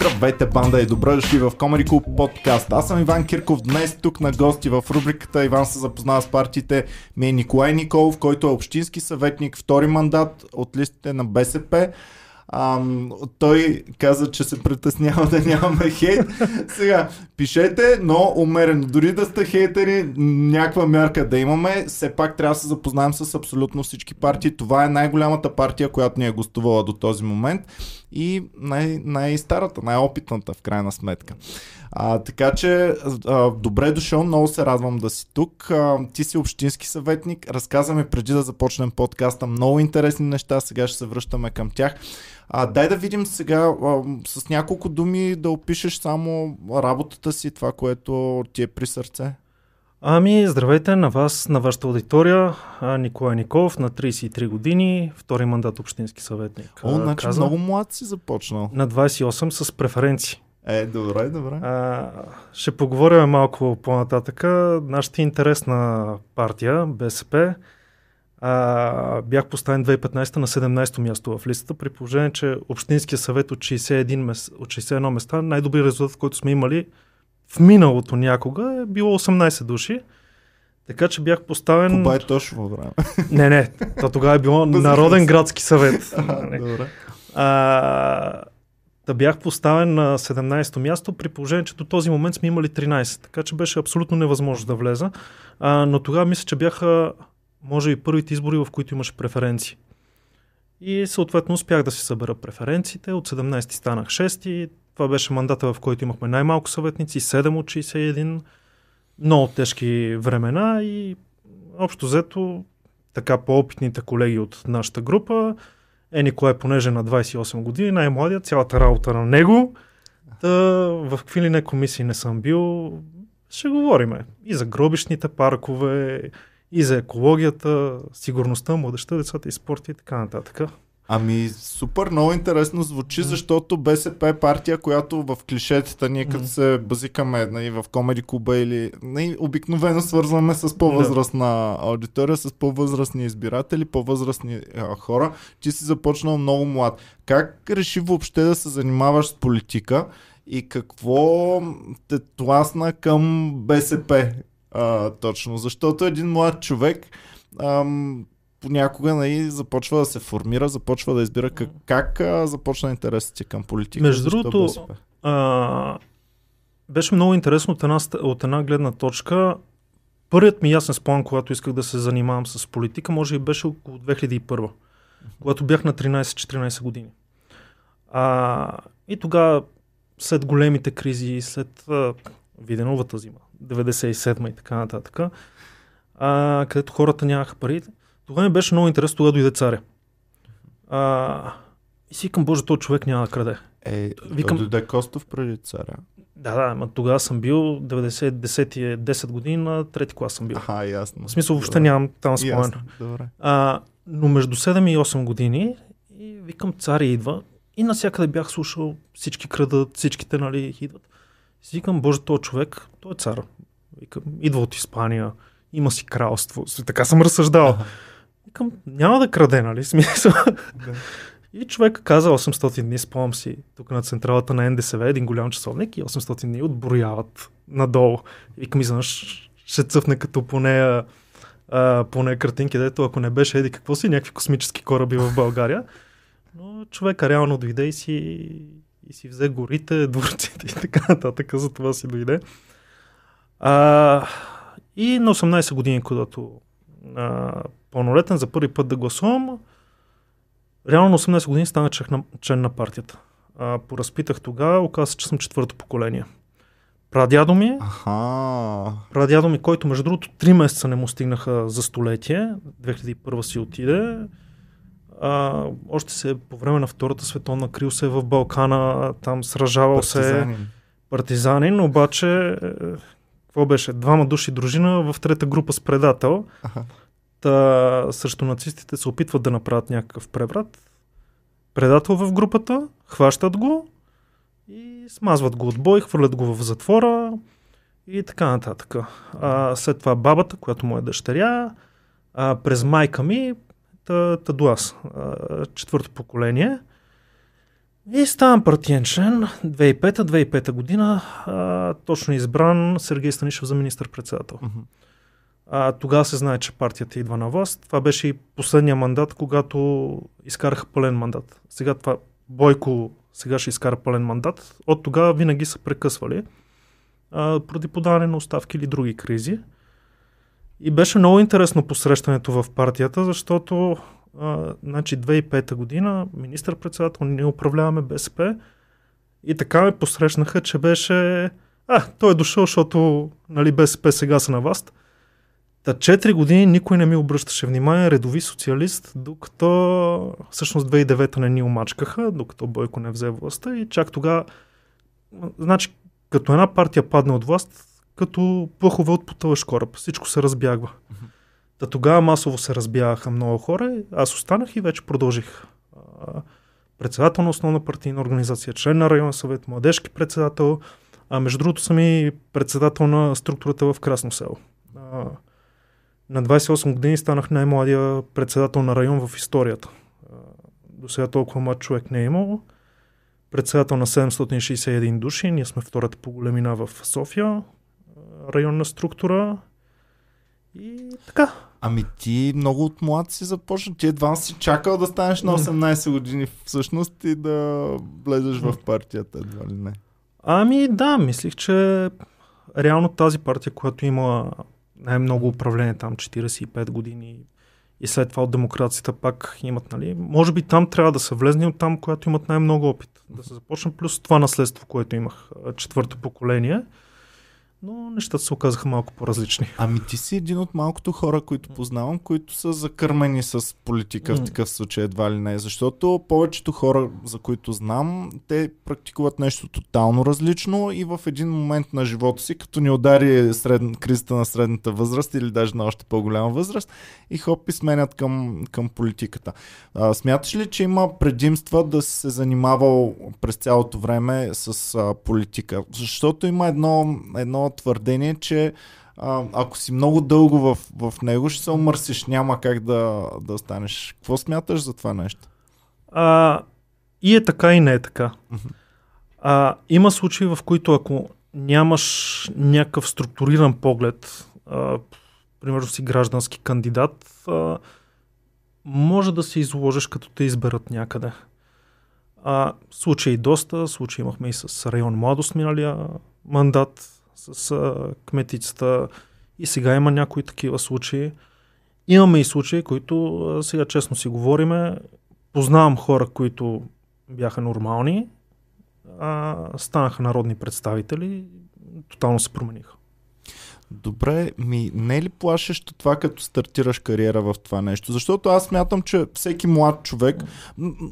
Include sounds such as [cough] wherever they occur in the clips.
Здравейте, банда и добре дошли в Comedy Club подкаст. Аз съм Иван Кирков, днес тук на гости в рубриката Иван се запознава с партиите. Ми е Николай Николов, който е общински съветник, втори мандат от листите на БСП. Ам, той каза, че се притеснява да нямаме хейт. Сега, пишете, но умерено. Дори да сте хейтери, някаква мярка да имаме, все пак трябва да се запознаем с абсолютно всички партии. Това е най-голямата партия, която ни е гостувала до този момент и най- най-старата, най-опитната в крайна сметка. А, така че, а, добре дошъл, много се радвам да си тук. А, ти си общински съветник, разказваме преди да започнем подкаста много интересни неща, сега ще се връщаме към тях. А, дай да видим сега а, с няколко думи да опишеш само работата си, това, което ти е при сърце. Ами, здравейте на вас, на вашата аудитория. Николай Николов, на 33 години, втори мандат общински съветник. О, значи Каза, много млад си започнал. На 28 с преференции. Е, добре, добре. А, ще поговорим малко по-нататъка. Нашата интересна партия, БСП, а, бях поставен 2015 на 17-то място в листата, при положение, че Общинския съвет от, 61 мес... от 61 места, най-добрият резултат, който сме имали в миналото някога, е било 18 души. Така че бях поставен... Това е точно време. [laughs] Не, не, то тогава е било Народен градски съвет. [laughs] А, добре. А, да бях поставен на 17-то място, при положение, че до този момент сме имали 13. Така че беше абсолютно невъзможно да влеза. А, но тогава мисля, че бяха, може и първите избори, в които имаше преференции. И съответно успях да си събера преференциите. От 17 станах 6. Това беше мандата, в който имахме най-малко съветници, 7 от 61. Много тежки времена и общо взето така по-опитните колеги от нашата група е, Николай, понеже на 28 години, най-младият, цялата работа на него. Да, в какви ли не комисии не съм бил, ще говориме и за гробищните паркове, и за екологията, сигурността, младеща, децата и спорта и така нататък. Ами, супер, много интересно звучи, защото БСП е партия, която в клишетата ние като се базикаме нали, в комеди клуба или нали, обикновено свързваме с по-възрастна аудитория, с по-възрастни избиратели, по-възрастни а, хора. Ти си започнал много млад. Как реши въобще да се занимаваш с политика и какво те тласна към БСП а, точно? Защото един млад човек ам, понякога нали, започва да се формира, започва да избира как, как а, започна интересът ти към политика. Между другото, а, беше много интересно от една, от една гледна точка. Първият ми ясен спомен, когато исках да се занимавам с политика, може и беше около 2001, когато бях на 13-14 години. А, и тогава, след големите кризи, след а, Виденовата зима, 97 и така нататък, а, където хората нямаха пари, тогава ми беше много интересно, тогава дойде царя. А, и си към Боже, този човек няма да краде. Е, Викам... дойде Костов преди царя. Да, да, ама тогава съм бил 90, 10, 10 години на трети клас съм бил. Аха, ясно. В смисъл въобще нямам там спомен. Добре. А, но между 7 и 8 години и викам царя идва и навсякъде бях слушал всички крадат, всичките нали идват. И си викам, боже, този човек, той е цар. Викам, идва от Испания, има си кралство. Така съм разсъждал. Викам, няма да краде, нали? Смисъл. Да. И човек каза 800 дни, спомням си, тук на централата на НДСВ, един голям часовник и 800 дни отброяват надолу. И викам, изведнъж ще цъфне като по нея, а, по нея картинки, дето ако не беше еди какво си, някакви космически кораби в България. Но човека реално дойде и си, и си взе горите, дворците и така нататък, за това си дойде. А, и на 18 години, когато а, пълнолетен за първи път да гласувам, реално на 18 години станах член, на партията. А, поразпитах тогава, оказа се, че съм четвърто поколение. Прадядо ми, Аха. прадядо ми, който между другото 3 месеца не му стигнаха за столетие, 2001 си отиде, а, още се по време на Втората световна крил се в Балкана, там сражавал се Партизанин. партизанин, обаче какво беше? Двама души дружина в трета група с предател. Аха. Та, срещу нацистите се опитват да направят някакъв преврат. Предател в групата, хващат го и смазват го от бой, хвърлят го в затвора и така нататък. А, след това бабата, която му е дъщеря, а, през майка ми, та, та до аз, а, четвърто поколение. И ставам партиен член 2005-2005 година, а, точно избран Сергей Станишев за министър-председател. А, тогава се знае, че партията идва на власт. Това беше и последния мандат, когато изкараха пълен мандат. Сега това Бойко сега ще изкара пълен мандат. От тогава винаги са прекъсвали а, поради подаване на оставки или други кризи. И беше много интересно посрещането в партията, защото а, значи 2005 година министър-председател, ние управляваме БСП и така ме посрещнаха, че беше а, той е дошъл, защото нали, БСП сега са на власт. Та 4 години никой не ми обръщаше внимание, редови социалист, докато всъщност 2009 не ни омачкаха, докато Бойко не взе властта и чак тогава, значи като една партия падне от власт, като плъхове от потълъж кораб, всичко се разбягва. Та тогава масово се разбягаха много хора, аз останах и вече продължих. Председател на основна партийна организация, член на районен съвет, младежки председател, а между другото съм и председател на структурата в Красно село. На 28 години станах най-младия председател на район в историята. До сега толкова млад човек не е имал. Председател на 761 души, ние сме втората по големина в София, районна структура. И така. Ами ти много от млад си започна. Ти едва си чакал да станеш на М. 18 години всъщност и да влезеш в партията, едва ли не. Ами да, мислих, че реално тази партия, която има най-много управление там 45 години и след това от демокрацията пак имат, нали, може би там трябва да се влезне от там, която имат най-много опит. Да се започне плюс това наследство, което имах, четвърто поколение. Но нещата се оказаха малко по-различни. Ами ти си един от малкото хора, които познавам, които са закърмени с политика в такъв случай, едва ли не. Защото повечето хора, за които знам, те практикуват нещо тотално различно и в един момент на живота си, като ни удари сред... кризата на средната възраст или даже на още по-голяма възраст, и хоп и сменят към, към политиката. А, смяташ ли, че има предимства да си се занимавал през цялото време с а, политика? Защото има едно, едно твърдение, че а, ако си много дълго в, в него, ще се омърсиш, няма как да, да станеш. Какво смяташ за това нещо? А, и е така, и не е така. А, има случаи, в които ако нямаш някакъв структуриран поглед, а, примерно си граждански кандидат, а, може да се изложиш като те изберат някъде. А, случаи доста, случаи имахме и с район Младост миналия мандат, с а, кметицата и сега има някои такива случаи. Имаме и случаи, които а, сега честно си говориме, познавам хора, които бяха нормални, а, станаха народни представители, тотално се промениха. Добре, ми не е ли плашещо това, като стартираш кариера в това нещо? Защото аз смятам, че всеки млад човек,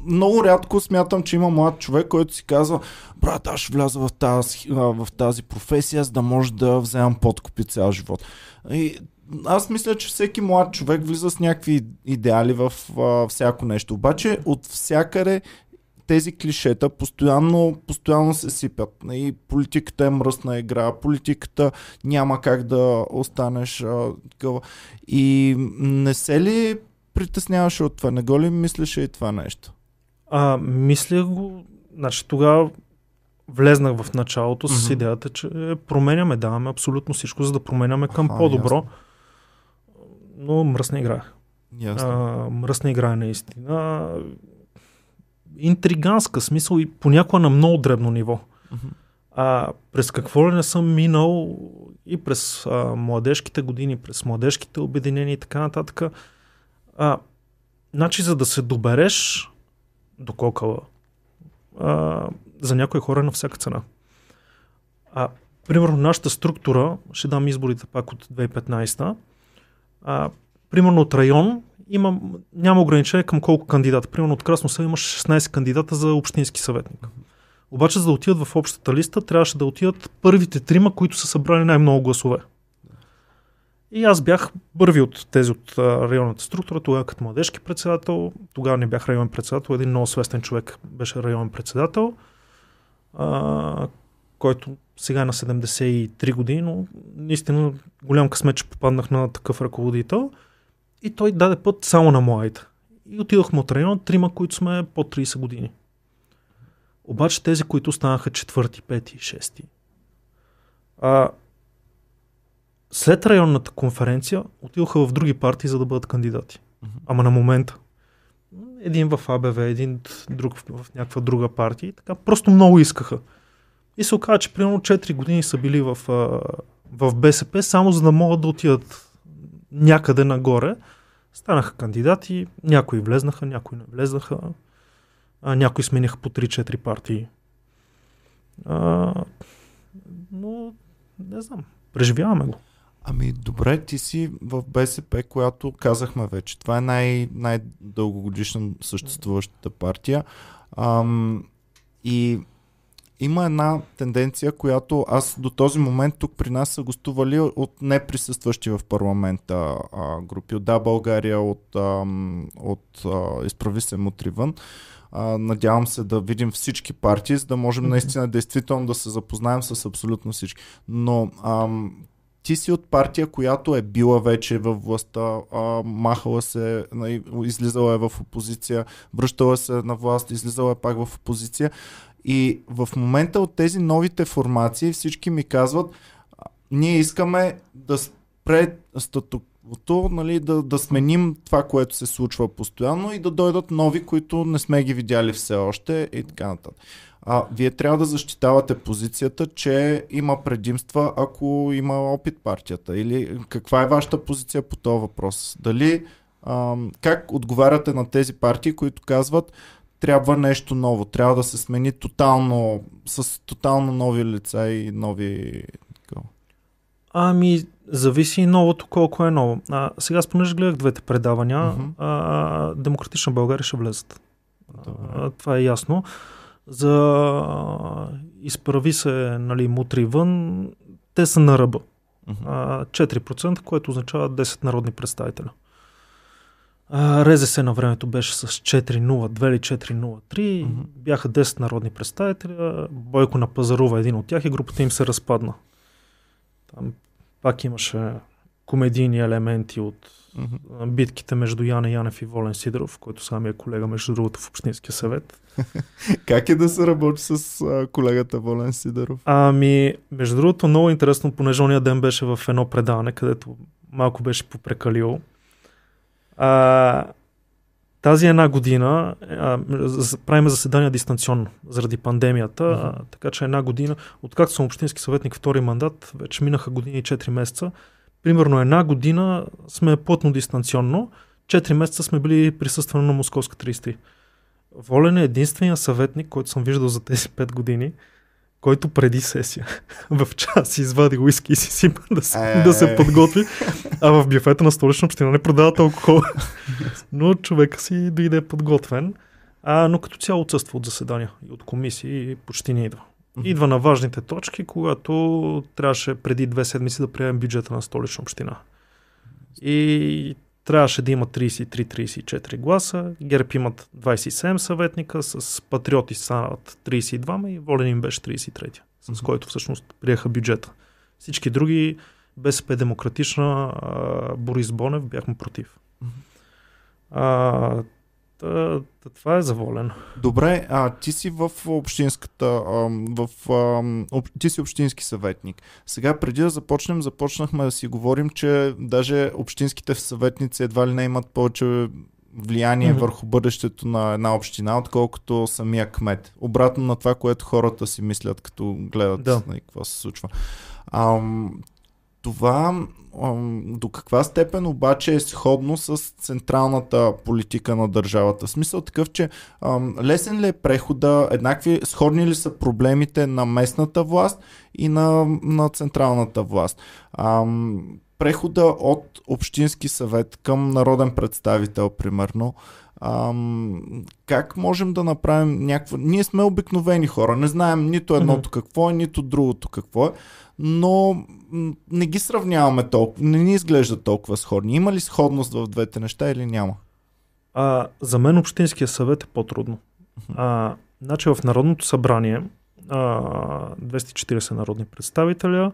много рядко смятам, че има млад човек, който си казва, брат, аз ще вляза в тази, в тази професия, за да може да вземам подкупи цял живот. И аз мисля, че всеки млад човек влиза с някакви идеали в а, всяко нещо. Обаче от всякъде тези клишета постоянно, постоянно се сипят. И политиката е мръсна игра, политиката няма как да останеш а, такова. И не се ли притесняваше от това? Не го ли мислеше и това нещо? А, мисля го, значи тогава влезнах в началото с Мгм. идеята, че променяме, даваме абсолютно всичко, за да променяме към Аха, по-добро. ясно. Но мръсна игра. Ясно. А, мръсна игра е наистина. Интриганска смисъл и понякога на много дребно ниво. А през какво ли не съм минал и през а, младежките години, през младежките обединения и така нататък. А, значи, за да се добереш до кокала, а, за някои хора е на всяка цена. А, примерно, нашата структура, ще дам изборите пак от 2015 а, примерно от район има, няма ограничение към колко кандидата. Примерно от Красно село имаш 16 кандидата за общински съветник. Обаче за да отидат в общата листа, трябваше да отидат първите трима, които са събрали най-много гласове. И аз бях първи от тези от районната структура, тогава като младежки председател. Тогава не бях районен председател, един много свестен човек беше районен председател, а, който сега е на 73 години, но наистина голям късмет, че попаднах на такъв ръководител. И той даде път само на младите. И отидохме от район, трима, които сме по 30 години. Обаче тези, които станаха четвърти, пети шести, а, след районната конференция отидоха в други партии, за да бъдат кандидати. Ама на момента. Един в АБВ, един друг в, в някаква друга партия. И така просто много искаха. И се оказа, че примерно 4 години са били в, в БСП, само за да могат да отидат някъде нагоре. Станаха кандидати, някои влезнаха, някои не влезнаха, а, някои смениха по 3-4 партии. А, но не знам, преживяваме го. Ами добре, ти си в БСП, която казахме вече. Това е най- най-дългогодишна съществуващата партия. Ам, и има една тенденция, която аз до този момент тук при нас са гостували от неприсъстващи в парламента а, групи. От Да, България, от, а, от а, Изправи се мутривън. А, надявам се да видим всички партии, за да можем наистина действително да се запознаем с абсолютно всички. Но ам, ти си от партия, която е била вече във властта, а, махала се, излизала е в опозиция, връщала се на власт, излизала е пак в опозиция. И в момента от тези новите формации всички ми казват, ние искаме да спре статуквото, нали, да, да сменим това, което се случва постоянно и да дойдат нови, които не сме ги видяли все още и така нататък. А, вие трябва да защитавате позицията, че има предимства, ако има опит партията. Или каква е вашата позиция по този въпрос? Дали, а, как отговаряте на тези партии, които казват, трябва нещо ново, трябва да се смени тотално, с тотално нови лица и нови... Ами, зависи новото колко е ново. А, сега, спонеже гледах двете предавания, uh-huh. а, Демократична България ще влезат. А, това е ясно. За изправи се, нали, мутри вън, те са на ръба. Uh-huh. 4%, което означава 10 народни представителя. РЗС на времето беше с 4-0-2 или 4-0-3. Mm-hmm. Бяха 10 народни представители. Бойко на Пазарува един от тях и групата им се разпадна. Там пак имаше комедийни елементи от mm-hmm. битките между Яна Янев и Волен Сидоров, който сами е колега, между другото, в Общинския съвет. [laughs] как е да се работи с а, колегата Волен Сидоров? Ами, между другото, много интересно, понеже ония ден беше в едно предаване, където малко беше попрекалил. А, тази една година а, правим заседания дистанционно заради пандемията, а, така че една година, откакто съм общински съветник втори мандат, вече минаха години и 4 месеца. Примерно една година сме плътно дистанционно, 4 месеца сме били присъствани на Московска 33. Волен е единствения съветник, който съм виждал за тези 5 години, който преди сесия [laughs] в час извади уиски и си сипа да, се, да се подготви, а в бюфета на столична община не продават алкохол. [laughs] но човека си дойде подготвен, а, но като цяло отсъства от заседания и от комисии и почти не идва. Идва на важните точки, когато трябваше преди две седмици да приемем бюджета на столична община. И трябваше да има 33-34 гласа. ГЕРБ имат 27 съветника, с патриоти станат 32 и Волен им беше 33, с mm-hmm. който всъщност приеха бюджета. Всички други, БСП Демократична, Борис Бонев, бяхме против. Mm-hmm. А, Та, та, това е заволен. Добре, а ти си в общинската, в, об, ти си общински съветник. Сега преди да започнем, започнахме да си говорим, че даже общинските съветници едва ли не имат повече влияние mm-hmm. върху бъдещето на една община, отколкото самия кмет. Обратно на това, което хората си мислят, като гледат да. нали, какво се случва. Ам, това до каква степен обаче е сходно с централната политика на държавата? В смисъл такъв, че лесен ли е прехода, еднакви, сходни ли са проблемите на местната власт и на, на централната власт? прехода от Общински съвет към народен представител, примерно, Ам, как можем да направим някакво... Ние сме обикновени хора, не знаем нито едното mm-hmm. какво е, нито другото какво е, но не ги сравняваме толкова, не ни изглежда толкова сходни. Има ли сходност в двете неща или няма? А, за мен Общинския съвет е по-трудно. А, значи в Народното събрание а, 240 народни представителя,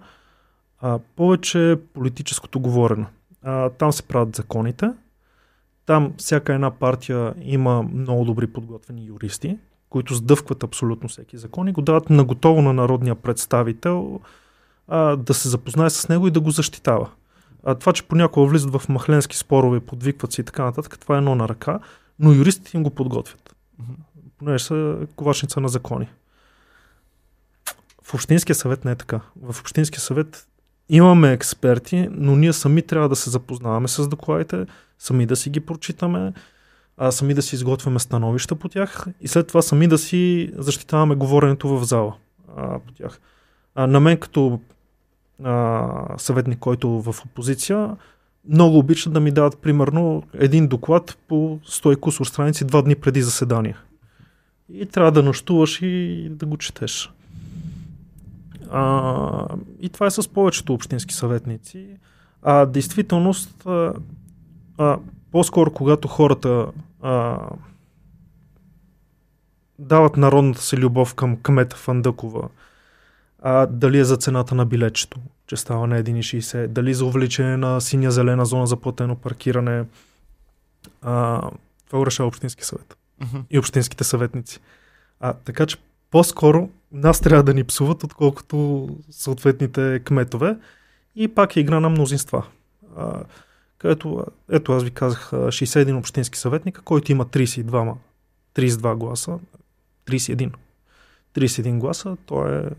а, повече политическото говорено. А, там се правят законите, там всяка една партия има много добри подготвени юристи, които сдъвкват абсолютно всеки закон и го дават наготово на народния представител а, да се запознае с него и да го защитава. А това, че понякога влизат в махленски спорове, подвикват си и така нататък, това е едно на ръка, но юристите им го подготвят. Понеже са ковачница на закони. В Общинския съвет не е така. В Общинския съвет имаме експерти, но ние сами трябва да се запознаваме с докладите, сами да си ги прочитаме, а сами да си изготвяме становища по тях и след това сами да си защитаваме говоренето в зала а, по тях. А, на мен като съветник, който в опозиция, много обичат да ми дават примерно един доклад по 100 кусор страници два дни преди заседание. И трябва да нощуваш и да го четеш. А, и това е с повечето общински съветници. А действителност, а, а, по-скоро когато хората а, дават народната си любов към кмета Фандъкова, а, дали е за цената на билечето, че става на 1,60, дали за увеличение на синя-зелена зона за платено паркиране, а, това го решава Общински съвет Мгм. и общинските съветници. А, така че по-скоро нас трябва да ни псуват, отколкото съответните кметове. И пак е игра на мнозинства. А, където, ето аз ви казах, а, 61 общински съветника, който има 32, 32 гласа, 31. 31 гласа, той е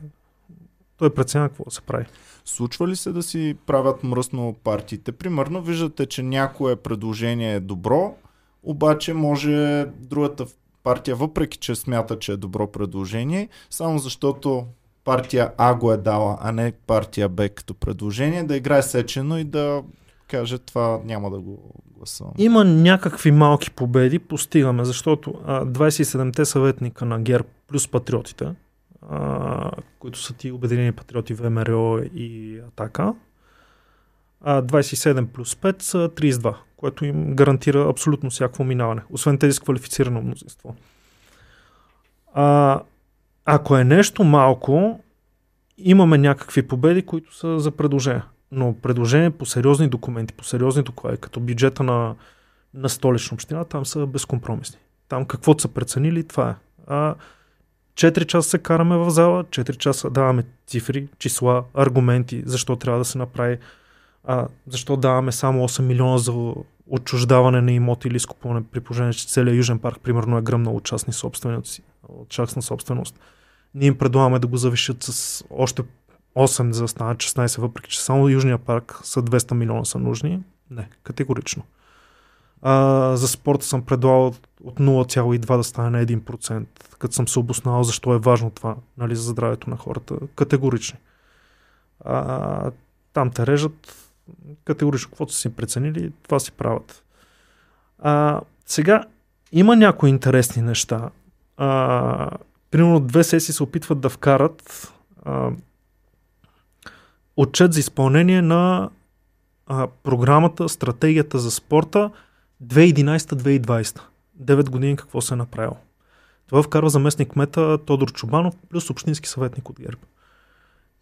той преценя какво да се прави. Случва ли се да си правят мръсно партиите? Примерно, виждате, че някое предложение е добро, обаче може другата партия, въпреки че смята, че е добро предложение, само защото партия А го е дала, а не партия Б като предложение, да играе сечено и да каже това няма да го гласувам. Има някакви малки победи, постигаме, защото а, 27-те съветника на ГЕРБ плюс патриотите, които са ти Обединени патриоти, ВМРО и Атака, а 27 плюс 5 са 32, което им гарантира абсолютно всякакво минаване, освен тези с квалифицирано мнозинство. А, ако е нещо малко, имаме някакви победи, които са за предложения. Но предложения по сериозни документи, по сериозни доклади, като бюджета на, на столична община, там са безкомпромисни. Там каквото са преценили, това е. А, 4 часа се караме в зала, 4 часа даваме цифри, числа, аргументи, защо трябва да се направи, а, защо даваме само 8 милиона за отчуждаване на имоти или изкупуване, при положение, че целият Южен парк, примерно, е гръмнал от частни собственици, от частна собственост. Ние им предлагаме да го завишат с още 8 за да станат 16, въпреки че само Южния парк са 200 милиона са нужни. Не, категорично. А, за спорта съм предлагал от 0,2 да стане на 1%, като съм се обоснал защо е важно това нали, за здравето на хората. Категорични. А, там те режат категорично, каквото са си преценили, това си правят. А, сега има някои интересни неща. А, примерно две сесии се опитват да вкарат а, отчет за изпълнение на а, програмата, стратегията за спорта 2011-2020. 9 години какво се е направило. Това вкарва заместник кмета Тодор Чубанов плюс общински съветник от ГЕРБ.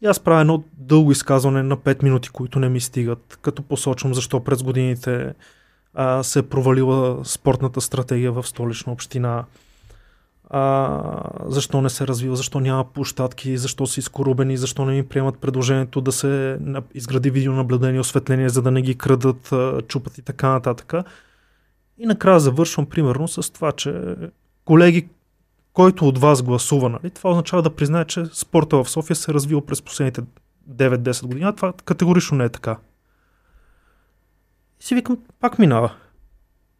И аз правя едно дълго изказване на 5 минути, които не ми стигат, като посочвам защо през годините а, се е провалила спортната стратегия в столична община, а, защо не се развива, защо няма площадки, защо са изкорубени, защо не ми приемат предложението да се изгради видеонаблюдение, осветление, за да не ги крадат, чупат и така нататък. И накрая завършвам примерно с това, че колеги, който от вас гласува, нали, това означава да признае, че спорта в София се е развил през последните 9-10 години, а това категорично не е така. И си викам, пак минава.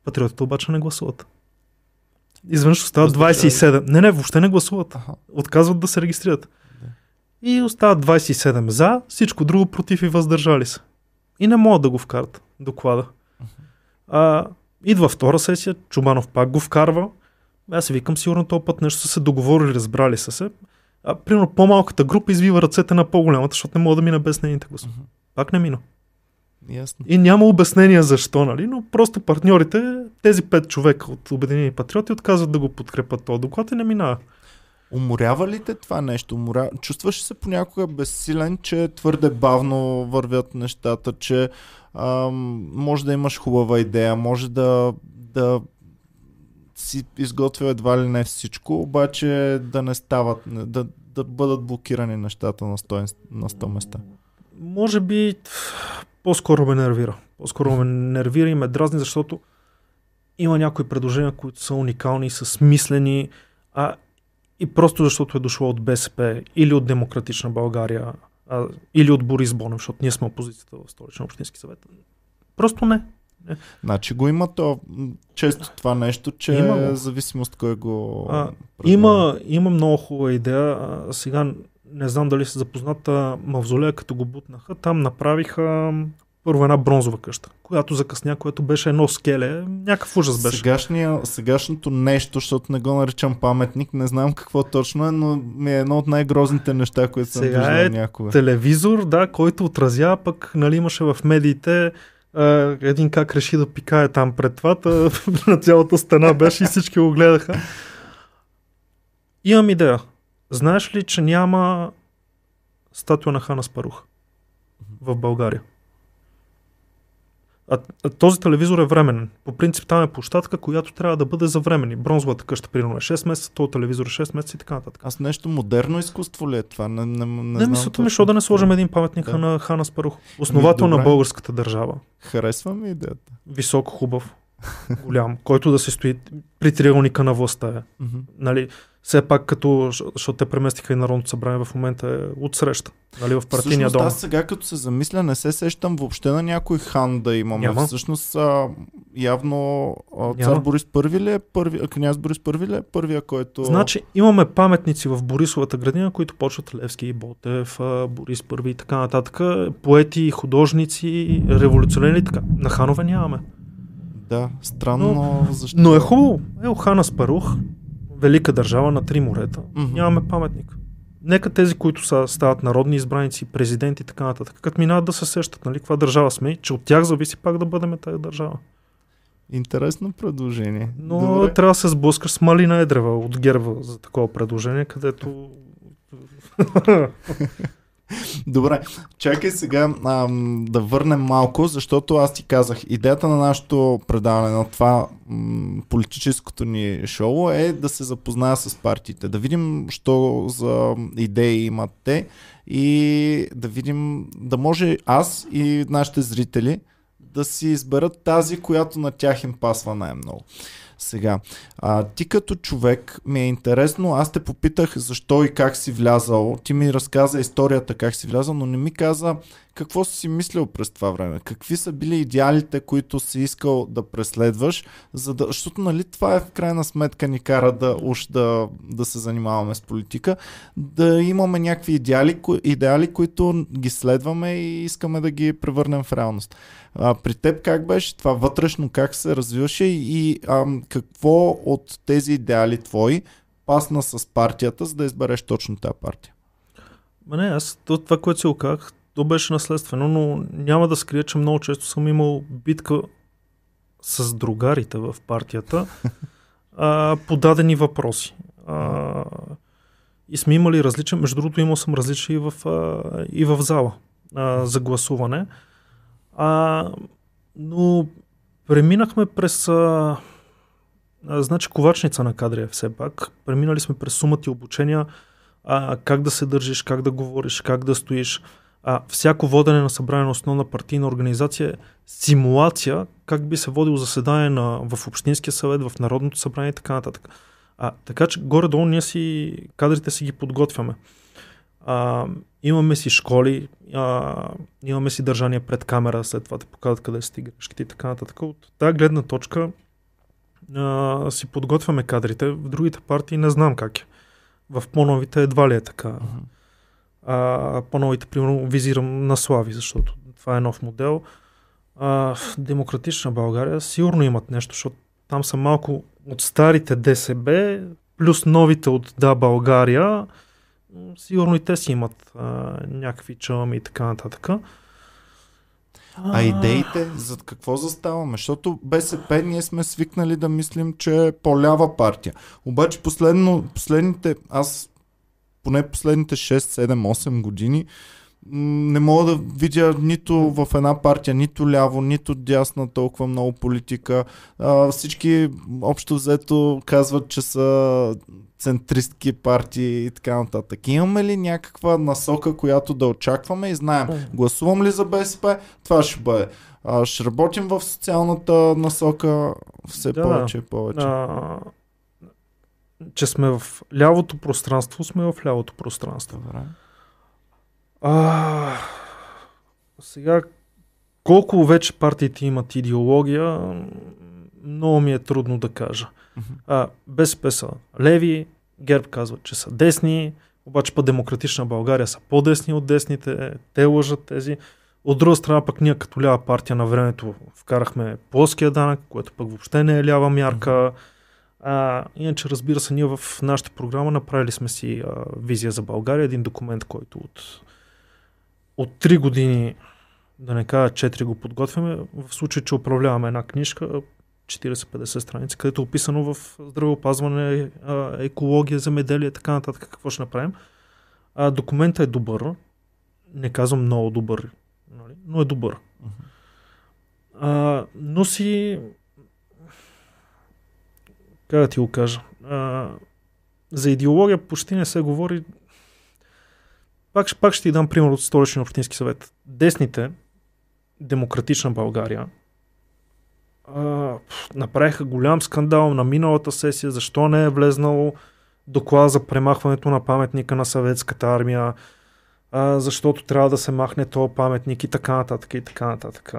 Патриотите обаче не гласуват. Изведнъж остават Въздържали. 27. Не, не, въобще не гласуват. Отказват да се регистрират. И остават 27 за, всичко друго против и въздържали се. И не могат да го вкарат доклада. А, идва втора сесия, Чубанов пак го вкарва. Аз си викам, сигурно този път нещо са се договорили, разбрали са се. А, примерно по-малката група извива ръцете на по-голямата, защото не мога да мине без нейните гласове. Пак не мина. Ясно. И няма обяснение защо, нали? но просто партньорите, тези пет човека от Обединени патриоти отказват да го подкрепят този доклад и не минава. Уморява ли те това нещо? Уморя... Чувстваш се понякога безсилен, че твърде бавно вървят нещата, че ам, може да имаш хубава идея, може да, да си изготвил едва ли не всичко, обаче да не стават, да, да бъдат блокирани нещата на 100, на 100 места? Може би по-скоро ме нервира. По-скоро ме нервира и ме дразни, защото има някои предложения, които са уникални, са смислени, а и просто защото е дошло от БСП или от Демократична България, а, или от Борис Бонев, защото ние сме опозицията в столична общински съвет. Просто не. Значи го има то често това нещо, че има е зависимост кой го. А, има, има много хубава идея. А, сега не знам дали се запозната мавзолея, като го бутнаха. Там направиха първо една бронзова къща, която закъсня, което беше едно скеле, някакъв ужас беше. Сегашния, сегашното нещо, защото не го наричам паметник, не знам какво точно е, но ми е едно от най-грозните неща, които съм Сега виждал е някога. телевизор, да, който отразява, пък нали имаше в медиите един как реши да пикае там пред това, [laughs] на цялата стена беше и всички го гледаха. Имам идея. Знаеш ли, че няма статуя на Хана Спарух в България? А, а този телевизор е временен. По принцип там е площадка, която трябва да бъде за времени. Бронзовата къща, примерно е 6 месеца, този телевизор е 6 месеца и така нататък. Аз нещо модерно изкуство ли е това? Не, не, не, не мисълта ми, защо да не сложим един паметник да. на Хана Спарух. Основател на българската държава. Харесва ми идеята. Висок, хубав, [laughs] голям, който да се стои при триъгълника на властта. Е. Mm-hmm. Нали, все пак като, защото те преместиха и Народното събрание в момента е отсреща, нали, в партийния дом. Аз сега като се замисля, не се сещам въобще на някой хан да имаме. Няма. Всъщност а, явно а, цар Няма. Борис първи ли е първи, княз Борис първи ли е първия, който... Значи имаме паметници в Борисовата градина, които почват Левски и Ботев, Борис първи и така нататък. Поети, художници, революционери така. На ханове нямаме. Да, странно. Но, защо? но е хубаво. Е, Хана Спарух, велика държава на три морета, mm-hmm. нямаме паметник. Нека тези, които са, стават народни избраници, президенти и така нататък, като минават да се сещат, нали, каква държава сме, че от тях зависи пак да бъдем тази държава. Интересно предложение. Но Добре. трябва да се сблъскаш с малина едрева от герба за такова предложение, където [laughs] Добре, чакай сега а, да върнем малко, защото аз ти казах, идеята на нашето предаване, на това м- политическото ни шоу е да се запозная с партиите, да видим, що за идеи имат те и да видим, да може аз и нашите зрители да си изберат тази, която на тях им пасва най-много. Сега, а, ти като човек ми е интересно, аз те попитах защо и как си влязал. Ти ми разказа историята как си влязал, но не ми каза какво си мислил през това време. Какви са били идеалите, които си искал да преследваш, за да, защото нали това е в крайна сметка ни кара да уж да, да се занимаваме с политика, да имаме някакви идеали, идеали, които ги следваме и искаме да ги превърнем в реалност. А, при теб как беше това вътрешно, как се развиваше и а, какво от тези идеали твои пасна с партията, за да избереш точно тази партия? Ма не, аз това, което си оках, то беше наследствено, но няма да скрия, че много често съм имал битка с другарите в партията а, по дадени въпроси. А, и сме имали различен, между другото имал съм различни и в, а, и в зала а, за гласуване. А, но преминахме през а, значи ковачница на кадри е все пак. Преминали сме през сумата и обучения, а, как да се държиш, как да говориш, как да стоиш. А, всяко водене на събрание на основна партийна организация е симулация как би се водило заседание на, в Общинския съвет, в Народното събрание и така нататък. А, така че горе-долу ние си, кадрите си ги подготвяме. А, имаме си школи, а, имаме си държание пред камера, след това те показват къде си грешките и така нататък. От тази гледна точка а, си подготвяме кадрите. В другите партии не знам как е. В по-новите едва ли е така. Uh-huh. А, по-новите, примерно, визирам на Слави, защото това е нов модел. А, демократична България сигурно имат нещо, защото там са малко от старите ДСБ, плюс новите от Да България. Сигурно и те си имат а, някакви чалми и така нататък. А идеите, за какво заставаме? Защото БСП ние сме свикнали да мислим, че е по-лява партия. Обаче последно, последните, аз поне последните 6, 7, 8 години не мога да видя нито в една партия, нито ляво, нито дясна толкова много политика. А, всички общо взето казват, че са центристки партии и така нататък. Имаме ли някаква насока, която да очакваме и знаем, гласувам ли за БСП, това ще бъде. А, ще работим в социалната насока все да, повече и повече. А, че сме в лявото пространство, сме в лявото пространство. Добре. А, сега, колко вече партиите имат идеология, много ми е трудно да кажа. А, БСП са леви, ГЕРБ казват, че са десни, обаче по Демократична България са по-десни от десните, те лъжат тези. От друга страна пък ние като лява партия на времето вкарахме плоския данък, което пък въобще не е лява мярка. А, иначе разбира се, ние в нашата програма направили сме си а, визия за България, един документ, който от, от 3 години, да не кажа 4 го подготвяме, в случай, че управляваме една книжка, 40-50 страници, където е описано в здравеопазване, екология, земеделие, така нататък, какво ще направим. А, документът е добър, не казвам много добър, нали? но е добър. Uh-huh. А, но си как да ти го кажа, а, за идеология почти не се говори. Пак, пак ще ти дам пример от столичния общински съвет. Десните, демократична България, а, направиха голям скандал на миналата сесия, защо не е влезнал доклад за премахването на паметника на съветската армия, а, защото трябва да се махне този паметник и така нататък и така нататък.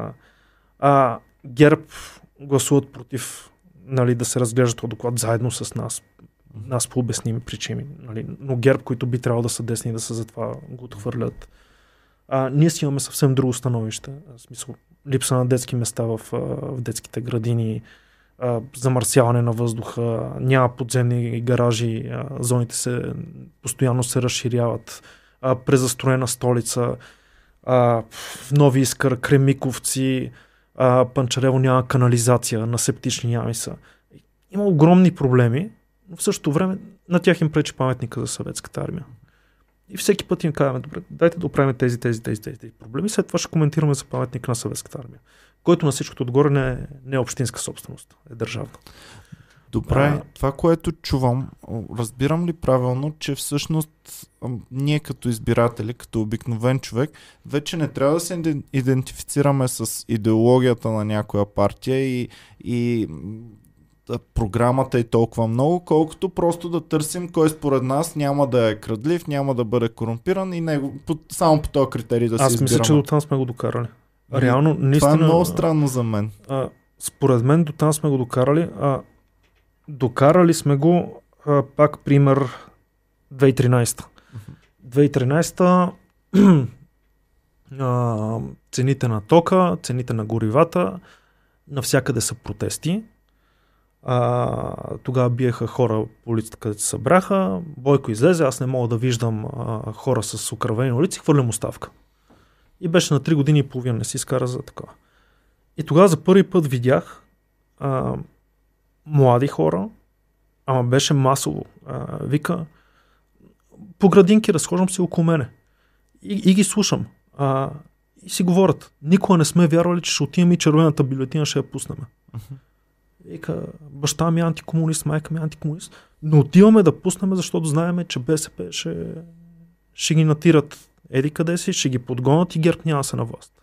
А, ГЕРБ гласуват против нали, да се разглежда този доклад заедно с нас. Нас по обясними причини. Нали. Но ГЕРБ, които би трябвало да са десни да са затова го отхвърлят. А, ние си имаме съвсем друго становище. В смисъл, липса на детски места в, в детските градини, а, замърсяване на въздуха, няма подземни гаражи, а, зоните се постоянно се разширяват, а, презастроена столица, а, Нови Искър, Кремиковци, а, Панчарево няма канализация, на септични ями са. Има огромни проблеми, но в същото време на тях им пречи паметника за съветската армия. И всеки път им казваме, добре, дайте да оправим тези, тези, тези, тези, тези проблеми. След това ще коментираме за паметника на съветската армия, който на всичкото отгоре не е, не е общинска собственост, е държавна. Добре, а... това, което чувам, разбирам ли правилно, че всъщност ние като избиратели, като обикновен човек, вече не трябва да се идентифицираме с идеологията на някоя партия и, и програмата е толкова много, колкото просто да търсим кой според нас няма да е крадлив, няма да бъде корумпиран и него, само по този критерий да се Аз мисля, че до там сме го докарали. Реално, наистина, Това е много странно за мен. А, според мен до там сме го докарали. А, докарали сме го, а, пак пример, 2013. 2013 [clears throat] а, цените на тока, цените на горивата, навсякъде са протести. А, тогава биеха хора по улицата, където се събраха. Бойко излезе, аз не мога да виждам а, хора с окървени улици, хвърлям оставка. И беше на 3 години и половина, не си изкара за такова. И тогава за първи път видях а, млади хора, ама беше масово. А, вика, по градинки разхождам си около мене. И, и ги слушам. А, и си говорят. Никога не сме вярвали, че ще отидем и червената бюлетина ще я пуснем. Uh-huh. Вика, баща ми е антикомунист, майка ми е антикомунист. Но отиваме да пуснем, защото знаеме, че БСП ще, ще ги натират еди къде си, ще ги подгонят и ГЕРБ няма се на власт.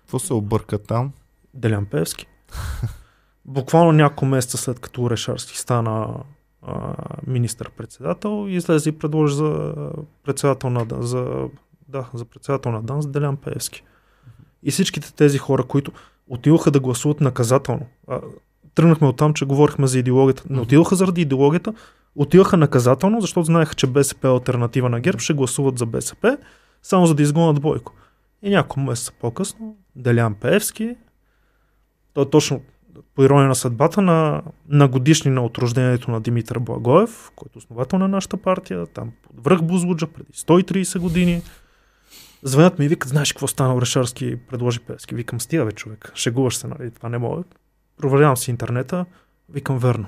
Какво се обърка там? Делян Певски. [laughs] Буквално няколко месеца след като Орешарски стана а, министър-председател, излезе и предложи за председател на, за, да, за председател на ДАНС Делян Певски. И всичките тези хора, които отидоха да гласуват наказателно. А, тръгнахме от там, че говорихме за идеологията. Не отидоха заради идеологията, отиваха наказателно, защото знаеха, че БСП е альтернатива на ГЕРБ, ще гласуват за БСП, само за да изгонят Бойко. И няколко месеца по-късно Делян Пеевски, той е точно по ирония на съдбата на, на годишнина от рождението на Димитър Благоев, който е основател на нашата партия, там под връх Бузлуджа преди 130 години. Звънят ми и викат, знаеш какво стана Орешарски, предложи Певски. Викам, стига бе, човек, шегуваш се, нали, това не мога. Проверявам си интернета, викам верно.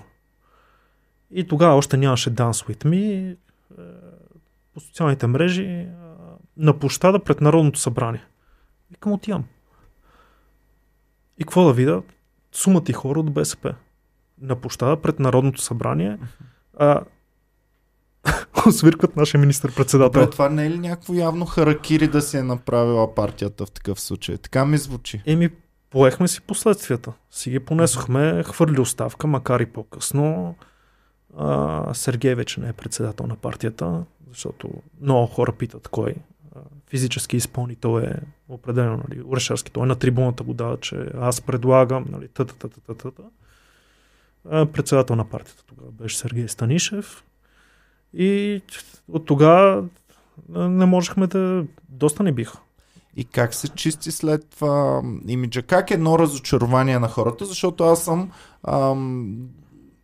И тогава още нямаше Dance With Me. Е, по социалните мрежи на площада пред Народното събрание. Викам, отивам. И какво да видя? Сумата и хора от БСП. На площада пред Народното събрание. А, [laughs] свиркват нашия министр-председател. Добре, това не е ли някакво явно харакири да си е направила партията в такъв случай? Така ми звучи. Еми, поехме си последствията. Си ги понесохме, хвърли оставка, макар и по-късно. А, Сергей вече не е председател на партията, защото много хора питат кой. Физически изпълнител е определено, нали, Орешарски. Той на трибуната го дава, че аз предлагам, нали, тата, тата, тата, тата. Председател на партията тогава беше Сергей Станишев. И от тогава не можехме да... Доста не биха. И как се чисти след това имиджа? Как е едно разочарование на хората? Защото аз съм ам,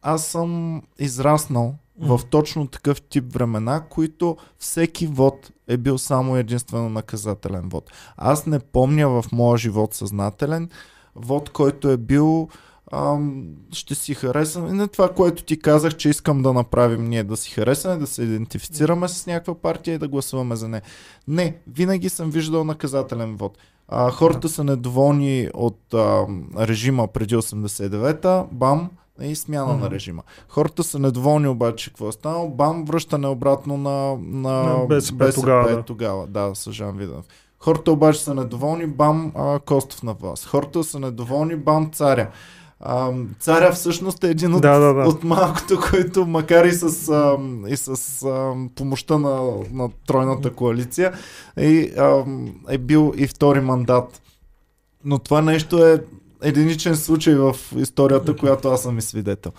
аз съм израснал. В точно такъв тип времена, които всеки вод е бил само единствено наказателен вод. Аз не помня в моя живот съзнателен вод, който е бил ам, ще си харесам. И на това, което ти казах, че искам да направим ние, да си харесаме, да се идентифицираме с някаква партия и да гласуваме за нея. Не, винаги съм виждал наказателен вод. А, хората са недоволни от а, режима преди 89-та, бам, и смяна mm-hmm. на режима. Хората са недоволни обаче какво е станало. Бам, връщане обратно на, на, БСП, БСП тогава. Да. тогава. Да, с Жан Виденов. Хората обаче са недоволни, бам, а, Костов на власт. Хората са недоволни, бам, царя. А, царя всъщност е един от, да, да, да. от малкото, който макар и с, а, и с а, помощта на, на тройната коалиция е, а, е бил и втори мандат. Но това нещо е единичен случай в историята, която аз съм и свидетел.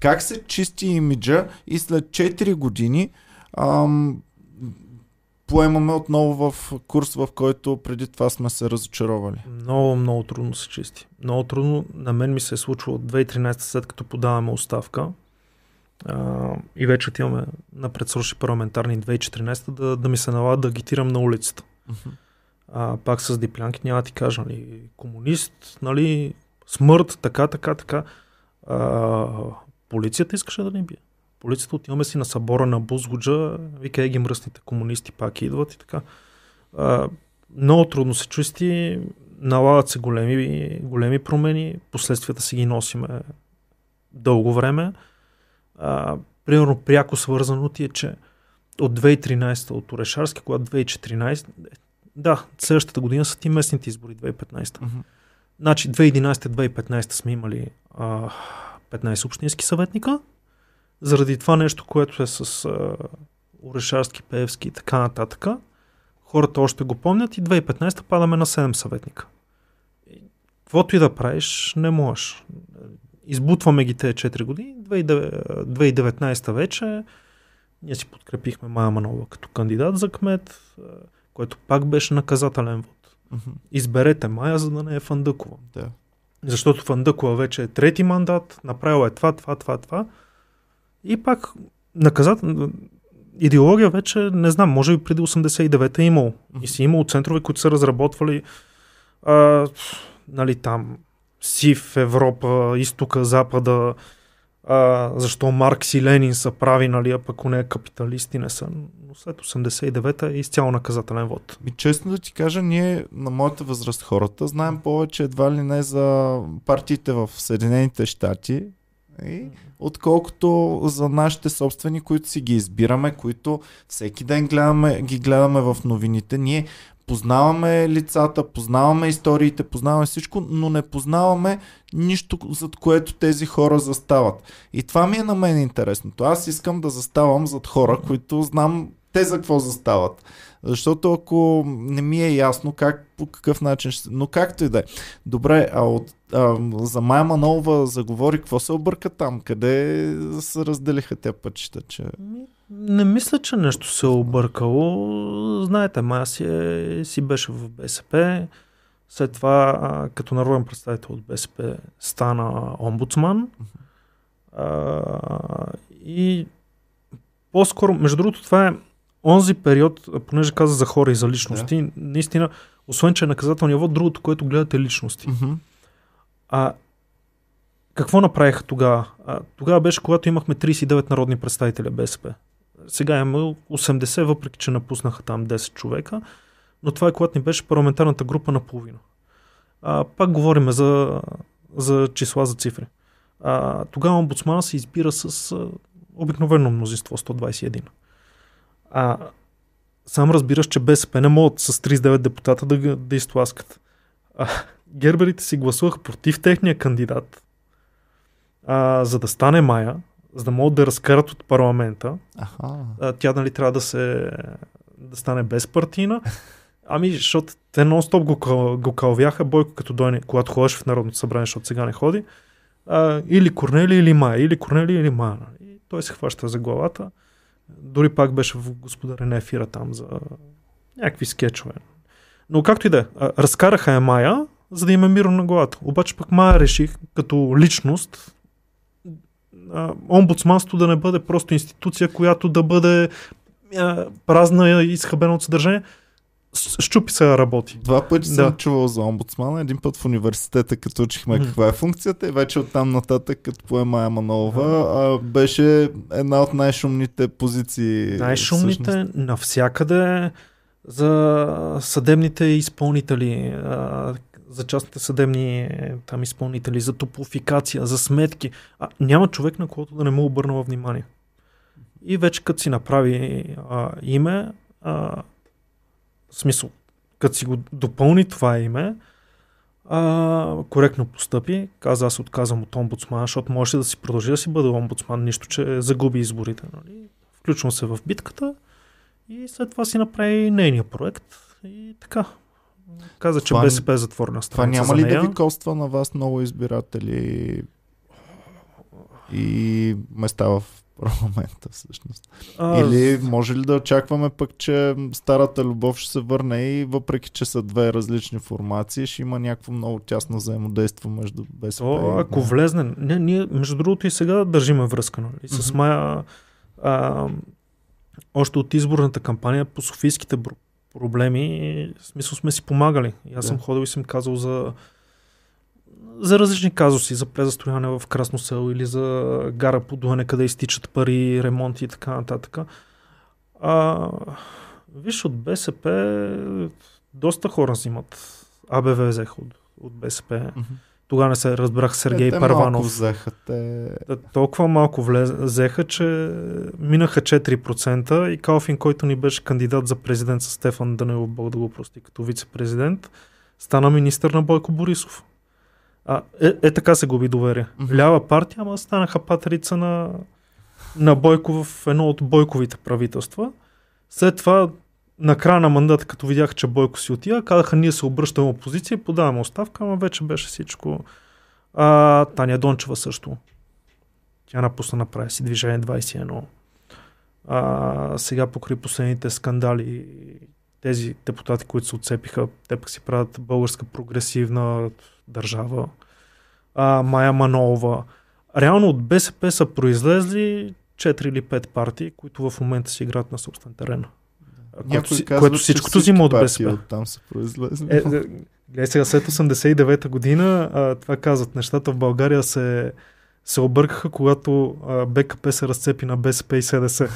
Как се чисти имиджа и след 4 години ам, поемаме отново в курс, в който преди това сме се разочаровали? Много, много трудно се чисти. Много трудно. На мен ми се е случило от 2013 след като подаваме оставка. А, и вече отиваме на предсрочни парламентарни 2014 да, да ми се налага да агитирам на улицата. Uh-huh а, пак с диплянки, няма да ти кажа, нали, комунист, нали, смърт, така, така, така. А, полицията искаше да ни бие. Полицията отиваме си на събора на Бузгуджа, вика, ги мръсните комунисти пак идват и така. А, много трудно се чувстви, налагат се големи, големи промени, последствията си ги носиме дълго време. А, примерно пряко свързано ти е, че от 2013 от Орешарски, когато 2014, да, следващата година са ти местните избори, 2015. Mm-hmm. Значи 2011-2015 сме имали а, 15 общински съветника. Заради това нещо, което е с а, Орешарски, Певски и така нататък, хората още го помнят и 2015 падаме на 7 съветника. Каквото и да правиш, не можеш. Избутваме ги тези 4 години. 2019 вече ние си подкрепихме Майя Манова като кандидат за кмет което пак беше наказателен вод. Uh-huh. Изберете Майя, за да не е Фандъкова. Да. Защото Фандъкова вече е трети мандат, направила е това, това, това, това. И пак наказател... Идеология вече, не знам, може би преди 89-та е имал. Uh-huh. И си имал центрове, които са разработвали а, нали, там СИВ, Европа, изтока, запада, а, защо Маркс и Ленин са прави, нали, а пък не капиталисти не са. Но след 89-та е изцяло наказателен вод. И честно да ти кажа, ние на моята възраст хората знаем повече едва ли не за партиите в Съединените щати, и, отколкото за нашите собствени, които си ги избираме, които всеки ден гледаме, ги гледаме в новините. Ние познаваме лицата, познаваме историите, познаваме всичко, но не познаваме нищо, зад което тези хора застават. И това ми е на мен интересното. Аз искам да заставам зад хора, които знам те за какво застават. Защото ако не ми е ясно как, по какъв начин ще... Но както и да е. Добре, а, от, а за Майя Манолова заговори, какво се обърка там? Къде се разделиха те пътища? Че... Не мисля, че нещо се е объркало. Знаете, Майя си, е, си беше в БСП. След това, като народен представител от БСП, стана омбудсман. А, и по-скоро, между другото, това е онзи период, понеже каза за хора и за личности, да. наистина, освен че е наказателния вод, другото, което гледате е личности. Mm-hmm. А какво направиха тогава? Тогава беше, когато имахме 39 народни представители БСП. Сега има 80, въпреки че напуснаха там 10 човека, но това е когато ни беше парламентарната група наполовина. А, пак говорим за, за числа, за цифри. А, тогава омбудсмана се избира с а, обикновено мнозинство, 121. А сам разбираш, че БСП не могат с 39 депутата да, да изтласкат. А, герберите си гласуваха против техния кандидат, а, за да стане Мая, за да могат да разкарат от парламента. Аха. Тя нали трябва да се да стане безпартийна. Ами, защото те нон-стоп го, го кълвяха, Бойко като дойде, когато ходеше в Народното събрание, защото сега не ходи. А, или Корнели, или Мая, или Корнели, или Мая. И той се хваща за главата. Дори пак беше в господаря на ефира там за някакви скетчове. Но както и да е, разкараха я Мая, за да има мирно на главата. Обаче пък Мая реших като личност а, омбудсманство да не бъде просто институция, която да бъде а, празна и изхабена от съдържание. Щупи се работи. Два пъти Да. съм чувал за омбудсмана. Един път в университета, като учихме Мгм. каква е функцията и вече оттам нататък, като поема Майя Манолова, а, беше една от най-шумните позиции. всъщност. Най-шумните навсякъде за съдебните изпълнители, а, за частните съдебни е, там изпълнители, за топлофикация, за сметки. А, няма човек, на който да не му обърнала внимание. И вече като си направи а, име, а, смисъл, като си го допълни това име, а, коректно постъпи, каза аз отказвам от омбудсмана, защото може да си продължи да си бъде омбудсман, нищо, че загуби изборите. Нали? Включвам се в битката и след това си направи нейния проект и така. Каза, че Това- БСП е затворена Това страница няма ли да ви коства на вас много избиратели и места в парламента всъщност? А, Или може ли да очакваме пък, че старата любов ще се върне и въпреки, че са две различни формации, ще има някакво много тясно взаимодействие между БСП То, и... ако влезне, не, ние между другото и сега държиме връзка. Нали? С. Майя а, още от изборната кампания по софийските проблеми, в смисъл сме си помагали. И аз Да. съм ходил и съм казал за за различни казуси, за презастрояване в Красно село или за гара по Дуане, къде изтичат пари, ремонти и така нататък. А, виж, от БСП доста хора взимат. АБВ взеха от, от БСП. Мгм. Тогава не се разбрах Сергей те малко Парванов. взеха, те... Толкова малко влез, взеха, че минаха 4% и Калфин, който ни беше кандидат за президент с Стефан Данилов, Бог да го прости, като вице-президент, стана министър на Бойко Борисов. А, е, е така се губи доверие. Мгм. Лява партия, ама станаха патерица на, на Бойко в едно от Бойковите правителства. След това, на края на мандата, като видяха, че Бойко си отива, казаха, ние се обръщаме опозиция и подаваме оставка, ама вече беше всичко. А, Таня Дончева също. Тя напусна направи си движение 21. А, сега покри последните скандали тези депутати, които се отцепиха, те пък си правят българска прогресивна държава. А, Майя Манолова. Реално от БСП са произлезли 4 или 5 партии, които в момента си играят на собствен терен. Някой си- казва, което всичкото взима от БСП. Оттам са произлезли. Е, е, сега, след 89-та година, а, това казват, нещата в България се, се объркаха, когато а, БКП се разцепи на БСП и СДС.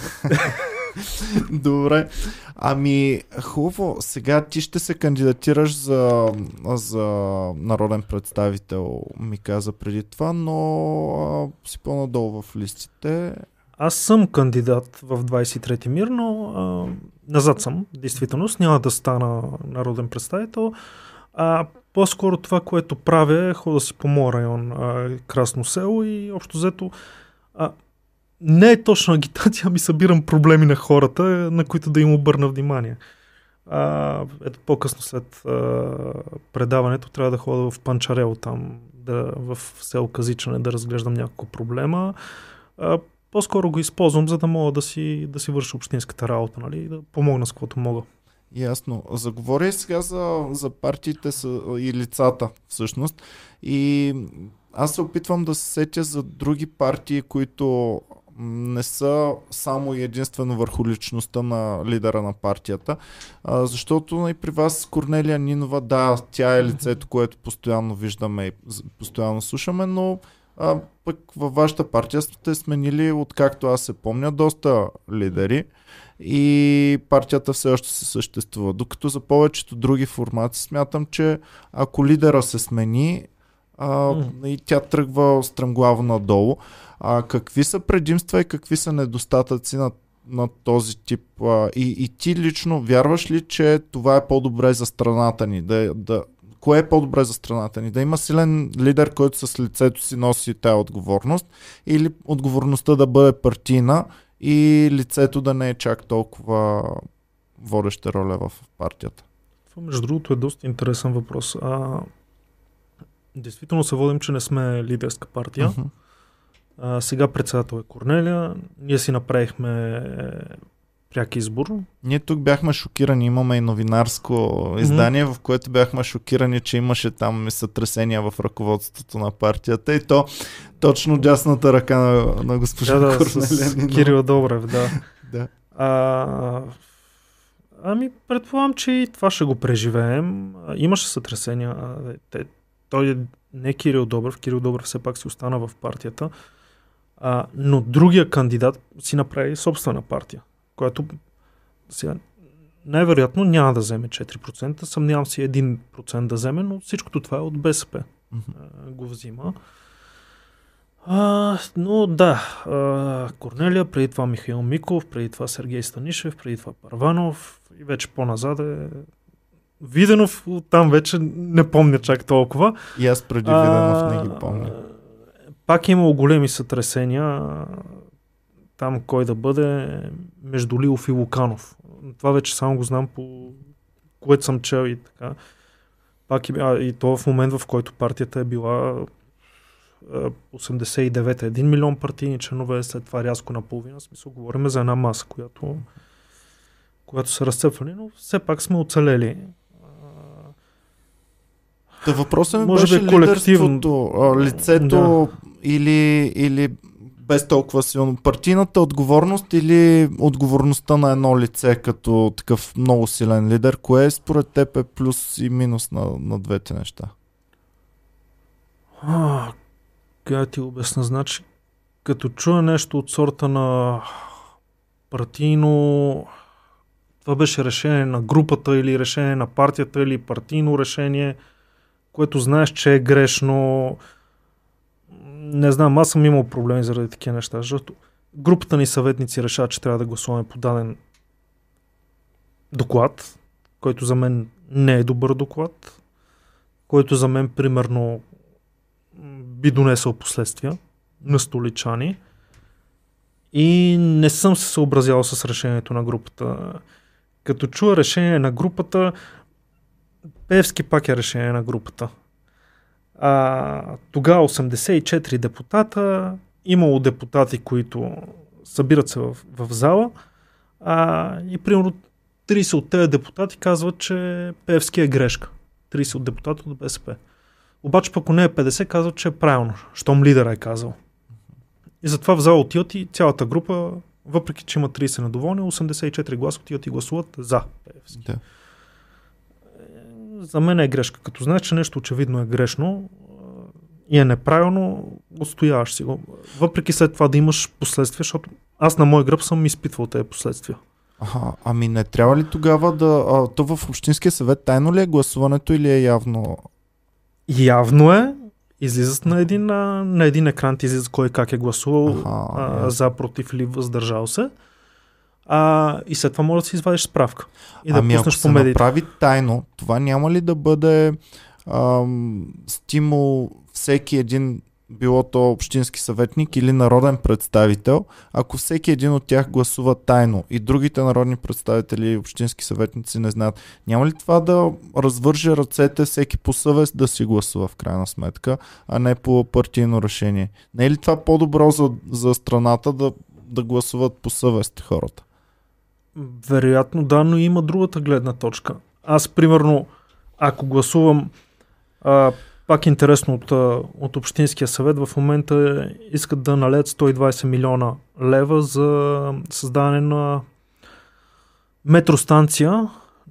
[laughs] Добре. Ами, хубаво. Сега ти ще се кандидатираш за, за народен представител, ми каза преди това, но а, си по-надолу в листите. Аз съм кандидат в 23-ти мир, но а, назад съм, действителност. Няма да стана народен представител. А по-скоро това, което правя е хода си по моя район, а, Красно село и общо взето а, не е точно агитация, ами събирам проблеми на хората, на които да им обърна внимание. А, ето по-късно след а, предаването трябва да хода в Панчарел там, да, в село Казичане да разглеждам няколко проблема. А, по-скоро го използвам, за да мога да си, да си върша общинската работа, нали, да помогна с каквото мога. Ясно. Заговоря сега за, за партиите са, и лицата, всъщност. И аз се опитвам да се сетя за други партии, които не са само и единствено върху личността на лидера на партията. А, защото и при вас Корнелия Нинова, да, тя е лицето, което постоянно виждаме и постоянно слушаме, но А пък във вашата партия сте сменили, откакто аз се помня, доста лидери и партията все още се съществува. Докато за повечето други формации смятам, че ако лидера се смени, а, mm. и тя тръгва стремглаво надолу. А, какви са предимства и какви са недостатъци на, на този тип? А, и, и ти лично вярваш ли, че това е по-добре за страната ни? Да, да, кое е по-добре за страната ни? Да има силен лидер, който с лицето си носи тая отговорност или отговорността да бъде партийна и лицето да не е чак толкова водеща роля в партията? Това, между другото, е доста интересен въпрос. А, действително се водим, че не сме лидерска партия. Uh-huh. А, сега председател е Корнелия. Ние си направихме пряк избор. Ние тук бяхме шокирани, имаме и новинарско издание, mm-hmm. в което бяхме шокирани, че имаше там сътресения в ръководството на партията и то точно дясната ръка на, на госпожа да. С Кирил Добрев, да. да. А, ами, предполагам, че и това ще го преживеем. Имаше сътресения. Те, той е не Кирил Добрев, Кирил Добрев все пак си остана в партията, а, но другия кандидат си направи собствена партия което сега най-вероятно няма да вземе 4%, съмнявам се 1% да вземе, но всичкото това е от БСП. Mm-hmm. го взима. А, но да, а, Корнелия, преди това Михаил Миков, преди това Сергей Станишев, преди това Парванов и вече по-назад е Виденов, там вече не помня чак толкова. И аз преди Виденов не ги помня. Пак е имало големи сътресения там кой да бъде между Лилов и Луканов. Това вече само го знам по което съм чел и така. Пак и, а, и то в момент, в който партията е била 89-та 1 милион партийни членове, след това рязко наполовина. Смисъл, говорим за една маса, която, която са разцепвали, но все пак сме оцелели. Та въпросът ми Може беше би колективното, лицето да. или, или без толкова силно. Партийната отговорност или отговорността на едно лице като такъв много силен лидер, кое според теб е плюс и минус на, на двете неща? А, как ти обясна? Значи, като чуя нещо от сорта на партийно това беше решение на групата или решение на партията или партийно решение, което знаеш, че е грешно, не знам, аз съм имал проблеми заради такива неща, защото групата ни съветници решават, че трябва да гласуваме по даден доклад, който за мен не е добър доклад, който за мен примерно би донесъл последствия на столичани и не съм се съобразял с решението на групата. Като чуя решение на групата, Певски пак е решение на групата. А, тогава 84 депутата, имало депутати, които събират се в, в зала а, и примерно 30 от тези депутати казват, че Певски е грешка. 30 от депутати от БСП. Обаче пък ако не е 50, казват, че е правилно, щом лидера е казал. И затова в зала отиват и цялата група, въпреки че има 30 недоволни, 84 гласа отиват и гласуват за Певски. Да за мен е грешка. Като знаеш, че нещо очевидно е грешно и е неправилно, отстояваш си го. Въпреки след това да имаш последствия, защото аз на мой гръб съм изпитвал тези последствия. Ага, ами не трябва ли тогава да... А, то в Общинския съвет тайно ли е гласуването или е явно? Явно е. Излизат на един, на, на един екран, ти излиза кой как е гласувал ага, а, за, против или въздържал се а, и след това може да си извадиш справка. И да ами пуснеш ако по се направи тайно, това няма ли да бъде ам, стимул всеки един било то общински съветник или народен представител, ако всеки един от тях гласува тайно и другите народни представители и общински съветници не знаят, няма ли това да развърже ръцете всеки по съвест да си гласува в крайна сметка, а не по партийно решение? Не е ли това по-добро за, за страната да, да гласуват по съвест хората? Вероятно да, но има другата гледна точка. Аз, примерно, ако гласувам а, пак интересно от, от Общинския съвет, в момента искат да налеят 120 милиона лева за създаване на метростанция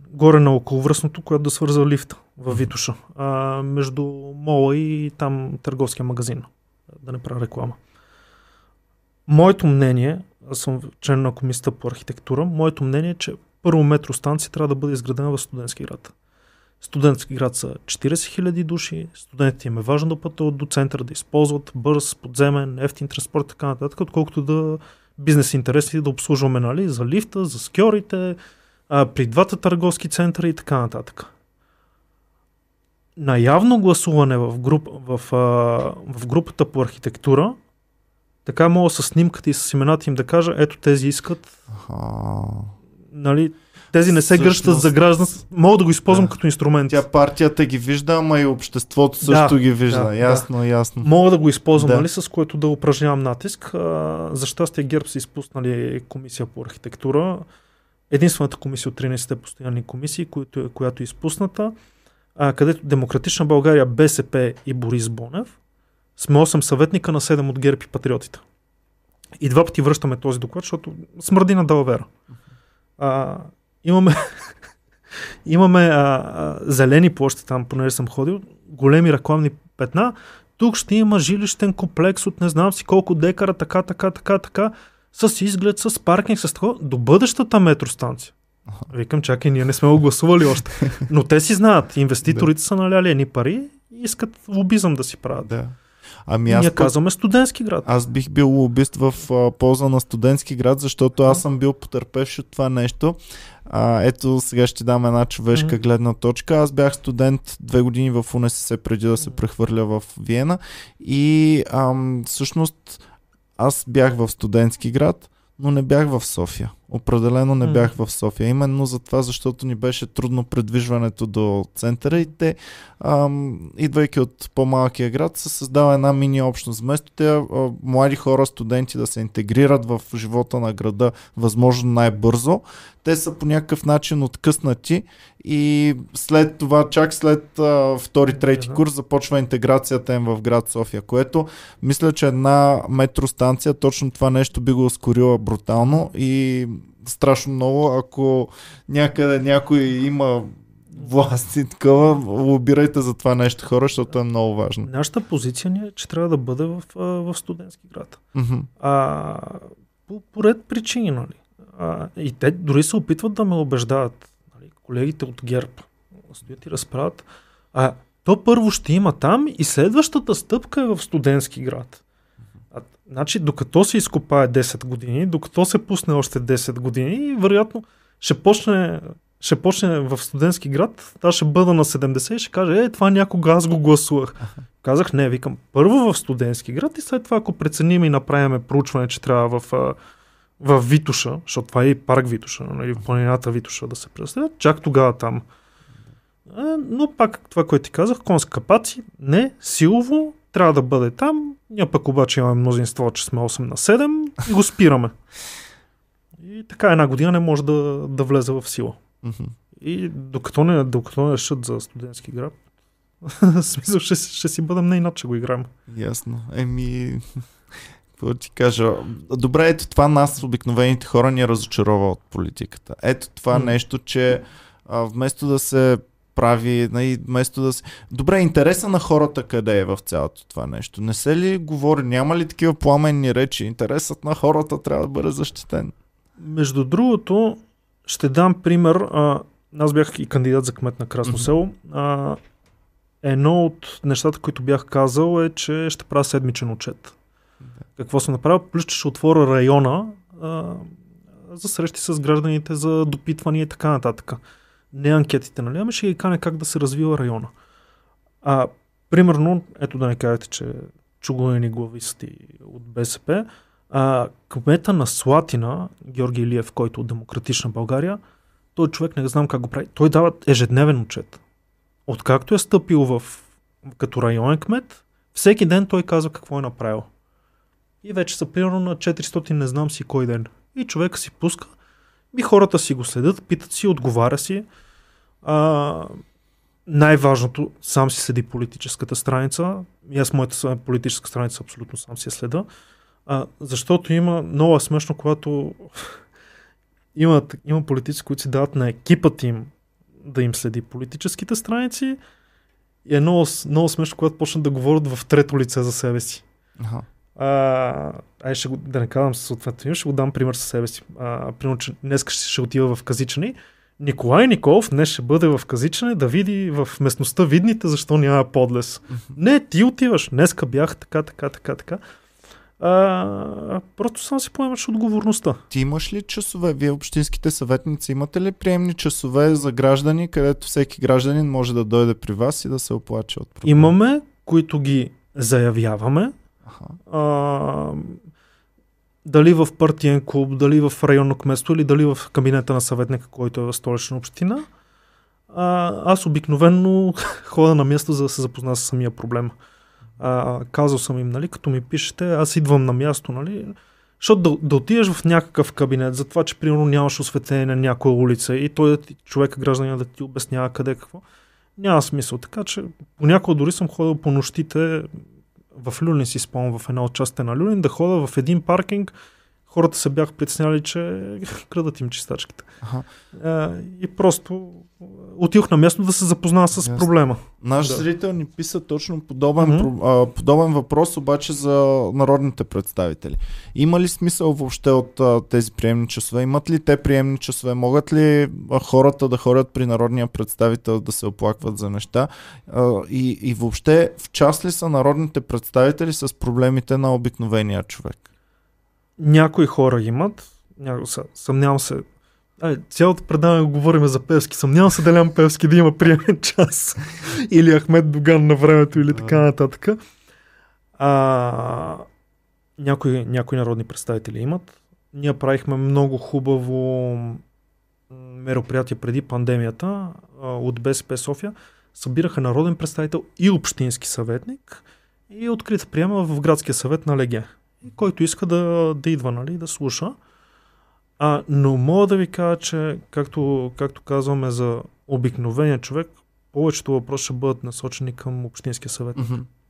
горе на околовръстното, която да свърза лифта в Витуша, а, между мола и там търговския магазин. да не правя реклама. Моето мнение, аз съм член на комисията по архитектура, моето мнение е, че първо метростанция трябва да бъде изградена в студентски град. Студентски град са 40 000 души, студентите им е важно да пътуват до центъра, да използват бърз, подземен, ефтин транспорт и така нататък, отколкото да бизнес интереси да обслужваме нали, за лифта, за скьорите, а, при двата търговски центъра и така нататък. На явно гласуване в, груп, в, а, в групата по архитектура, така мога с снимката и с имената им да кажа, ето тези искат. Нали, тези не се гръщат за гражданство. Мога да го използвам Да. като инструмент. Тя партията ги вижда, ама и обществото също Да, ги вижда. да, ясно, ясно. Мога да го използвам, Да. нали, с което да упражнявам натиск. А, за щастие ГЕРБ са изпуснали комисия по архитектура. Единствената комисия от 13-те постоянни комисии, която, която е изпусната, а, където Демократична България, БСП и Борис Бонев сме 8 съветника на 7 от ГЕРБ и Патриотите. И два пъти връщаме този доклад, защото смърди на далавера. А, имаме [laughs] имаме а, а, зелени площи там, понеже съм ходил, големи рекламни петна. Тук ще има жилищен комплекс от не знам си колко декара, така, така, така, така, с изглед, с паркинг, с такова, до бъдещата метростанция. Викам, чакай, ние не сме го гласували още. [laughs] Но те си знаят, инвеститорите са наляли едни пари и искат лобизъм да си правят. Да. Ами аз, ние пък- казваме студентски град. аз бих бил лобист в а, полза на студентски град, защото аз съм бил потърпевш от това нещо. А, ето сега ще дам една човешка гледна точка. Аз бях студент две години в УНСС преди да се прехвърля в Виена и ам, всъщност аз бях в студентски град, но не бях в София. Определено не бях в София. Именно за това, защото ни беше трудно предвижването до центъра и те, ам, идвайки от по-малкия град, се създава една мини общност. Вместо те а, млади хора, студенти да се интегрират в живота на града възможно най-бързо, те са по някакъв начин откъснати и след това, чак след а, втори, трети курс започва интеграцията им в град София, което мисля, че една метростанция точно това нещо би го ускорила брутално и страшно много, ако някъде някой има власт и такова, лобирайте за това нещо хора, защото е много важно. Нашата позиция ни е, че трябва да бъде в, в студентски град. Мгм. А, по, по ред причини, нали? А, и те дори се опитват да ме убеждават. Нали? Колегите от ГЕРБ стоят и разправят. А то първо ще има там и следващата стъпка е в студентски град. А, значи, докато се изкопае 10 години, докато се пусне още 10 години, вероятно ще почне, ще почне в студентски град, аз ще бъда на 70 и ще каже, е, това някога аз го гласувах. Казах, не, викам, първо в студентски град и след това, ако преценим и направим проучване, че трябва в, в Витуша, защото това е и парк Витуша, нали, в планината Витуша да се представят, чак тогава там. А, но пак това, което ти казах, конска паци, не, силово, трябва да бъде там, ние пък обаче имаме мнозинство, че сме 8 на 7 и го спираме. И така една година не може да, да влезе в сила. Мгм. И докато не, докато не решат за студентски град, [laughs] смисъл ще, си- ще си бъдем не иначе го играем. Ясно. Еми, какво ти кажа? Добре, ето това нас, обикновените хора, ни разочарова от политиката. Ето това М. нещо, че а, вместо да се прави, нали, вместо да се... Добре, интереса на хората къде е в цялото това нещо? Не се ли говори, няма ли такива пламенни речи? Интересът на хората трябва да бъде защитен. Между другото, ще дам пример. А, аз бях и кандидат за кмет на Красно Мгм. село. А, едно от нещата, които бях казал е, че ще правя седмичен отчет. Какво съм направил? Плюс, че ще отворя района а, за срещи с гражданите, за допитвания и така нататък. Не анкетите, нали? Ами ще ги кане как да се развива района. А, примерно, ето да не кажете, че чугунени глависти от БСП, а, кмета на Слатина, Георги Илиев, който от Демократична България, той човек не знам как го прави. Той дава ежедневен отчет. Откакто е стъпил в, като районен кмет, всеки ден той казва какво е направил. И вече са примерно на 400 не знам си кой ден. И човека си пуска, и хората си го следят, питат си, отговаря си. А, най-важното, сам си следи политическата страница. И аз моята политическа страница абсолютно сам си я следа. А, защото има много е смешно, когато [laughs] има, има политици, които си дават на екипът им да им следи политическите страници и е много, много смешно, когато почнат да говорят в трето лице за себе си. А, ай ще го, да не казвам съответно, ще го дам пример със себе си. А, примерно, че днес ще отива в Казичани. Николай Николов днес ще бъде в Казичане да види в местността видните защо няма подлес. Не, ти отиваш. Днеска бях така, така, така, така. А, просто сам си поемаш отговорността. Ти имаш ли часове? Вие общинските съветници имате ли приемни часове за граждани, където всеки гражданин може да дойде при вас и да се оплаче от проблема? Имаме, които ги заявяваме. Аха. А, дали в партиен клуб, дали в районно кметство или дали в кабинета на съветника, който е в столична община. А, аз обикновенно [laughs] ходя на място, за да се запозна с самия проблем. А, казал съм им, нали, като ми пишете, аз идвам на място, нали, защото да, да отидеш в някакъв кабинет, за това, че примерно нямаш осветление на някоя улица и той човек, гражданин да ти обяснява къде какво, няма смисъл. Така че понякога дори съм ходил по нощите в Люлин си спомням в една от частите на Люлин, да хода в един паркинг, хората се бяха притесняли, че [laughs] крадат им чистачките. Аха. А, и просто отидох на място да се запознава с Ясно. проблема. Наш Да. зрител ни писа точно подобен, про- а, подобен въпрос, обаче за народните представители. Има ли смисъл въобще от а, тези приемни часове? Имат ли те приемни часове? Могат ли а, хората да ходят при народния представител да се оплакват за неща? А, и, и въобще в част ли са народните представители с проблемите на обикновения човек? Някои хора имат, няко, съмнявам се, Ай, цялото предаване говорим за Певски. Съмнявам се Делян Певски да има приемен [laughs] час. или Ахмед Доган на времето, или така нататък. А, някои, някои народни представители имат. Ние правихме много хубаво мероприятие преди пандемията а, от БСП София. Събираха народен представител и общински съветник и открита приема в градския съвет на Леге. И който иска да, да идва, нали, да слуша. А, но мога да ви кажа, че както, както казваме за обикновения човек, повечето въпроси ще бъдат насочени към общинския съвет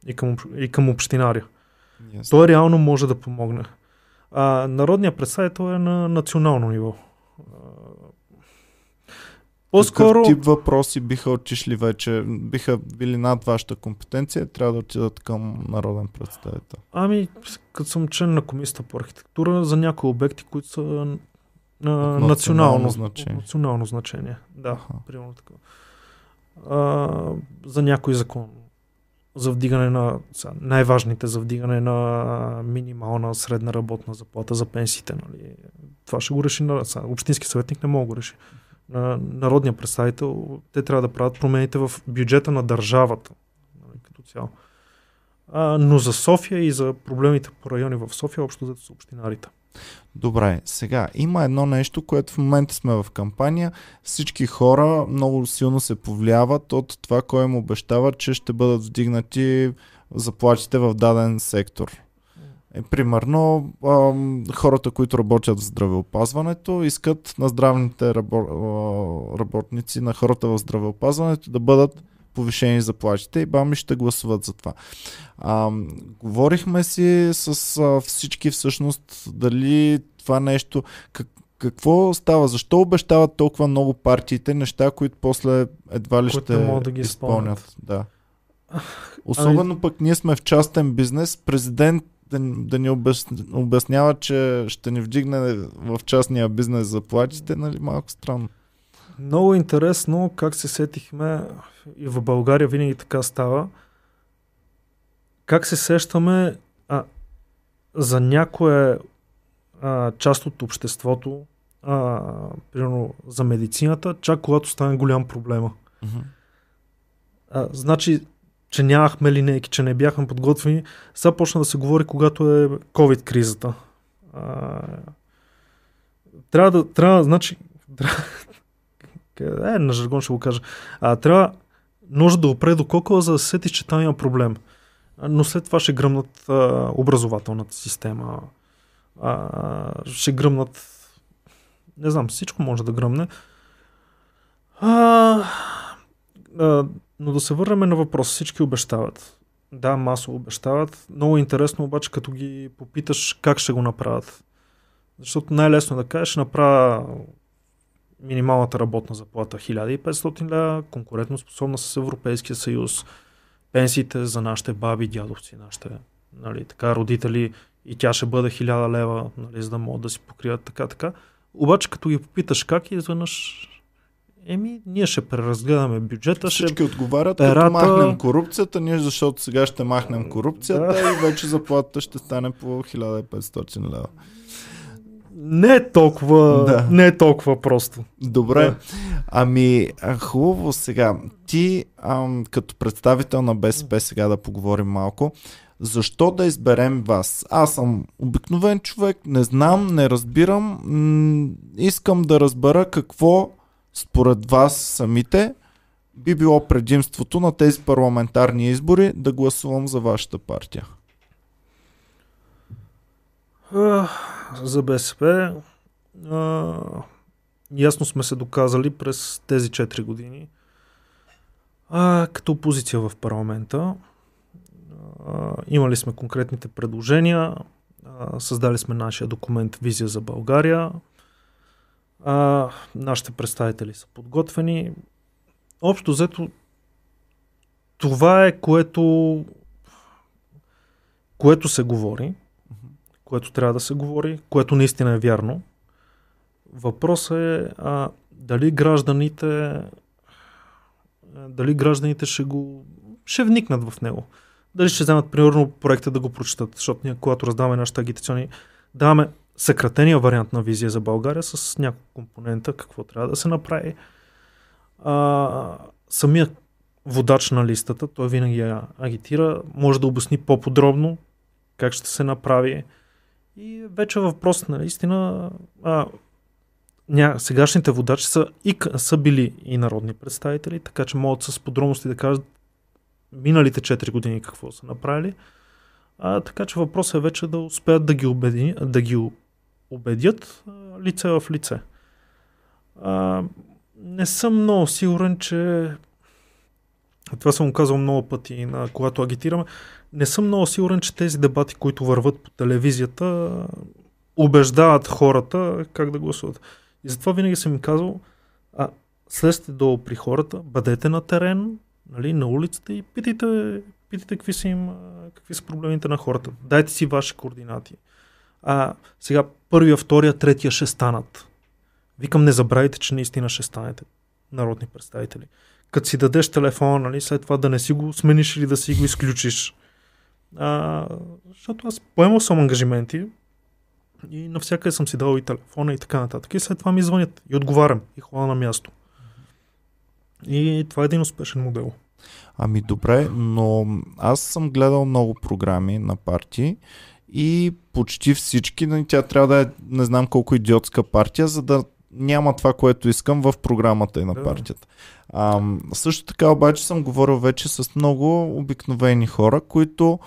и към, и към общинаря. Ясно. Той реално може да помогне. А, народният представител е на национално ниво. По-скоро... Какъв тип въпроси биха отишли вече, биха били над вашата компетенция, трябва да отидат към народен представител. Ами, като съм член на комисията по архитектура, за някои обекти, които са на национално национално, значение. национално значение. Да, Аха. примерно така. А, за някой закон. За вдигане на най-важните за вдигане на минимална средна работна заплата за пенсиите. Нали. Това ще го реши на, общински съветник не мога да го реши. На народния представител те трябва да правят промените в бюджета на държавата нали, като цяло. А, но за София и за проблемите по райони в София общо са общинарите. Добре, сега има едно нещо, което в момента сме в кампания. Всички хора много силно се повлияват от това, кой им обещава, че ще бъдат вдигнати заплатите в даден сектор. Е, примерно, ам, хората, които работят в здравеопазването, искат на здравните рабо, а, работници, на хората в здравеопазването да бъдат повишени заплатите и бами ще гласуват за това. А, говорихме си с а, всички всъщност дали това нещо, как, какво става, защо обещават толкова много партиите неща, които после едва ли Които ще могат да ги изпълнят. Да. Особено пък ние сме в частен бизнес, президент да, да ни обяс- обяснява, че ще ни вдигне в частния бизнес заплатите, нали малко странно. Много интересно как се сетихме и в България винаги така става. Как се сещаме а, за някоя а, част от обществото, а, примерно за медицината, чак когато стане голям проблема. А, значи, че нямахме линейки, че не бяхме подготвени. Сега почна да се говори, когато е COVID-кризата. А, трябва да, трябва, значи, е, на жаргон ще го кажа. А, трябва ножа да опре до кокала, за да се сетиш, че там има проблем. Но след това ще гръмнат а, образователната система. А, ще гръмнат не знам, всичко може да гръмне. А, а, но да се върнем на въпрос. Всички обещават. Да, масово обещават. Много интересно обаче, като ги попиташ как ще го направят. Защото най-лесно е да кажеш, направя минималната работна заплата 1500 лева, конкурентно способна с Европейския съюз, пенсиите за нашите баби, дядовци, нашите нали, така, родители и тя ще бъде 1000 лева, нали, за да могат да си покрият така, така. Обаче като ги попиташ как изведнъж Еми, ние ще преразгледаме бюджета. Всички ще... отговарят, перата... като махнем корупцията, ние защото сега ще махнем корупцията да. и вече заплатата ще стане по 1500 лева. Не е толкова, да. не е толкова просто. Добре. Да. Ами, хубаво сега. Ти, ам, като представител на БСП, сега да поговорим малко. Защо да изберем вас? Аз съм обикновен човек, не знам, не разбирам. М- искам да разбера какво според вас самите би било предимството на тези парламентарни избори да гласувам за вашата партия? За БСП а, ясно сме се доказали през тези 4 години а, като опозиция в парламента. А, имали сме конкретните предложения, създали сме нашия документ Визия за България, а, нашите представители са подготвени. Общо взето, това е което, което се говори, което трябва да се говори, което наистина е вярно. Въпросът е а, дали гражданите дали гражданите ще го ще вникнат в него. Дали ще вземат примерно проекта да го прочитат, защото ние когато раздаваме нашите агитационни, даваме съкратения вариант на визия за България с няколко компонента, какво трябва да се направи. А, самия водач на листата, той винаги я агитира, може да обясни по-подробно как ще се направи. И вече въпрос наистина а, ня, сегашните водачи са, и, са били и народни представители, така че могат с подробности да кажат миналите 4 години какво са направили. А, така че въпросът е вече да успеят да ги, убеди, да ги убедят лице в лице. А, не съм много сигурен, че това съм казал много пъти, на, когато агитираме, не съм много сигурен, че тези дебати, които върват по телевизията, убеждават хората как да гласуват. И затова винаги съм им казал, а, слезте долу при хората, бъдете на терен, нали, на улицата и питайте, питайте какви, са им, какви са проблемите на хората. Дайте си ваши координати. А, сега първия, втория, третия ще станат. Викам, не забравяйте, че наистина ще станете народни представители. Като си дадеш телефона, нали, след това да не си го смениш или да си го изключиш. А, защото аз поемал съм ангажименти и навсякъде съм си дал и телефона и така нататък. И след това ми звънят и отговарям и хвала на място. И това е един успешен модел. Ами добре, но аз съм гледал много програми на партии и почти всички, но тя трябва да е не знам колко идиотска партия, за да няма това, което искам в програмата и на партията. А, също така обаче съм говорил вече с много обикновени хора, които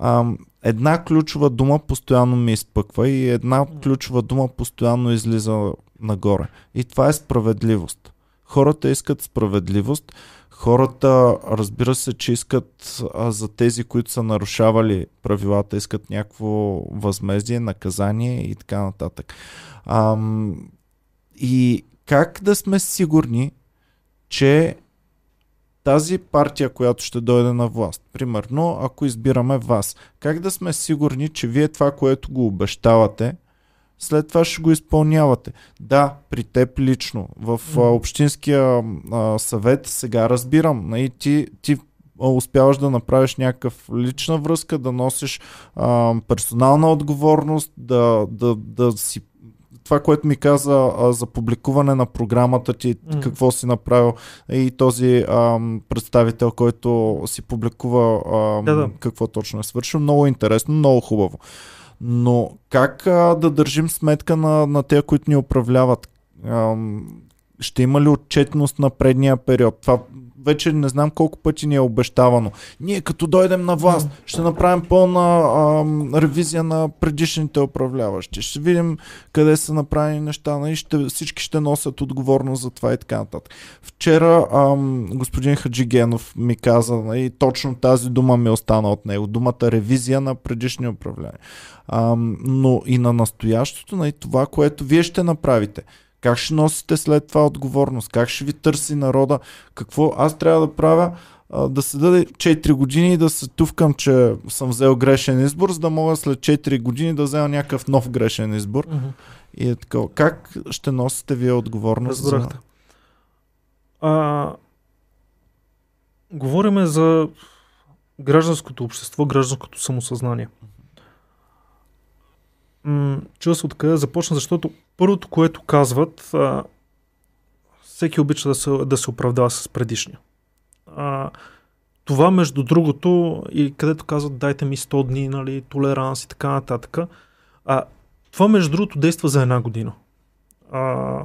а, една ключова дума постоянно ми изпъква и една ключова дума постоянно излиза нагоре. И това е справедливост. Хората искат справедливост. Хората, разбира се, че искат а, за тези, които са нарушавали правилата, искат някакво възмездие, наказание и така нататък. Ам, и как да сме сигурни, че тази партия, която ще дойде на власт, примерно, ако избираме вас, как да сме сигурни, че вие това, което го обещавате, след това ще го изпълнявате. Да, при теб лично. В а, общинския а, съвет сега разбирам. Нали, ти, ти успяваш да направиш някакъв лична връзка, да носиш а, персонална отговорност, да, да, да си това, което ми каза а, за публикуване на програмата ти, mm. какво си направил и този а, представител, който си публикува а, да, да. какво точно е свършил. Много интересно, много хубаво. Но как а, да държим сметка на, на те, които ни управляват? А, ще има ли отчетност на предния период? Това вече не знам колко пъти ни е обещавано. Ние като дойдем на власт, ще направим пълна а, ревизия на предишните управляващи. Ще видим къде са направени неща, нали? ще, всички ще носят отговорност за това и така нататък. Вчера а, господин Хаджигенов ми каза, нали, точно тази дума ми остана от него. Думата ревизия на предишни управления. А, но и на настоящото, нали, това, което вие ще направите. Как ще носите след това отговорност? Как ще ви търси народа? Какво аз трябва да правя? да се даде 4 години и да се тувкам, че съм взел грешен избор, за да мога след 4 години да взема някакъв нов грешен избор. Мгм. И е така. Как ще носите вие отговорност? За... А, говориме за гражданското общество, гражданското самосъзнание. М- чува се откъде започна, защото първото, което казват, а, всеки обича да се, да се оправдава с предишния. А, това, между другото, и където казват дайте ми 100 дни, нали, толеранс и така нататък, а, това, между другото, действа за една година. А,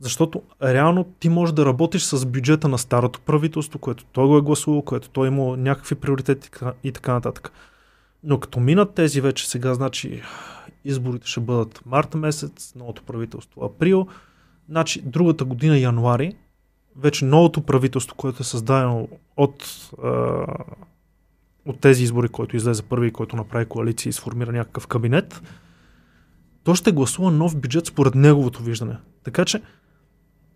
защото реално ти можеш да работиш с бюджета на старото правителство, което той го е гласувал, което той има някакви приоритети и така нататък. Но като минат тези вече сега, значи изборите ще бъдат март месец, новото правителство април, значи другата година януари, вече новото правителство, което е създадено от, а, от тези избори, който излезе първи който направи коалиция и сформира някакъв кабинет, то ще гласува нов бюджет според неговото виждане. Така че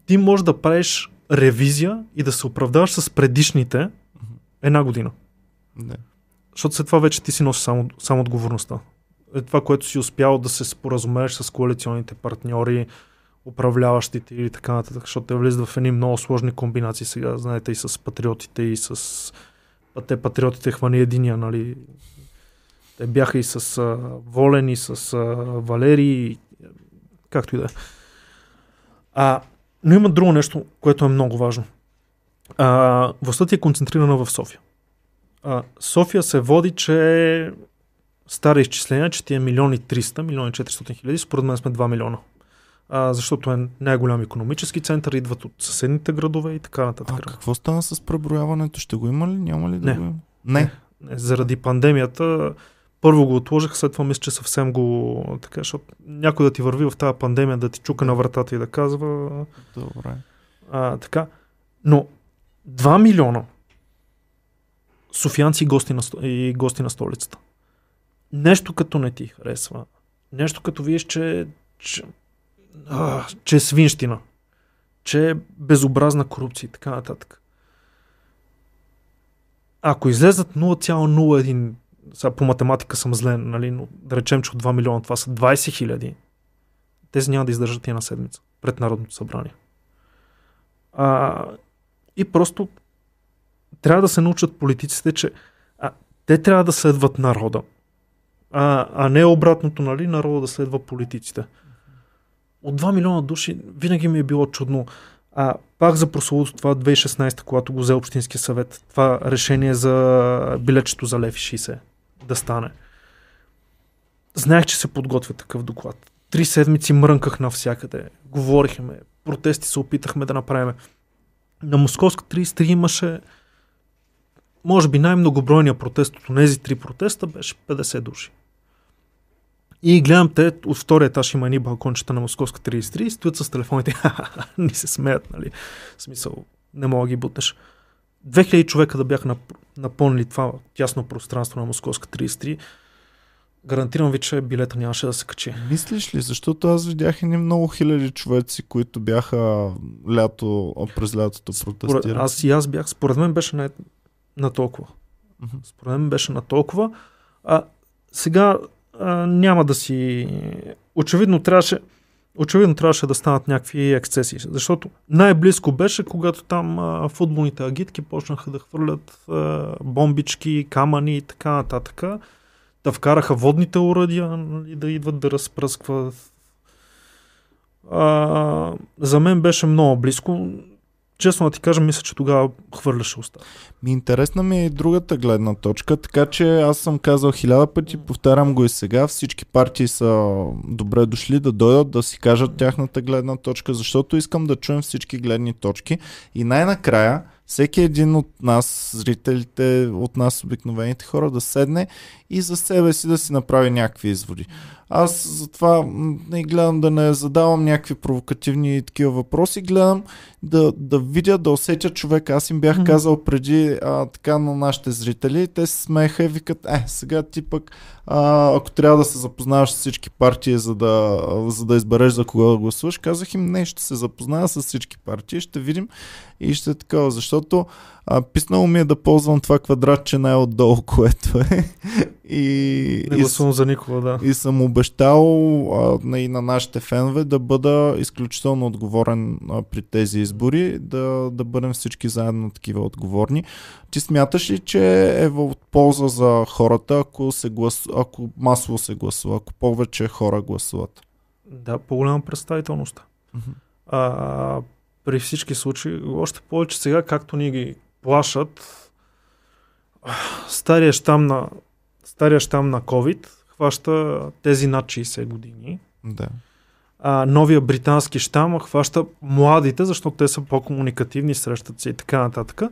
ти можеш да правиш ревизия и да се оправдаваш с предишните една година. Не. Защото след това вече ти си носи само, само отговорността. Е това, което си успял да се споразумееш с коалиционните партньори, управляващите и така нататък, защото те влизат в едни много сложни комбинации сега, знаете, и с патриотите, и с... А те патриотите хвани единия, нали? Те бяха и с а, Волен, и с а, Валери, и, както и да е. А, но има друго нещо, което е много важно. А, властта ти е концентрирана в София. А, София се води, че стари изчисления, че ти е милиони 300, милиони 400 хиляди, според мен сме 2 милиона. А, защото е най-голям економически център, идват от съседните градове и така нататък. А какво стана с преброяването? Ще го има ли? Няма ли да Не. го има? Не. Не, заради пандемията първо го отложих, след това мисля, че съвсем го така, защото някой да ти върви в тази пандемия, да ти чука на вратата и да казва Добре. а, така. Но 2 милиона софианци и гости, на, и гости на столицата. Нещо като не ти харесва. Нещо като виеш, че, че, а, че е свинщина. Че е безобразна корупция и така нататък. Ако излезат 0,01 сега по математика съм злен, нали, но да речем, че от 2 милиона това са 20 хиляди, тези няма да издържат и една седмица пред Народното събрание. А, и просто трябва да се научат политиците, че а, те трябва да следват народа, а, а не обратното, нали, народа да следва политиците. От 2 милиона души винаги ми е било чудно. А, пак за прословото това 2016, когато го взе Общинския съвет, това решение за билечето за лев и 60 да стане. Знаех, че се подготвя такъв доклад. Три седмици мрънках навсякъде. Говорихме, протести се опитахме да направим. На Московска 33 имаше може би най-многобройният протест от тези три протеста беше 50 души. И гледам те, от втория етаж има едни балкончета на Московска 33 и стоят с телефоните. [laughs] Ни се смеят, нали? В смисъл, не мога да ги бутнеш. 2000 човека да бяха нап- напълнили това тясно пространство на Московска 33. Гарантирам ви, че билета нямаше да се качи. Мислиш ли? Защото аз видях едни много хиляди човеци, които бяха лято, през лятото протестирали. аз и аз бях, според мен беше на, на толкова. Според мен беше на толкова. А сега а, няма да си... Очевидно трябваше, очевидно трябваше да станат някакви ексцесии, защото най-близко беше, когато там а, футболните агитки почнаха да хвърлят а, бомбички, камъни и така нататък. Да вкараха водните уръдия нали, да идват да разпръскват. А, за мен беше много близко. Честно да ти кажа, мисля, че тогава хвърляше уста. Ми интересна ми е и другата гледна точка, така че аз съм казал хиляда пъти, повтарям го и сега, всички партии са добре дошли да дойдат да си кажат тяхната гледна точка, защото искам да чуем всички гледни точки и най-накрая всеки един от нас, зрителите, от нас обикновените хора да седне и за себе си да си направи някакви изводи. Аз затова не гледам да не задавам някакви провокативни такива въпроси, гледам да, да видя, да усетя човека. Аз им бях mm-hmm. казал преди а, така на нашите зрители, те се смееха и викат, е, сега ти пък, а, ако трябва да се запознаваш с всички партии, за да, за да избереш за кого да гласуваш, казах им, не, ще се запозная с всички партии, ще видим и ще е такова, защото а, писнало ми е да ползвам това квадратче най-отдолу, [laughs] което е. И, не гласувам за никого, да. И съм обещал а, и на нашите фенове да бъда изключително отговорен а, при тези избори, да, да бъдем всички заедно такива отговорни. Ти смяташ ли, че е в полза за хората, ако, се глас... ако масово се гласува, ако повече хора гласуват? Да, по-голяма представителност. Mm-hmm. А, при всички случаи, още повече сега, както ни ги плашат, стария щам на, стария щам на COVID хваща тези над 60 години. Да. А, новия британски щам хваща младите, защото те са по-комуникативни, срещат се и така нататък.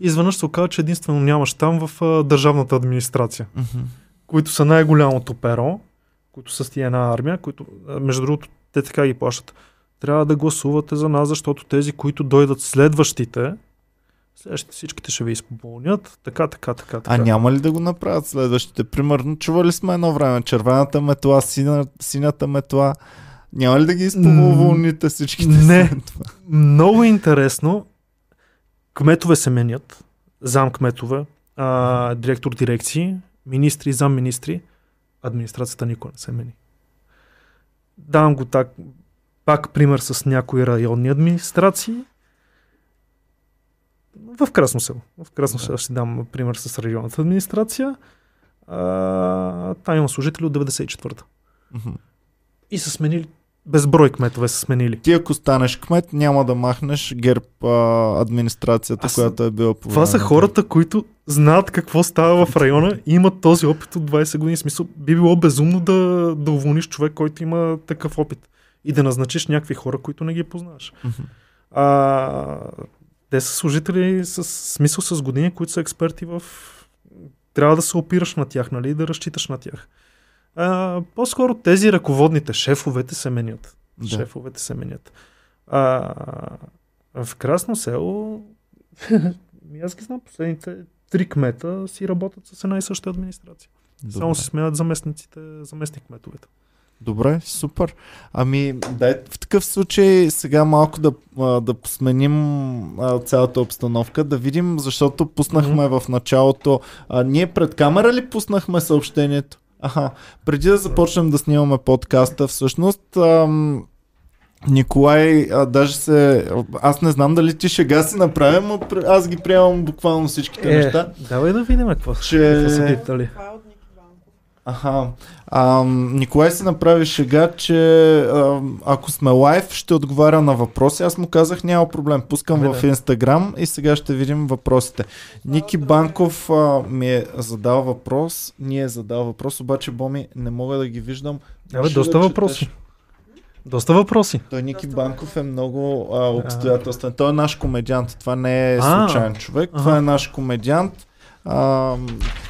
Изведнъж се оказва, че единствено няма щам в а, държавната администрация, mm-hmm. които са най-голямото перо, които са с тия една армия, които, между другото, те така ги плащат. Трябва да гласувате за нас, защото тези, които дойдат следващите, Следващите всичките ще ви изпълнят. Така, така, така, така. А няма ли да го направят следващите? Примерно, чували сме едно време червената метла, сина, синята метла. Няма ли да ги изпълните всичките? Не. Много интересно. Кметове се менят. Зам кметове, а, директор дирекции, министри, зам министри. Администрацията никога не се мени. Давам го так, пак пример с някои районни администрации в Красно село. В Красно село ще дам пример с регионалната администрация. А, там има служители от 94-та. Mm-hmm. И са сменили безброй кметове са сменили. Ти ако станеш кмет, няма да махнеш герб а, администрацията, Аз... която е била по Това са хората, които знаят какво става в района и имат този опит от 20 години. Смисъл, би било безумно да, да уволниш човек, който има такъв опит и да назначиш някакви хора, които не ги познаваш. Mm-hmm. А, те са служители с смисъл с години, които са експерти в... Трябва да се опираш на тях, нали, да разчиташ на тях. А, по-скоро тези ръководните, шефовете се менят. Да. Шефовете се менят. А, в Красно село, [laughs] аз ги знам, последните три кмета си работят с една и съща администрация. Добре. Само се сменят заместниците, заместник кметовете. Добре, супер. Ами, дай в такъв случай сега малко да, да посменим цялата обстановка, да видим, защото пуснахме mm-hmm. в началото. А, ние пред камера ли пуснахме съобщението? Аха, преди да започнем да снимаме подкаста, всъщност, ам, Николай, а, даже се... Аз не знам дали ти шега си направя, но аз ги приемам буквално всичките е, неща. Давай да видим какво, че... какво са питали. Аха. А, Николай си направи шега, че а, ако сме лайв, ще отговаря на въпроси. Аз му казах, няма проблем. Пускам Ами, в Инстаграм и сега ще видим въпросите. Ники Банков а, ми е задал въпрос. Ние е задал въпрос, обаче Боми не мога да ги виждам. Абе, доста да въпроси. Доста въпроси. Той Ники Банков е много а, обстоятелствен. Той е наш комедиант. Това не е случайен човек. Това е наш комедиант, а,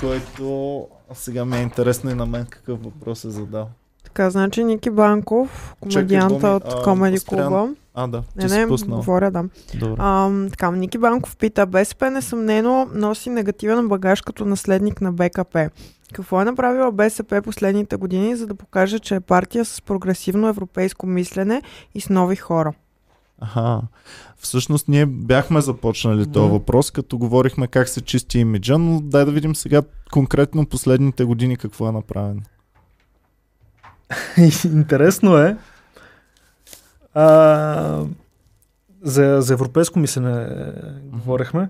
който сега ми е интересно и на мен какъв въпрос е задал. Така, значи Ники Банков, комедианта Чакай, от Комеди Клуба. А, да. Не, не, говоря, да. Добре. А, така, Ники Банков пита, БСП несъмнено носи негативен багаж като наследник на БКП. Какво е направила БСП последните години, за да покаже, че е партия с прогресивно европейско мислене и с нови хора? Аха. Всъщност ние бяхме започнали да. този въпрос, като говорихме как се чисти имиджа, но дай да видим сега конкретно последните години какво е направено. [laughs] Интересно е. А, за, за европейско мислене говорихме.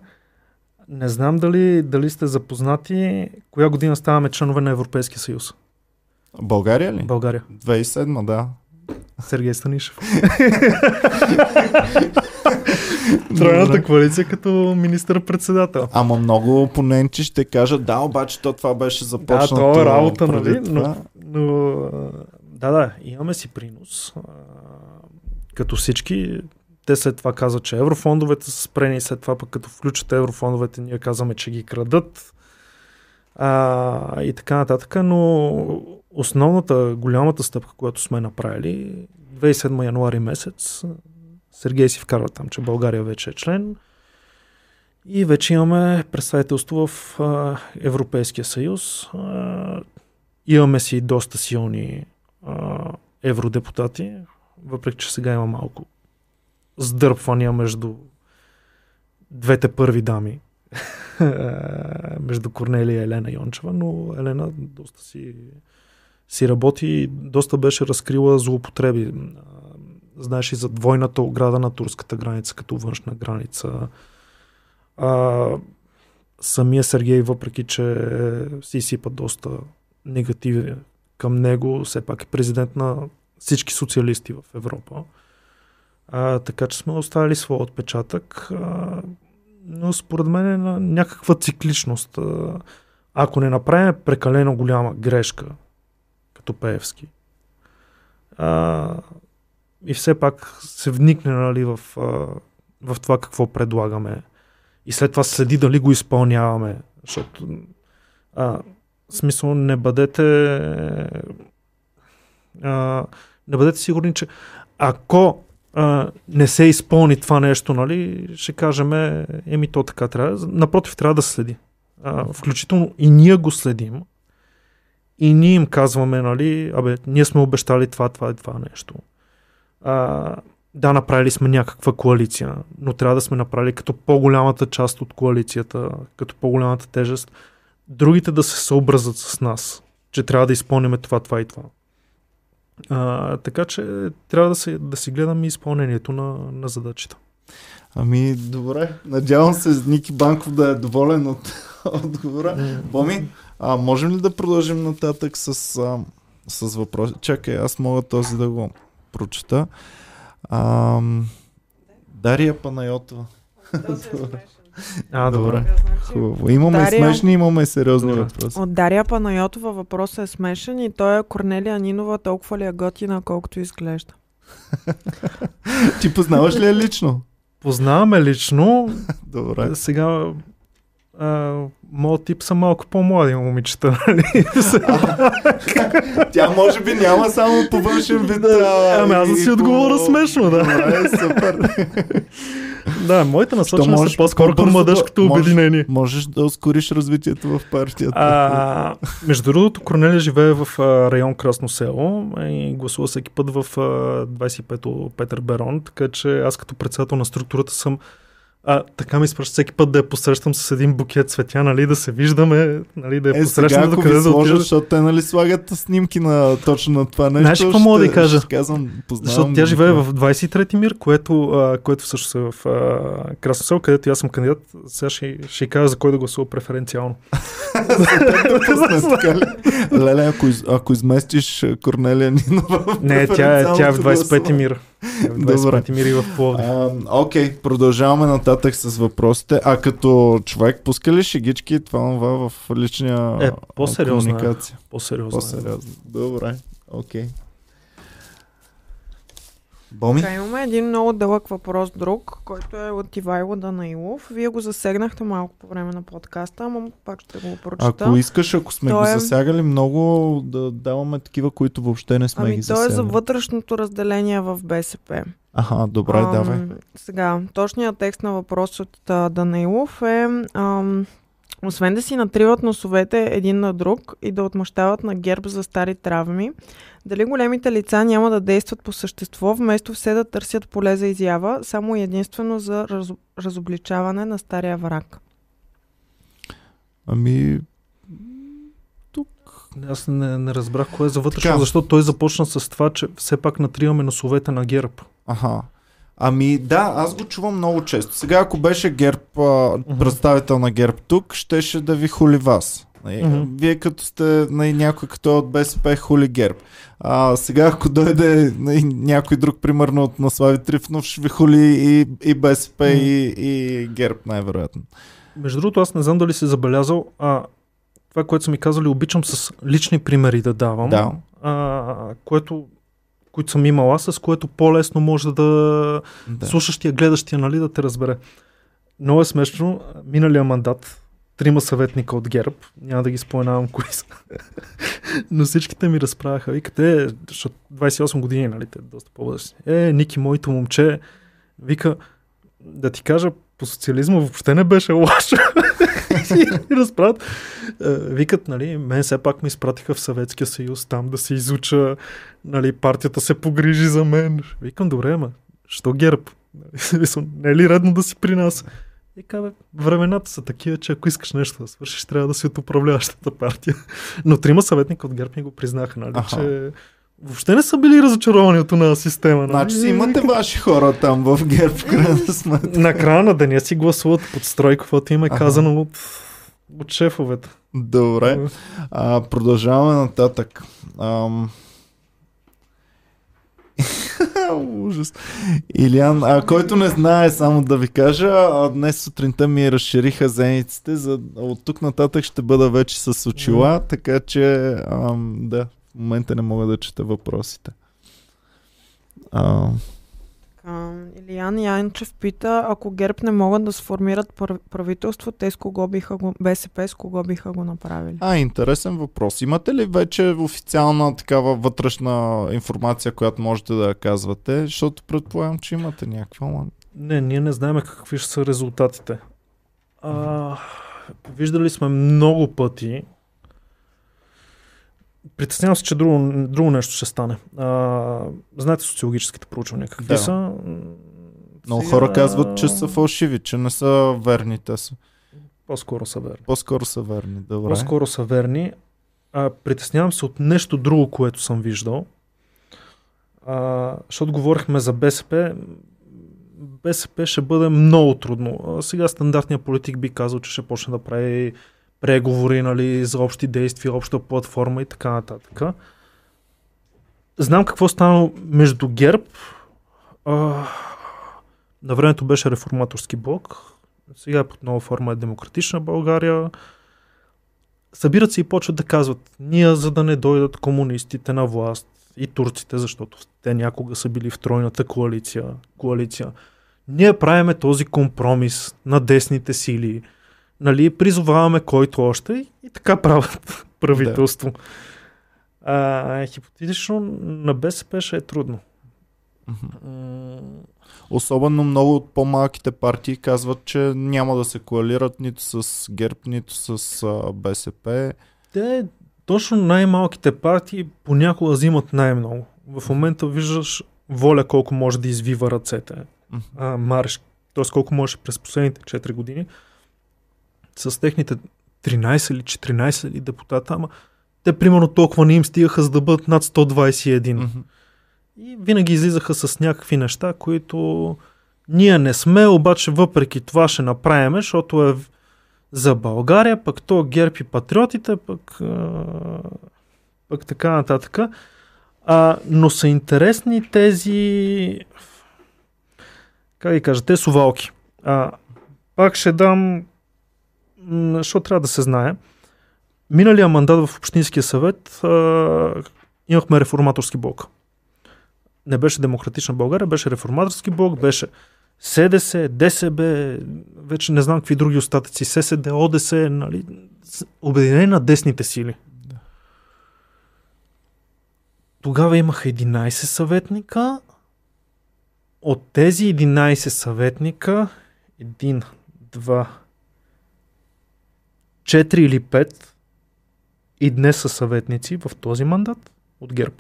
Не знам дали, дали сте запознати коя година ставаме членове на Европейския съюз. България ли? България. 2007, да. Сергей Станишев. [laughs] Тройната коалиция като министър-председател. Ама много опоненти ще кажат, да, обаче то това беше започнато. Да, това е работа, нали? Но, но, да, да, имаме си принос. Като всички, те след това казват, че еврофондовете са спрени, след това пък като включат еврофондовете, ние казваме, че ги крадат а, и така нататък, но основната, голямата стъпка, която сме направили, 27 януари месец, Сергей си вкарва там, че България вече е член и вече имаме представителство в а, Европейския съюз. А, имаме си доста силни а, евродепутати, въпреки че сега има малко сдърпвания между двете първи дами, [laughs] между Корнелия и Елена Йончева, но Елена доста си, си работи и доста беше разкрила злоупотреби. Знаеш и за двойната ограда на турската граница като външна граница. А, самия Сергей, въпреки че си сипа доста негативи към него, все пак е президент на всички социалисти в Европа. А, така че сме оставили своя отпечатък. А, но според мен е на някаква цикличност. А, ако не направим прекалено голяма грешка, като Пеевски, а, и все пак се вникне нали, в, а, в това какво предлагаме и след това следи дали го изпълняваме, защото а, смисъл не бъдете а, не бъдете сигурни, че ако а, не се изпълни това нещо, нали, ще кажем, еми то така трябва. Напротив, трябва да следи. А, включително и ние го следим. И ние им казваме, нали, абе, ние сме обещали това, това и това нещо. А, да, направили сме някаква коалиция, но трябва да сме направили като по-голямата част от коалицията, като по-голямата тежест, другите да се съобразят с нас, че трябва да изпълним това, това и това. А, така че трябва да, се, да си гледаме изпълнението на, на задачите. Ами, добре. Надявам се Ники Банков да е доволен от [laughs] отговора. Боми, а можем ли да продължим нататък с, а, с въпроси? Чакай, аз мога този да го прочета. А, Дария Панайотова. А, [laughs] добре. Хубаво. Имаме Дария- смешни, имаме сериозни Добре. въпроси. От Дария Панайотова въпросът е смешен и той е Корнелия Нинова толкова ли е готина, колкото изглежда. [laughs] Ти познаваш ли я лично? Познаваме лично. [laughs] Добре. Сега а, моят тип са малко по-млади момичета. Нали? Тя може би няма само по външен вид. Ами аз да си отговоря смешно, да. Добре, супер. да, моите насочени са по-скоро към младежкото можеш- обединение. Можеш да ускориш развитието в партията. А, между другото, Корнелия живее в а, район Красно село и гласува всеки път в а, 25-то Петър Берон, така че аз като председател на структурата съм а, така ми изпраща всеки път да я посрещам с един букет цветя, нали, да се виждаме, нали, да я Е, посрещам до къде да отида. защото те нали слагат снимки на точно на това нещо. Знаеш какво мога да кажа? Ще казвам, познавам. Защото тя живее в 23-ти мир, което, а, което всъщност е в а, Красно село, където аз съм кандидат. Сега ще, ще кажа за кой да гласува преференциално. Леле, ако, ако изместиш Корнелия Нинова Не, тя е, тя е в преференциалното 25-ти гласуване. мир. Тя е в 25-ти мир и в Пловдив. Окей, продължаваме нататък с въпросите. А като човек, пуска ли шегички това в личния Е, по-сериозно е. комуникация? По-сериозно. е. По-сериозно. Добре, окей. Боми? Така, имаме един много дълъг въпрос друг, който е от Ивайло Данаилов. Вие го засегнахте малко по време на подкаста, ама пак ще го прочета. Ако искаш, ако сме Той го е- засягали много, да даваме такива, които въобще не сме Ами ги то е засягали. за вътрешното разделение в БСП. Аха, добре, Ам, давай. Сега, точният текст на въпрос от а, Данаилов е ам, освен да си натриват носовете един на друг и да отмъщават на герб за стари травми, дали големите лица няма да действат по същество, вместо все да търсят поле за изява, само и единствено за раз, разобличаване на стария враг. Ами, Аз не, не разбрах кое е за вътрешно, Така. защото той започна с това, че все пак натриваме носовете на герб. аха. Ами да, аз го чувам много често. Сега ако беше ГЕРБ, а, представител на ГЕРБ тук, щеше да ви хули вас. Нали. Вие като сте нали, някой като е от БСП хули ГЕРБ. А, сега ако дойде нали, някой друг, примерно от Наслави Трифнов, ще ви хули и, и БСП и, и ГЕРБ най-вероятно. Между другото, аз не знам дали си забелязал, а това, което са ми казали, обичам с лични примери да давам, Да. а, което, които съм имал аз, с което по-лесно може да, Да. слушащия, гледащия, нали, да те разбере. Много е смешно. Миналия мандат, трима съветника от ГЕРБ, няма да ги споменавам кои са. [laughs] Но всичките ми разправяха, викате, защото 28 години, нали, те доста по-възрастни. Е, Ники, моето момче, вика, да ти кажа, по социализма въобще не беше лошо. [laughs] [laughs] и разправят. Е, викат, нали, мен все пак ми изпратиха в Съветския съюз там да се изуча, нали, партията се погрижи за мен. Викам, добре, ма, що герб? не е ли редно да си при нас? И казва, времената са такива, че ако искаш нещо да свършиш, трябва да си от управляващата партия. Но трима съветника от ГЕРБ ми го признаха, нали, Аха. че въобще не са били разочаровани от тази система. Нали? Значи си имате ваши хора там в ГЕРБ, в крайна сметка. На края на деня си гласуват под строй, каквото им е казано от, от шефовете. Добре. А, продължаваме нататък. Ам... [laughs] Ужас. Илян, а, който не знае, само да ви кажа, днес сутринта ми разшириха зениците, за от тук нататък ще бъда вече с очила, така че ам, да, в момента не мога да чета въпросите. А... Илиян Янчев пита, ако ГЕРБ не могат да сформират правителство, те с кого биха го, БСП с кого биха го направили? А, интересен въпрос. Имате ли вече официална такава вътрешна информация, която можете да казвате? Защото предполагам, че имате някаква. Не, ние не знаем какви ще са резултатите. А, виждали сме много пъти Притеснявам се, че друго, друго нещо ще стане. А, знаете социологическите проучвания какви да. са? Много Сега... хора казват, че са фалшиви, че не са верни. Те са. По-скоро са верни. По-скоро са верни, добре. По-скоро са верни. А, притеснявам се от нещо друго, което съм виждал. А, защото говорихме за БСП. БСП ще бъде много трудно. А сега стандартният политик би казал, че ще почне да прави преговори нали, за общи действия, обща платформа и така нататък. Знам какво стана между ГЕРБ. А, на времето беше реформаторски блок. Сега под нова форма е демократична България. Събират се и почват да казват, ние за да не дойдат комунистите на власт и турците, защото те някога са били в тройната коалиция, коалиция. Ние правиме този компромис на десните сили, нали, призоваваме който още и, и така правят [laughs] правителство. Да. А, хипотетично на БСП ще е трудно. Особено много от по-малките партии казват, че няма да се коалират нито с ГЕРБ, нито с а, БСП. Те, точно най-малките партии понякога взимат най-много. В момента виждаш воля колко може да извива ръцете. А, марш, т.е. колко може през последните 4 години с техните 13 или 14 или депутата, ама те примерно толкова не им стигаха за да бъдат над 121. Mm-hmm. И винаги излизаха с някакви неща, които ние не сме, обаче въпреки това ще направим, защото е за България, пък то ГЕРБ и патриотите, пък, пък така нататък. А, но са интересни тези как да кажа, те сувалки. А, пак ще дам защото трябва да се знае. Миналия мандат в Общинския съвет а, имахме реформаторски блок. Не беше Демократична България, беше реформаторски блок, беше СДС, ДСБ, вече не знам какви други остатъци, ССД, ОДС, нали, обединение на десните сили. Тогава имаха 11 съветника. От тези 11 съветника, един, два, 4 или 5 и днес са съветници в този мандат от ГЕРБ.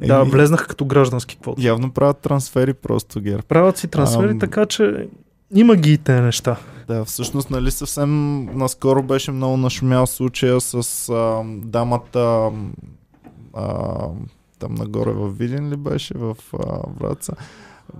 [laughs] да, влезнаха като граждански квоти. Явно правят трансфери просто ГЕРБ. Правят си трансфери, Ам... така че има ги и те неща. Да, всъщност, нали съвсем наскоро беше много нашумял случая с а, дамата а, там нагоре в Видин ли беше, в а, Враца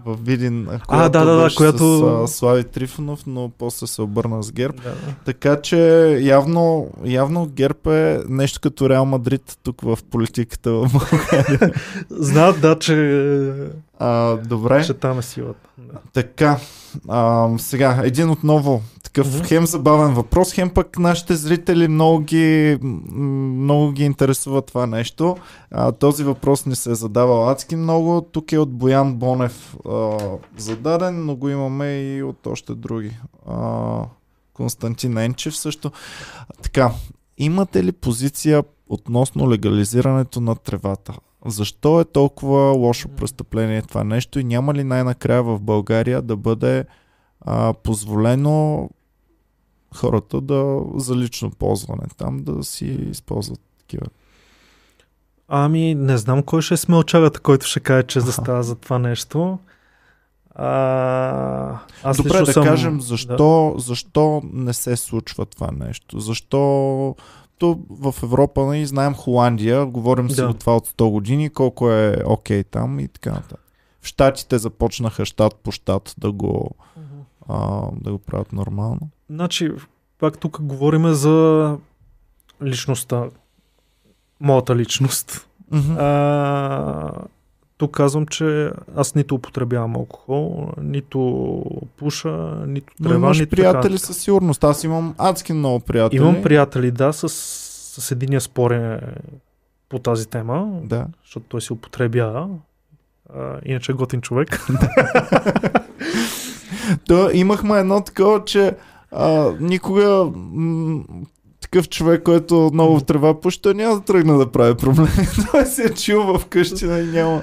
в Видин, а, да, да, да, която... с Слави Трифонов, но после се обърна с ГЕРБ. Да, да. Така че явно, явно ГЕРБ е нещо като Реал Мадрид тук в политиката в България. [laughs] Знаят, да, че... А, добре. Че там е силата. Да. Така, а, сега, един отново такъв mm-hmm. хем забавен въпрос, хем пък нашите зрители много ги, много ги интересува това нещо. А, този въпрос не се е задавал адски много. Тук е от Боян Бонев а, зададен, но го имаме и от още други. А, Константин Енчев също. Така, имате ли позиция относно легализирането на тревата? Защо е толкова лошо престъпление това нещо и няма ли най-накрая в България да бъде а, позволено хората да за лично ползване там да си използват такива? Ами, не знам кой ще е смелчагата, който ще каже, че застава за това нещо. А, аз Добре, да съм... кажем защо, да. защо не се случва това нещо. Защо то в Европа, нали, знаем Холандия, говорим си Да. от това от 100 години, колко е окей там и така нататък. В Штатите започнаха щат по щат да го, а, да го правят нормално. Значи, пак тук говорим за личността. Моята личност. Мгм. А, тук казвам, че аз нито употребявам алкохол, нито пуша, нито Но трева, имаш нито приятели така. със сигурност. Аз имам адски много приятели. Имам приятели, да, с, с единия спорен по тази тема, Да. защото той си употребява. А, иначе е готин човек. [laughs] То, имахме едно такова, че а, никога м- такъв човек, който много в трева пуща, няма да тръгне да прави проблеми. [laughs] Той си е чил вкъщи, нали, няма.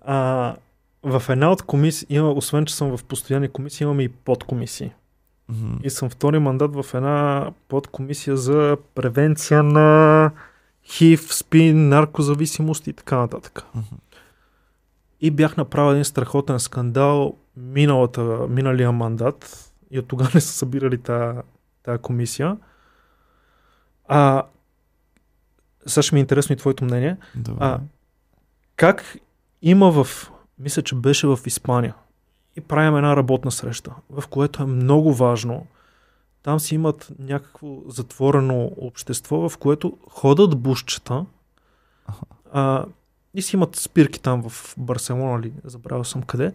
А, в една от комисии, има, освен че съм в постоянни комисии, имаме и подкомисии. Мгм. И съм втори мандат в една подкомисия за превенция на ХИВ, СПИН, наркозависимост и така нататък. Мгм. И бях направил един страхотен скандал миналата, миналия мандат и от тогава [laughs] не са събирали тая комисия. А, сега ще ми е интересно и твоето мнение. Добре. А, как има в, мисля, че беше в Испания, и правим една работна среща, в което е много важно. Там си имат някакво затворено общество, в което ходят бушчета а, и си имат спирки там в Барселона, ли, забравял съм къде,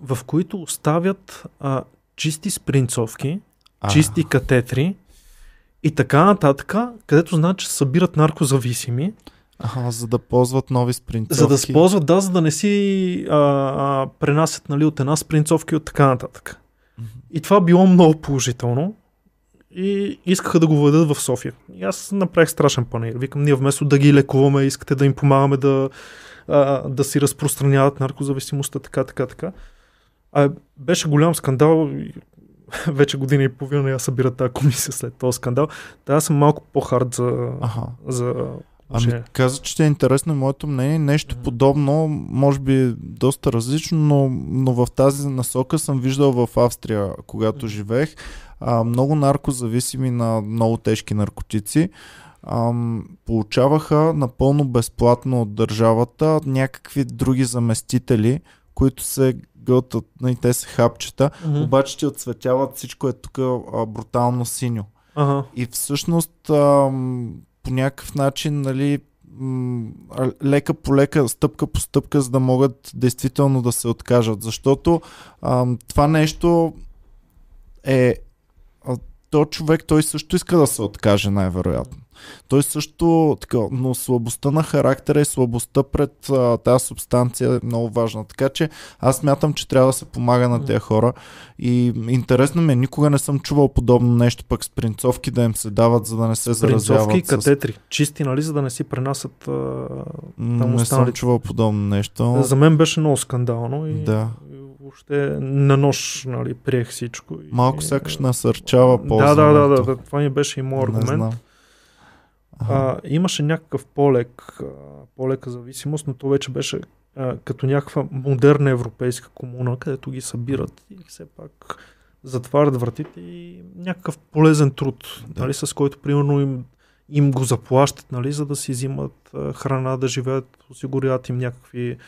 в които оставят а, чисти спринцовки, А, чисти катетри и така нататък, където знаят, че събират наркозависими, Аха, за да ползват нови спринцовки. за да използват, да, за да не си а, а, пренасят нали, от една спринцовка и от така нататък. И това било много положително. И искаха да го въведат в София. И аз направих страшен панер. Викам, ние вместо да ги лекуваме, искате да им помагаме да, а, да си разпространяват наркозависимостта, така, така, така. А беше голям скандал. [laughs] Вече година и половина я събира тази комисия след този скандал. Та аз съм малко по-хард за, Аха. за Ами каза, че ще е интересно моето мнение. Нещо Мгм. подобно, може би доста различно, но, но в тази насока съм виждал в Австрия, когато Мгм. живеех, а, много наркозависими на много тежки наркотици. Ам, получаваха напълно безплатно от държавата някакви други заместители, които се гълтат, нали, те са хапчета, Мгм. обаче ти отсветяват всичко е тук а, брутално синьо. Ага. И всъщност ам, по някакъв начин, нали, а, лека по лека, стъпка по стъпка, за да могат действително да се откажат. Защото ам, това нещо е. а, То човек, той също иска да се откаже, най-вероятно. Той също, така, но слабостта на характера и слабостта пред а, тази субстанция е много важна. Така че аз мятам, че трябва да се помага на тези хора. И интересно ми е, никога не съм чувал подобно нещо, пък спринцовки да им се дават, за да не се заразяват. Принцовки и с- катетри. Чисти, нали, за да не си пренасят. А... Там не съм останалите. чувал подобно нещо. За мен беше много скандално и, Да. въобще на нож нали, приех всичко. И, Малко сякаш насърчава ползването. да, да, да, да, това ми беше и Не аргумент. А, имаше някакъв по-лек, по-лека зависимост, но то вече беше а, като някаква модерна европейска комуна, където ги събират и все пак затварят вратите и някакъв полезен труд, Да. нали, с който примерно им, им го заплащат, нали, за да си взимат а, храна, да живеят, осигуряват им някакви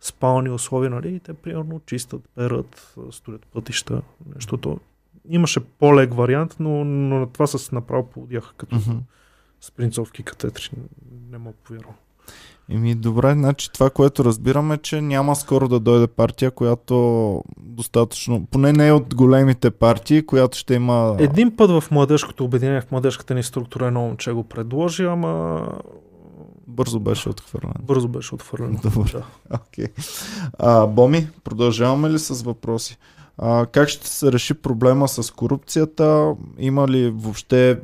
спални условия, нали, и те примерно чистят, перат, строят пътища, нещото. Имаше по-лек вариант, но, но на това с направо поводяха като Мгм. Спринцовки катетри. Не мога повярвам. Еми, добре, значи това, което разбираме, че няма скоро да дойде партия, която достатъчно, поне не е от големите партии, която ще има... Един път в младежкото обединение, в младежката ни структура едно момче го предложи, ама Бързо беше отхвърлен. бързо беше отвърлено. Добре. Да. [laughs] Окей. А, Боми, продължаваме ли с въпроси? А, как ще се реши проблема с корупцията? Има ли въобще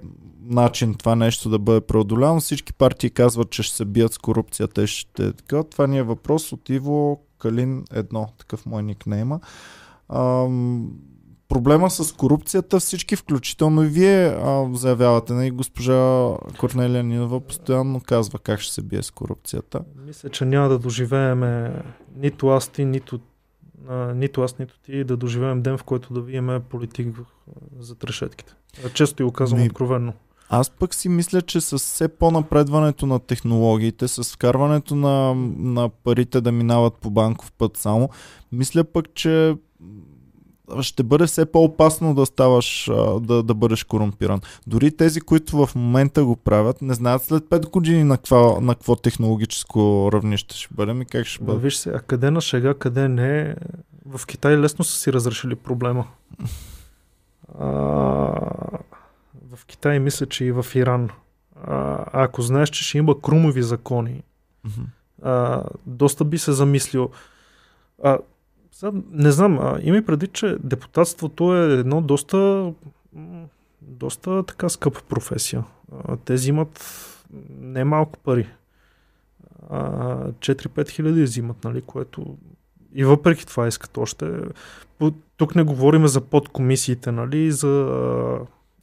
начин това нещо да бъде преодоляно? Всички партии казват, че ще се бият с корупцията и ще е така. Това ни е въпрос от Иво Калин едно, такъв мой никнейма. Ам, проблема с корупцията всички, включително и вие а, заявявате. Не? госпожа Корнелия Нинова постоянно казва как ще се бие с корупцията. Мисля, че няма да доживееме нито аз ти, нито, а, нито аз, нито ти да доживеем ден, в който да виеме политик за трешетките. Често и го казвам Ми- откровенно. Аз пък си мисля, че с все по-напредването на технологиите, с вкарването на, на парите да минават по банков път само, мисля пък, че ще бъде все по-опасно да ставаш, да, да бъдеш корумпиран. Дори тези, които в момента го правят, не знаят след 5 години на какво, на какво технологическо равнище ще бъдем и как ще бъде. Виж се, а къде на шега, къде не. В Китай лесно са си разрешили проблема. [laughs] А, в Китай мисля, че и в Иран. А, ако знаеш, че ще има крумови закони, Мгм. а, доста би се замислил. А, сега, не знам, а, има предвид, че депутатството е едно доста, доста така скъпа професия. А, те взимат не малко пари. А, 4-5 хиляди взимат, нали, което и въпреки това искат още. Тук не говорим за подкомисиите, нали, за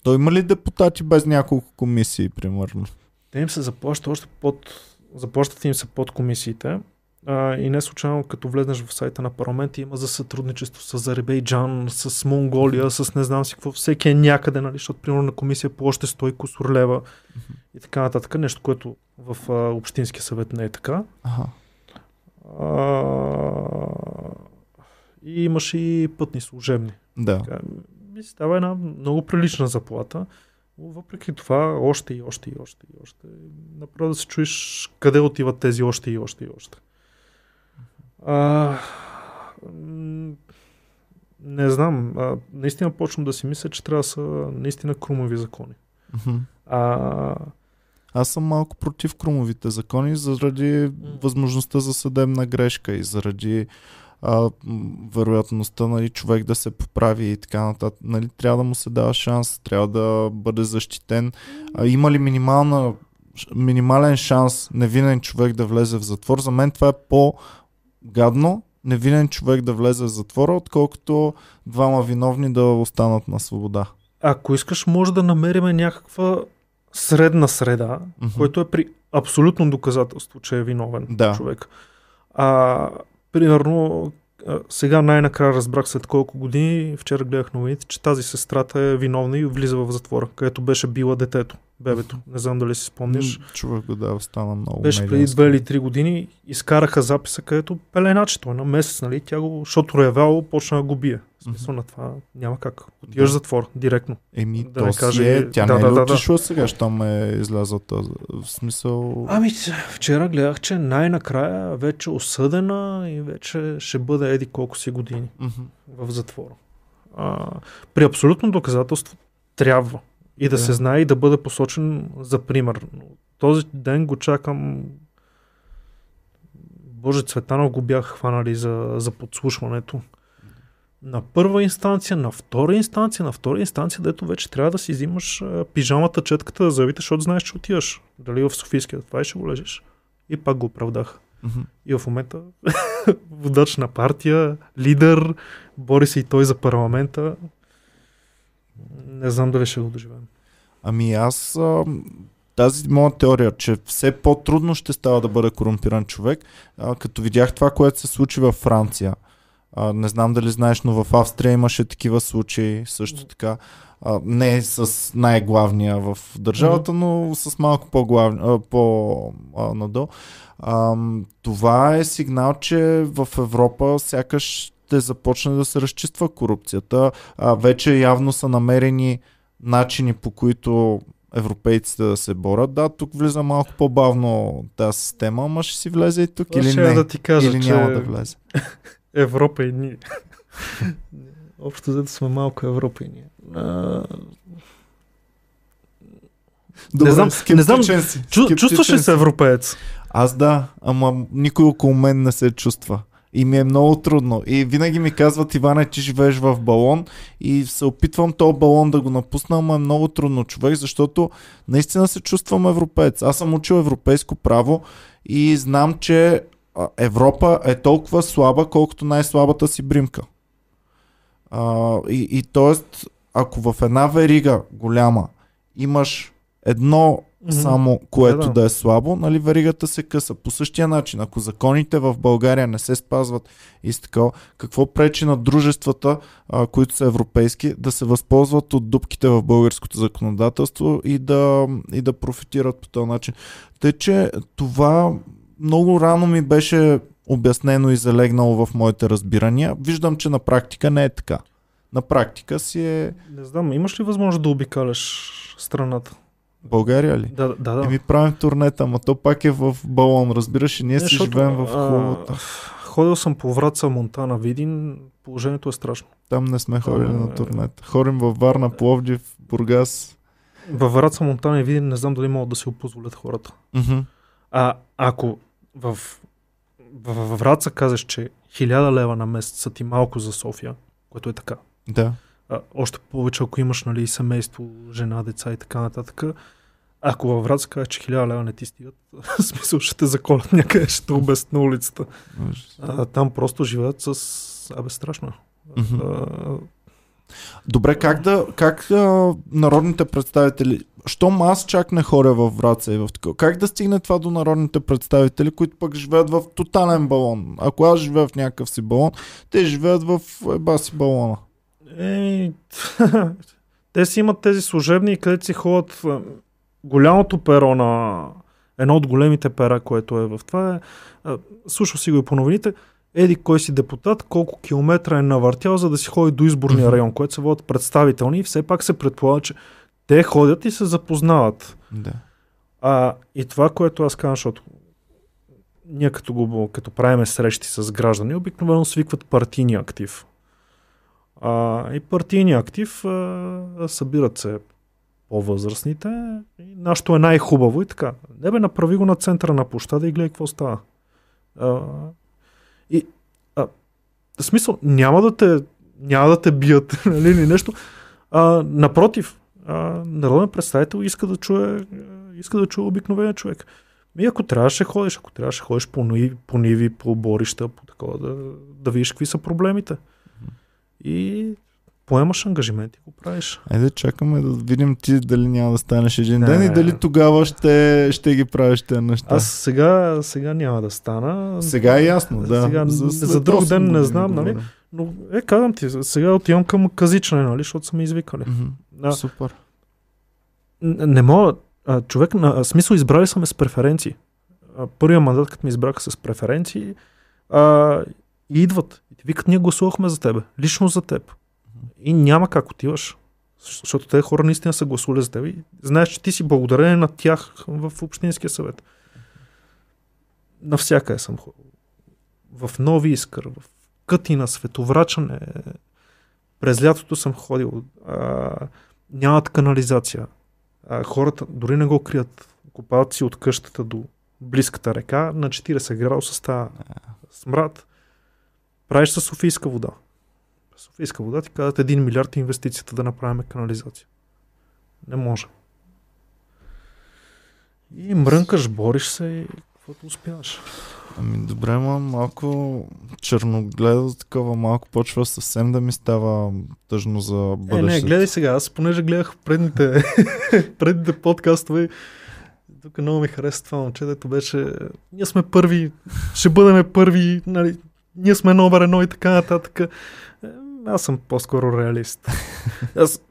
То има ли депутати без няколко комисии, примерно? Те им се заплаща още под... Заплащат им се под комисиите. А, и не случайно, като влезнеш в сайта на парламента, има за сътрудничество с Азербайджан, с Монголия, с не знам си какво. Всеки е някъде, нали, защото примерно на комисия по още 100 кусор лева и така нататък. Нещо, което в а, Общинския съвет не е така. Ага. А, и имаш и пътни служебни. Да. Така, ми става една много прилична заплата. Но въпреки това, още и още и още и още. Направо да се чуеш къде отиват тези още и още и още. А, не знам. А, наистина почвам да си мисля, че трябва да са наистина крумови закони. А, Аз съм малко против крумовите закони заради възможността за съдебна грешка и заради а, вероятността нали, човек да се поправи и така нататък. Нали, трябва да му се дава шанс, трябва да бъде защитен. А, има ли минимална, минимален шанс невинен човек да влезе в затвор? За мен това е по-гадно невинен човек да влезе в затвора, отколкото двама виновни да останат на свобода. ако искаш, може да намерим някаква средна среда, Мгм. който е при абсолютно доказателство, че е виновен Да. човек. А, примерно, сега най-накрая разбрах след колко години, вчера гледах новините, че тази сестрата е виновна и влиза в затвора, където беше била детето, бебето. Не знам дали си спомняш. Човек го да, стана много Беше преди медианско. две или три години, изкараха записа, където пеленаче, той е на месец, нали, тя го, защото ревяло, почна да го бие. В смисъл на това няма как. Отиваш Да. затвор, директно. Еми, Да то не каже- е, тя да, не е да, ли да, отишла сега, щом е излязъл този. В смисъл... Ами, вчера гледах, че най-накрая вече осъдена и вече ще бъде еди колко си години Мгм. в затвора. А, при абсолютно доказателство трябва и да, Да. се знае и да бъде посочен за пример. Този ден го чакам. Боже, Цветанов го бях хванали за, за подслушването. На първа инстанция, на втора инстанция, на втора инстанция, дето вече трябва да си взимаш пижамата, четката да завиташ, защото знаеш, че отиваш. Дали в Софийския, това и ще го лежиш. И пак го оправдах. Мгм. И в момента [laughs] водач на партия, лидер, бори се и той за парламента. Не знам дали ще го доживеем. Ами аз тази моя теория, че все по-трудно ще става да бъде корумпиран човек, а, като видях това, което се случи във Франция. А, не знам дали знаеш, но в Австрия имаше такива случаи също така. А, не с най-главния в държавата, но с малко по-главни, а, по-надолу. Това е сигнал, че в Европа сякаш ще започне да се разчиства корупцията. А, вече явно са намерени начини по които европейците да се борят. Да, тук влиза малко по-бавно тази система, ама ще си влезе и тук Това или ще не. да ти кажа, или че няма да влезе. [laughs] Европа и ние. [laughs] Общо взето сме малко Европа и ние. А, Добре, знам- не знам, си. чу, чувстваш ли се европеец? Аз да, ама никой около мен не се чувства. И ми е много трудно. И винаги ми казват, Иване, ти живееш в балон и се опитвам този балон да го напусна, но е много трудно човек, защото наистина се чувствам европеец. Аз съм учил европейско право и знам, че Европа е толкова слаба, колкото най-слабата си бримка. А, и, и т.е. ако в една верига голяма имаш едно mm-hmm. само, което да, да. да е слабо, нали, веригата се къса. По същия начин, ако законите в България не се спазват и с такова, какво пречи на дружествата, а, които са европейски, да се възползват от дупките в българското законодателство и да, и да профитират по този начин. Тъй, че това много рано ми беше обяснено и залегнало в моите разбирания. Виждам, че на практика не е така. На практика си е... Не знам, имаш ли възможност да обикаляш страната? България ли? Да, да, да. И ми правим турнета, ама то пак е в балон, разбираш, и ние не, си живеем в хубавата. Ходил съм по Враца, Монтана, Видин, положението е страшно. Там не сме ходили на турнета. Ходим във Варна, Пловдив, Бургас. Във Враца, Монтана и Видин не знам дали могат да си го позволят хората. Mm-hmm. А ако в, в, в Враца казаш, че хиляда лева на месец са ти малко за София, което е така. Да. А, още повече, ако имаш нали, семейство, жена, деца и така нататък. Ако във Враца кажеш, че хиляда лева не ти стигат, [laughs] смисъл ще те заколят някъде, ще обест на улицата. А, там просто живеят с... Абе, страшно. Mm-hmm. Добре, как да, как а, народните представители, щом аз чак не хоря в Враца и в такова, как да стигне това до народните представители, които пък живеят в тотален балон? Ако аз живея в някакъв си балон, те живеят в еба си балона. Е, [laughs] те си имат тези служебни, където си ходят голямото перо на едно от големите пера, което е в това е, слушал си го и по новините, еди кой си депутат, колко километра е навъртял, за да си ходи до изборния район, което се водят представителни и все пак се предполага, че те ходят и се запознават. Да. А, и това, което аз казвам, защото ние като, го, като правиме срещи с граждани, обикновено свикват партийни актив. А, и партийни актив а, събират се по-възрастните. И нашето е най-хубаво и така. Не бе, направи го на центъра на площада и гледай какво става. А, и а, в смисъл, няма да те, няма да те бият [laughs] нали, или нещо. А, напротив, а, народен представител иска да чуе, иска да чуе обикновения човек. И ако трябваше ходиш, ако трябваше ходиш по ниви, по, ниви, по борища, по такова, да, да видиш какви са проблемите. И поемаш ангажимент и го правиш. Айде чакаме да видим ти дали няма да станеш един не, ден и дали тогава ще, ще ги правиш тези неща. Аз сега, сега няма да стана. Сега е ясно, да. Сега, за, за друг ден не знам, нали? Но е, казвам ти, сега отивам към казичане, нали, защото са ми извикали. Mm-hmm. Да. Супер. Не мога, а, човек, на смисъл избрали са ме с преференции. Първият мандат, като ме избраха с преференции, а, и идват. И ти викат, ние гласувахме за тебе. Лично за теб. И няма как отиваш. Защото тези хора наистина са гласували за теб. И знаеш, че ти си благодарение на тях в Общинския съвет. Навсякъде съм ходил. В Нови Искър, в Кътина, Световрачане. През лятото съм ходил. А, нямат канализация. А, хората дори не го крият. Копават си от къщата до близката река. На 40 градуса става смрад правиш с Софийска вода. Софийска вода ти казват 1 милиард инвестицията да направим канализация. Не може. И мрънкаш, бориш се и каквото успяваш. Ами добре, ма малко черногледо такова, малко почва съвсем да ми става тъжно за бъдещето. Е, не, гледай сега, аз понеже гледах предните, [laughs] предните подкастове, тук много ми хареса това момче, дето беше, ние сме първи, ще бъдем първи, нали, ние сме номер едно и така нататък. Аз съм по-скоро реалист. [laughs] Аз,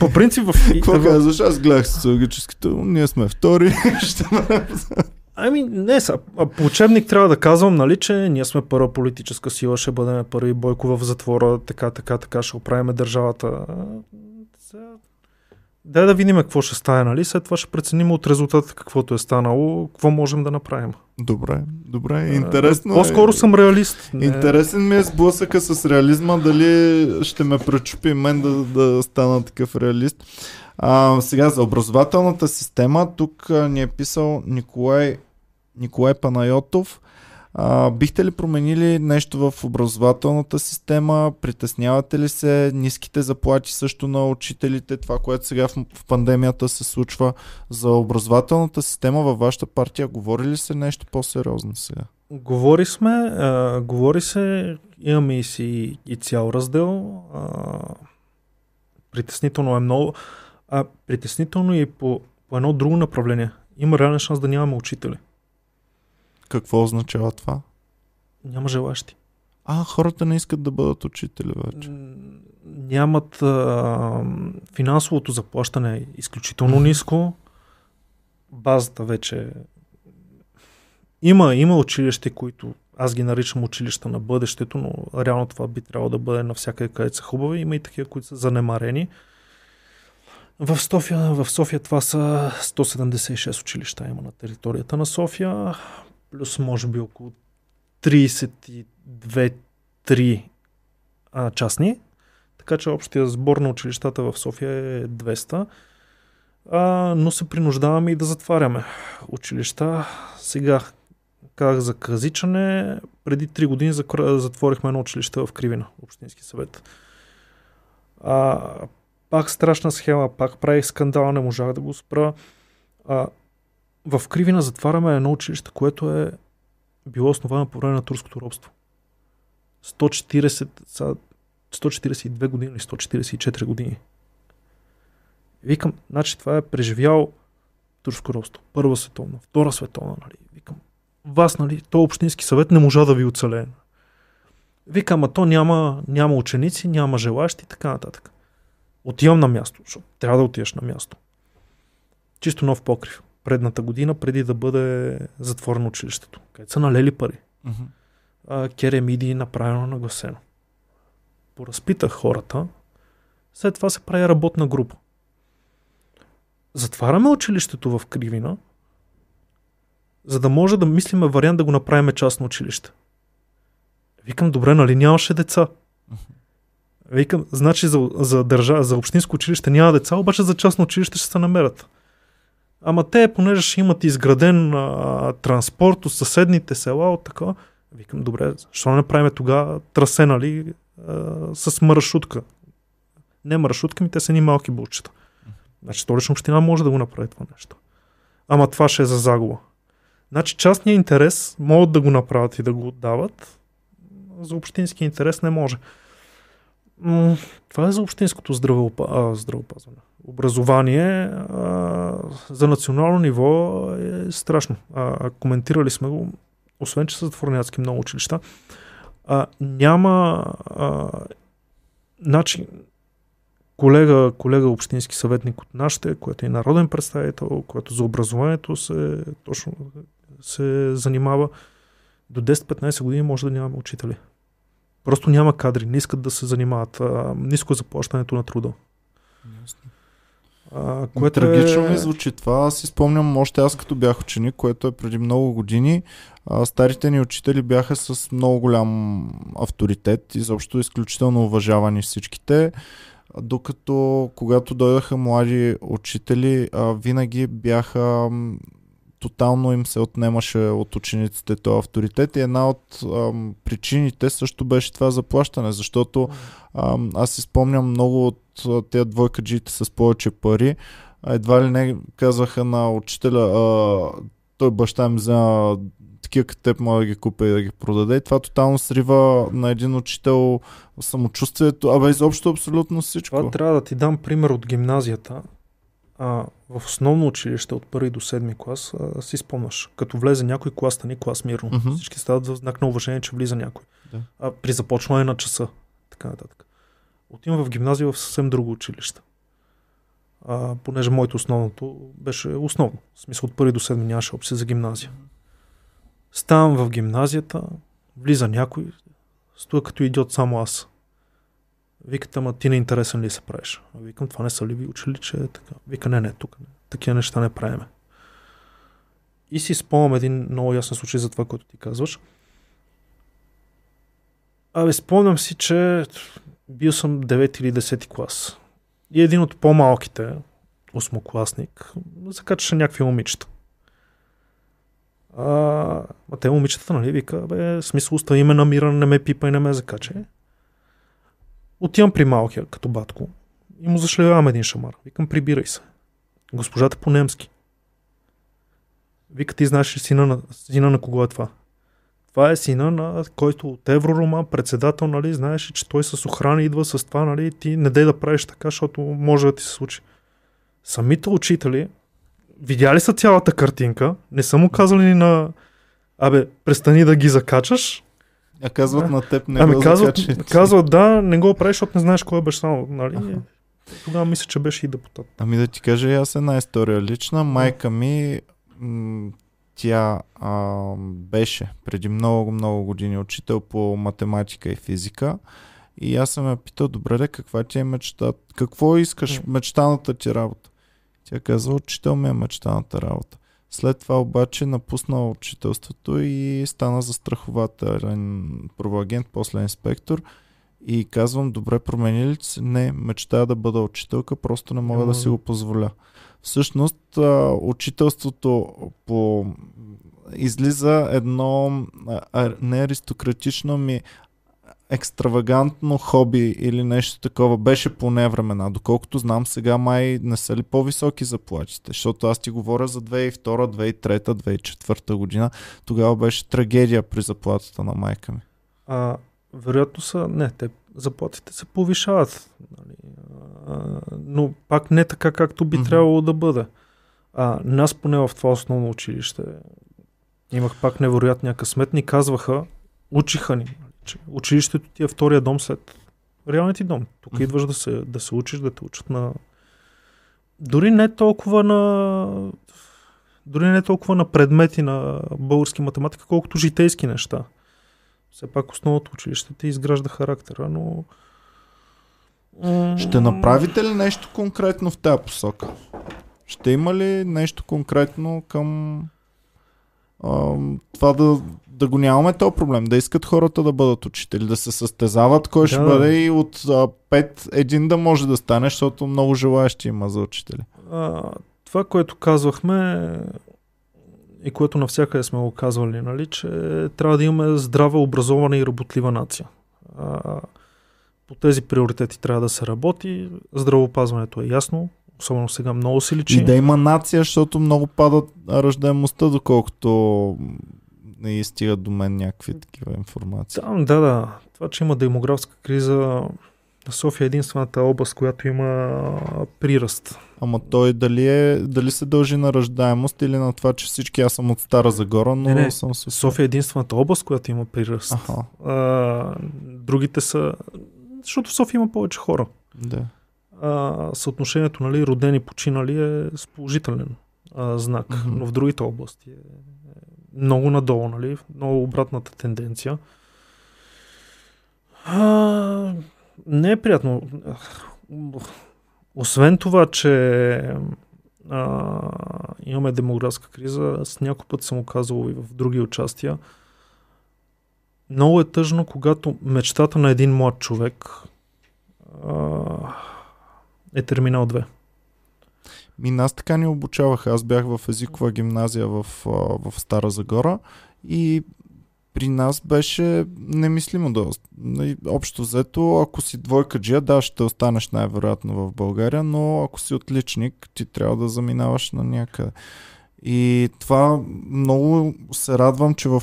по принцип в... Какво казваш? Аз гледах социологическото, ние сме втори. [laughs] Ами не, са, по учебник трябва да казвам, нали, че ние сме първа политическа сила, ще бъдем първи Бойко в затвора, така, така, така, ще оправим държавата. Дай да видим какво ще стане, нали? След това ще преценим от резултата каквото е станало, какво можем да направим. Добре, добре, интересно. По-скоро е... съм реалист. Не... Интересен ми е сблъсъка с реализма, дали ще ме пречупи мен да, да стана такъв реалист. А, сега за образователната система, тук ни е писал Николай, Николай Панайотов. А, бихте ли променили нещо в образователната система? Притеснявате ли се ниските заплати също на учителите? Това, което сега в, в пандемията се случва за образователната система във вашата партия, говори ли се нещо по-сериозно сега? Говори сме, а, говори се, имаме и си и цял раздел. А, притеснително е много. А притеснително и по, по едно друго направление. Има реален шанс да нямаме учители. Какво означава това? Няма желащи. А, хората не искат да бъдат учители вече. Нямат а, финансовото заплащане е изключително ниско. Базата вече има, има училище, които аз ги наричам училища на бъдещето, но реално това би трябвало да бъде навсякъде, където са хубави. Има и такива, които са занемарени. В София, в София това са 176 училища има на територията на София, плюс може би около 32-3 частни. Така че общия сбор на училищата в София е 200. А, но се принуждаваме и да затваряме училища. Сега казах за казичане. Преди 3 години затворихме едно училище в Кривина, Общински съвет. А, пак страшна схема, пак правих скандал, не можах да го спра. А, в Кривина затваряме едно училище, което е било основано по време на турското робство. 140, 142 години или 144 години. Викам, значи това е преживял турско робство. Първа световна, втора световна, нали? Викам, вас, нали, то общински съвет не можа да ви оцелее. Викам, а то няма, няма ученици, няма желащи и така нататък. Отивам на място, защото трябва да отидеш на място. Чисто нов покрив. Предната година, преди да бъде затворено училището. Където са налели пари. Uh-huh. Керемиди направено нагласено. Поразпитах хората. След това се прави работна група. Затваряме училището в Кривина, за да може да мислиме вариант да го направим частно училище. Викам, добре, нали нямаше деца? Викам, значи за, за, държа, за общинско училище няма деца, обаче за частно училище ще се намерят. Ама те, понеже ще имат изграден а, транспорт от съседните села, от така, викам, добре, защо не направим тогава трасе, нали, а, с маршрутка? Не маршрутка, ми те са ни малки булчета. Значи столична община може да го направи това нещо. Ама това ще е за загуба. Значи частния интерес могат да го направят и да го отдават, за общински интерес не може. Това е за общинското здравеопа... здравеопазване. Образование а, за национално ниво е страшно. А, коментирали сме го, освен че са затворняцки много училища. А, няма а, значи, колега, колега общински съветник от нашите, който е народен представител, който за образованието се, точно се занимава, до 10-15 години може да нямаме учители. Просто няма кадри, не искат да се занимават. А, ниско заплащането на труда. А, което Трагично е... ми звучи това. Аз си спомням още аз като бях ученик, което е преди много години. А, старите ни учители бяха с много голям авторитет и заобщо изключително уважавани всичките. Докато когато дойдаха млади учители, а, винаги бяха тотално им се отнемаше от учениците този авторитет и една от ам, причините също беше това заплащане, защото ам, аз си спомням много от тези двойкаджиите с повече пари, едва ли не казваха на учителя, а, той баща ми взема такива като теб може да ги купи и да ги продаде. И това тотално срива на един учител самочувствието, абе изобщо абсолютно всичко. Това трябва да ти дам пример от гимназията а, в основно училище от първи до седми клас а, си спомняш. Като влезе някой клас, стани клас мирно. Uh-huh. Всички стават в знак на уважение, че влиза някой. Да. А, при започване на часа. Така нататък. Отивам в гимназия в съвсем друго училище. А, понеже моето основното беше основно. В смисъл от първи до седми нямаше опция за гимназия. Ставам в гимназията, влиза някой, стоя като идиот само аз. Викат, ама ти не интересен ли се правиш? А викам, това не са ли ви учили, че е така? Вика, не, не, тук не. Такива неща не правиме. И си спомням един много ясен случай за това, което ти казваш. Абе, спомням си, че бил съм 9 или 10 клас. И един от по-малките, осмокласник, закачаше някакви момичета. А, а те момичетата, нали, вика, бе, смисъл остави ме намира, не ме пипа и не ме закаче. Отивам при малкия, като батко, и му зашлевавам един шамар. Викам, прибирай се. Госпожата по-немски. Вика, ти знаеш ли сина на, сина на кого е това? Това е сина на който от Евророма, председател, нали, знаеш, че той с охрана идва с това, нали, ти не дай да правиш така, защото може да ти се случи. Самите учители, видяли са цялата картинка, не са му казали на Абе, престани да ги закачаш. А казват да. на теб не ами, го казват, казват, да, не го правиш, защото не знаеш кой е баща му. Нали? Тогава мисля, че беше и депутат. Ами да ти кажа и аз една история лична. Майка ми, м- тя а, беше преди много, много години учител по математика и физика. И аз съм я питал, добре, де, каква ти е мечта? Какво искаш, мечтаната ти работа? Тя казва, учител ми е мечтаната работа. След това обаче напусна учителството и стана застрахователен първоагент, после инспектор. И казвам, добре, промени ли се? Не, мечтая да бъда учителка, просто не мога да си го позволя. Всъщност, учителството по излиза едно не аристократично ми екстравагантно хоби или нещо такова беше по нея времена. Доколкото знам сега май не са ли по-високи заплатите, защото аз ти говоря за 2002, 2003, 2004 година. Тогава беше трагедия при заплатата на майка ми. А, вероятно са, не, те заплатите се повишават. Нали, а, но пак не така, както би Мгм. трябвало да бъде. А, нас поне в това основно училище имах пак невероятния късмет. Ни казваха, учиха ни, че училището ти е втория дом след реалният ти дом. Тук Мгм. идваш да се, да се учиш, да те учат на... Дори не толкова на... Дори не толкова на предмети на български математика, колкото житейски неща. Все пак основното училище ти изгражда характера, но... Ще направите ли нещо конкретно в тази посока? Ще има ли нещо конкретно към а, това да, да го нямаме този проблем? Да искат хората да бъдат учители, да се състезават, кой ще Да. бъде и от а, 5 един да може да стане, защото много желаящи има за учители. А, това, което казвахме и което навсякъде сме го казвали, нали, че трябва да имаме здрава, образована и работлива нация. А, по тези приоритети трябва да се работи. Здравеопазването е ясно, особено сега много се личи. И да има нация, защото много падат раждаемостта, доколкото не стигат до мен някакви такива информации. Там, да, да. Това, че има демографска криза, София е единствената област, която има приръст. Ама той дали, е, дали се дължи на раждаемост или на това, че всички аз съм от Стара Загора, но Не, не. съм с... София е единствената област, която има приръст. Аха, А, другите са... Защото в София има повече хора. да. а, съотношението нали, родени починали е с положителен а, знак, Мгм. но в другите области е много надолу, нали, много обратната тенденция. А, не е приятно. Освен това, че а, имаме демографска криза, с някой път съм оказал и в други участия. Много е тъжно, когато мечтата на един млад човек а, е терминал 2. Ми нас така ни обучаваха. Аз бях в езикова гимназия в, в Стара Загора и при нас беше немислимо да... ост- нали, Общо взето, ако си двойка джия, да, ще останеш най-вероятно в България, но ако си отличник, ти трябва да заминаваш на някъде. И това много се радвам, че в,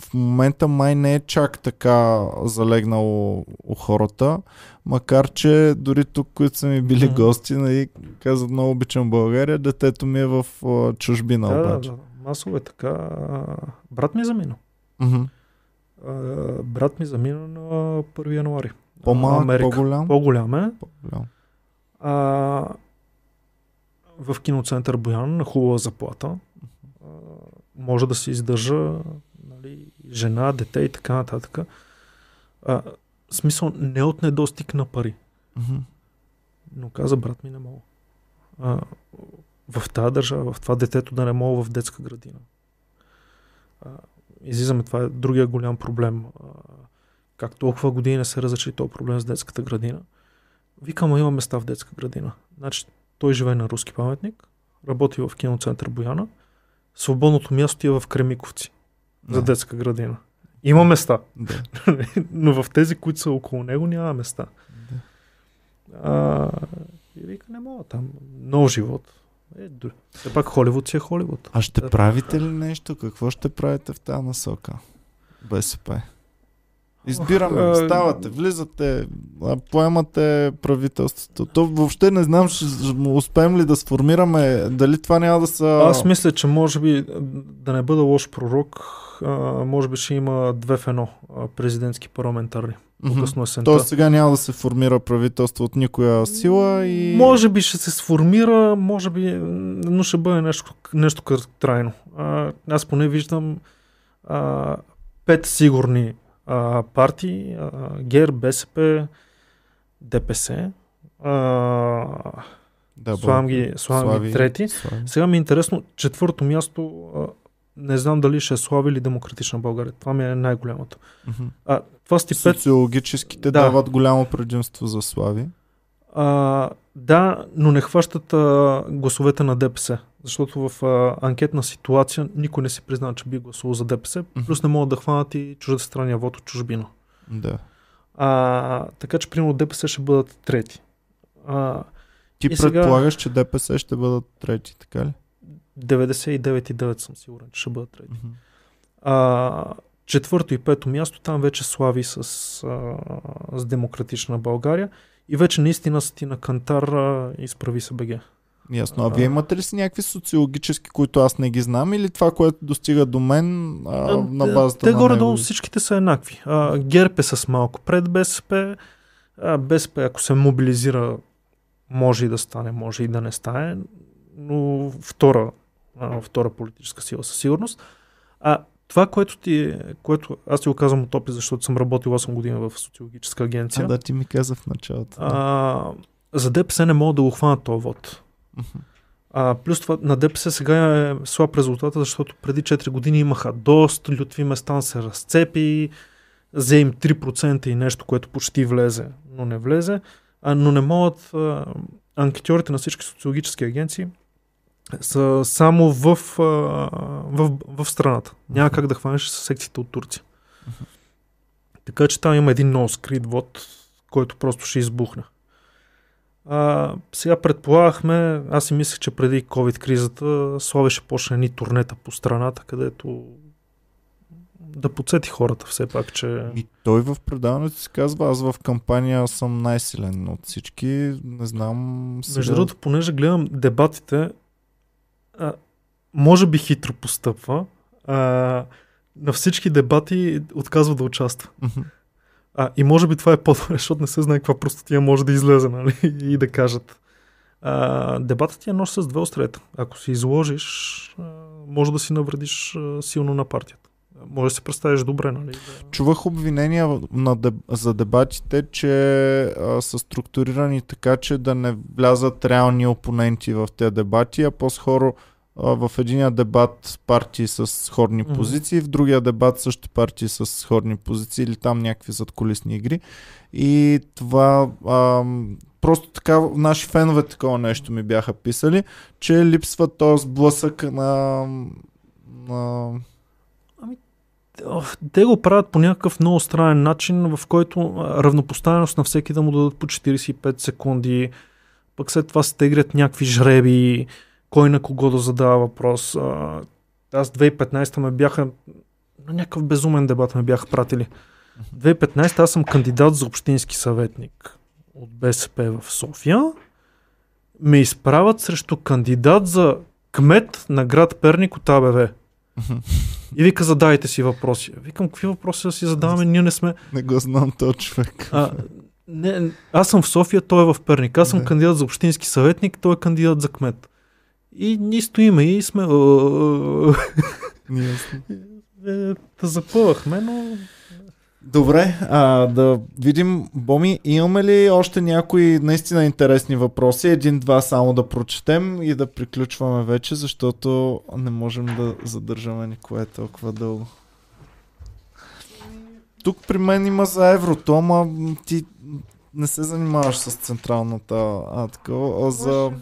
в момента май не е чак така залегнало у хората, макар че дори тук, които са ми били Мгм. гости, нали, казват много обичам България, детето ми е в чужбина Да, да, обаче. да, масово е така. Брат ми е замина. А, Брат ми замина на 1 януари. По-малък, Америка. по-голям? По-голям е. По-голям. А, в киноцентър Боян на хубава заплата. А, може да се издържа нали, жена, дете и така нататък. А, смисъл не от недостиг на пари. Мгм. Но каза брат ми не мога. А, в тази държава, в това детето да не мога в детска градина. А, излизаме, това е другия голям проблем. Как толкова години не се разреши този проблем с детската градина. Викам, има места в детска градина. Значи, той живее на руски паметник, работи в киноцентър Бояна свободното място е в Кремиковци за Да. детска градина. Има места, Да. [laughs] но в тези, които са около него, няма места. А, и вика, не мога там. Нов живот. Е, дори. Все пак Холивуд си е Холивуд. А ще Да. правите ли нещо? Какво ще правите в тази насока? БСП. Избираме, а, ставате, влизате, поемате правителството. То въобще не знам, ще успеем ли да сформираме, дали това няма да са... Аз мисля, че може би, да не бъда лош пророк, може би ще има две в едно президентски парламентарни. По-късно есента. Тоест сега няма да се формира правителство от никоя сила и... Може би ще се сформира, може би, но ще бъде нещо, нещо трайно. Аз поне виждам а, пет сигурни а, партии, а, ГЕР, БСП, ДПС, а, да, славам ги, славам Слави. ги трети. Слави. Сега ми е интересно, четвърто място, а, не знам дали ще е Слави или Демократична България. Това ми е най-голямото. А, това сте пет Социологическите Да. дават голямо предимство за Слави. А, да, но не хващат а, гласовете на ДПС. Защото в а, анкетна ситуация никой не си призна, че би гласувал за ДПС. Мгм. Плюс не могат да хванат и чуждестранния вод от чужбина. Да. А, така че, примерно, ДПС ще бъдат трети. А, Ти И сега- предполагаш, че ДПС ще бъдат трети, така ли? 99,9 съм сигурен, че ще бъдат трети. Мгм. А, четвърто и пето място, там вече слави с, а, с демократична България. И вече наистина са ти на кантар а, изправи се БГ. Ясно. А вие имате ли си някакви социологически, които аз не ги знам, или това, което достига до мен а, на базата Те на горе-долу всичките са еднакви. А, ГЕРБ е с малко пред БСП. А, БСП, ако се мобилизира, може и да стане, може и да не стане, но втора, а, втора политическа сила със сигурност. А това, което ти, което аз ти го казвам от опит, защото съм работил 8 години в социологическа агенция. А, да, ти ми каза в началото. да. а, за ДПС не могат да го хванат този вод. А, плюс това на ДПС сега е слаб резултата, защото преди 4 години имаха доста, Лютви Местан се разцепи, взе им 3% и нещо, което почти влезе, но не влезе. А, но не могат а, анкетьорите на всички социологически агенции са само в, а, в, в страната. Няма как да хванеш секциите от Турция. Така че там има един много скрит вод, който просто ще избухне. А, сега предполагахме, аз си мислех, че преди COVID кризата Слави ще почне ни турнета по страната, където да подсети хората все пак, че... И той в предаването си казва, аз в кампания съм най-силен от всички, не знам сега... Между другото, понеже гледам дебатите, а, може би хитро постъпва, а, на всички дебати отказва да участва. А, и може би това е по-добре, [laughs] защото не се знае каква простотия може да излезе, нали? [laughs] И да кажат. А, дебатът ти е нож с две острета. Ако си изложиш, може да си навредиш силно на партията. Може да си представиш добре, нали? Чувах обвинения на деб... за дебатите, че а, са структурирани така, че да не влязат реални опоненти в тези дебати, а по-скоро в единия дебат партии с Мгм. позиции, в другия дебат също партии с сходни позиции или там някакви задколисни игри. И това ам, просто така наши фенове такова нещо ми бяха писали, че липсва този сблъсък на, на Ох, Те го правят по някакъв много странен начин, в който а, равнопоставеност на всеки да му дадат по 45 секунди, пък след това се теглят някакви жреби, кой на кого да задава въпрос. А, Аз 2015 ме бяха на някакъв безумен дебат ме бяха пратили. 2015 аз съм кандидат за общински съветник от БСП в София. Ме изправят срещу кандидат за кмет на град Перник от АБВ. И вика, задайте си въпроси. Викам, какви въпроси да си задаваме? Ние не сме... Не го знам този човек. А, не, аз съм в София, той е в Перник. Аз съм Да. кандидат за общински съветник, той е кандидат за кмет. И ние стоиме и сме... е, запъвахме, но... Добре, а, да видим, Боми, имаме ли още някои наистина интересни въпроси? Един-два само да прочетем и да приключваме вече, защото не можем да задържаме никое толкова дълго. Тук при мен има за еврото, ама ти не се занимаваш с централната а, такова, а за,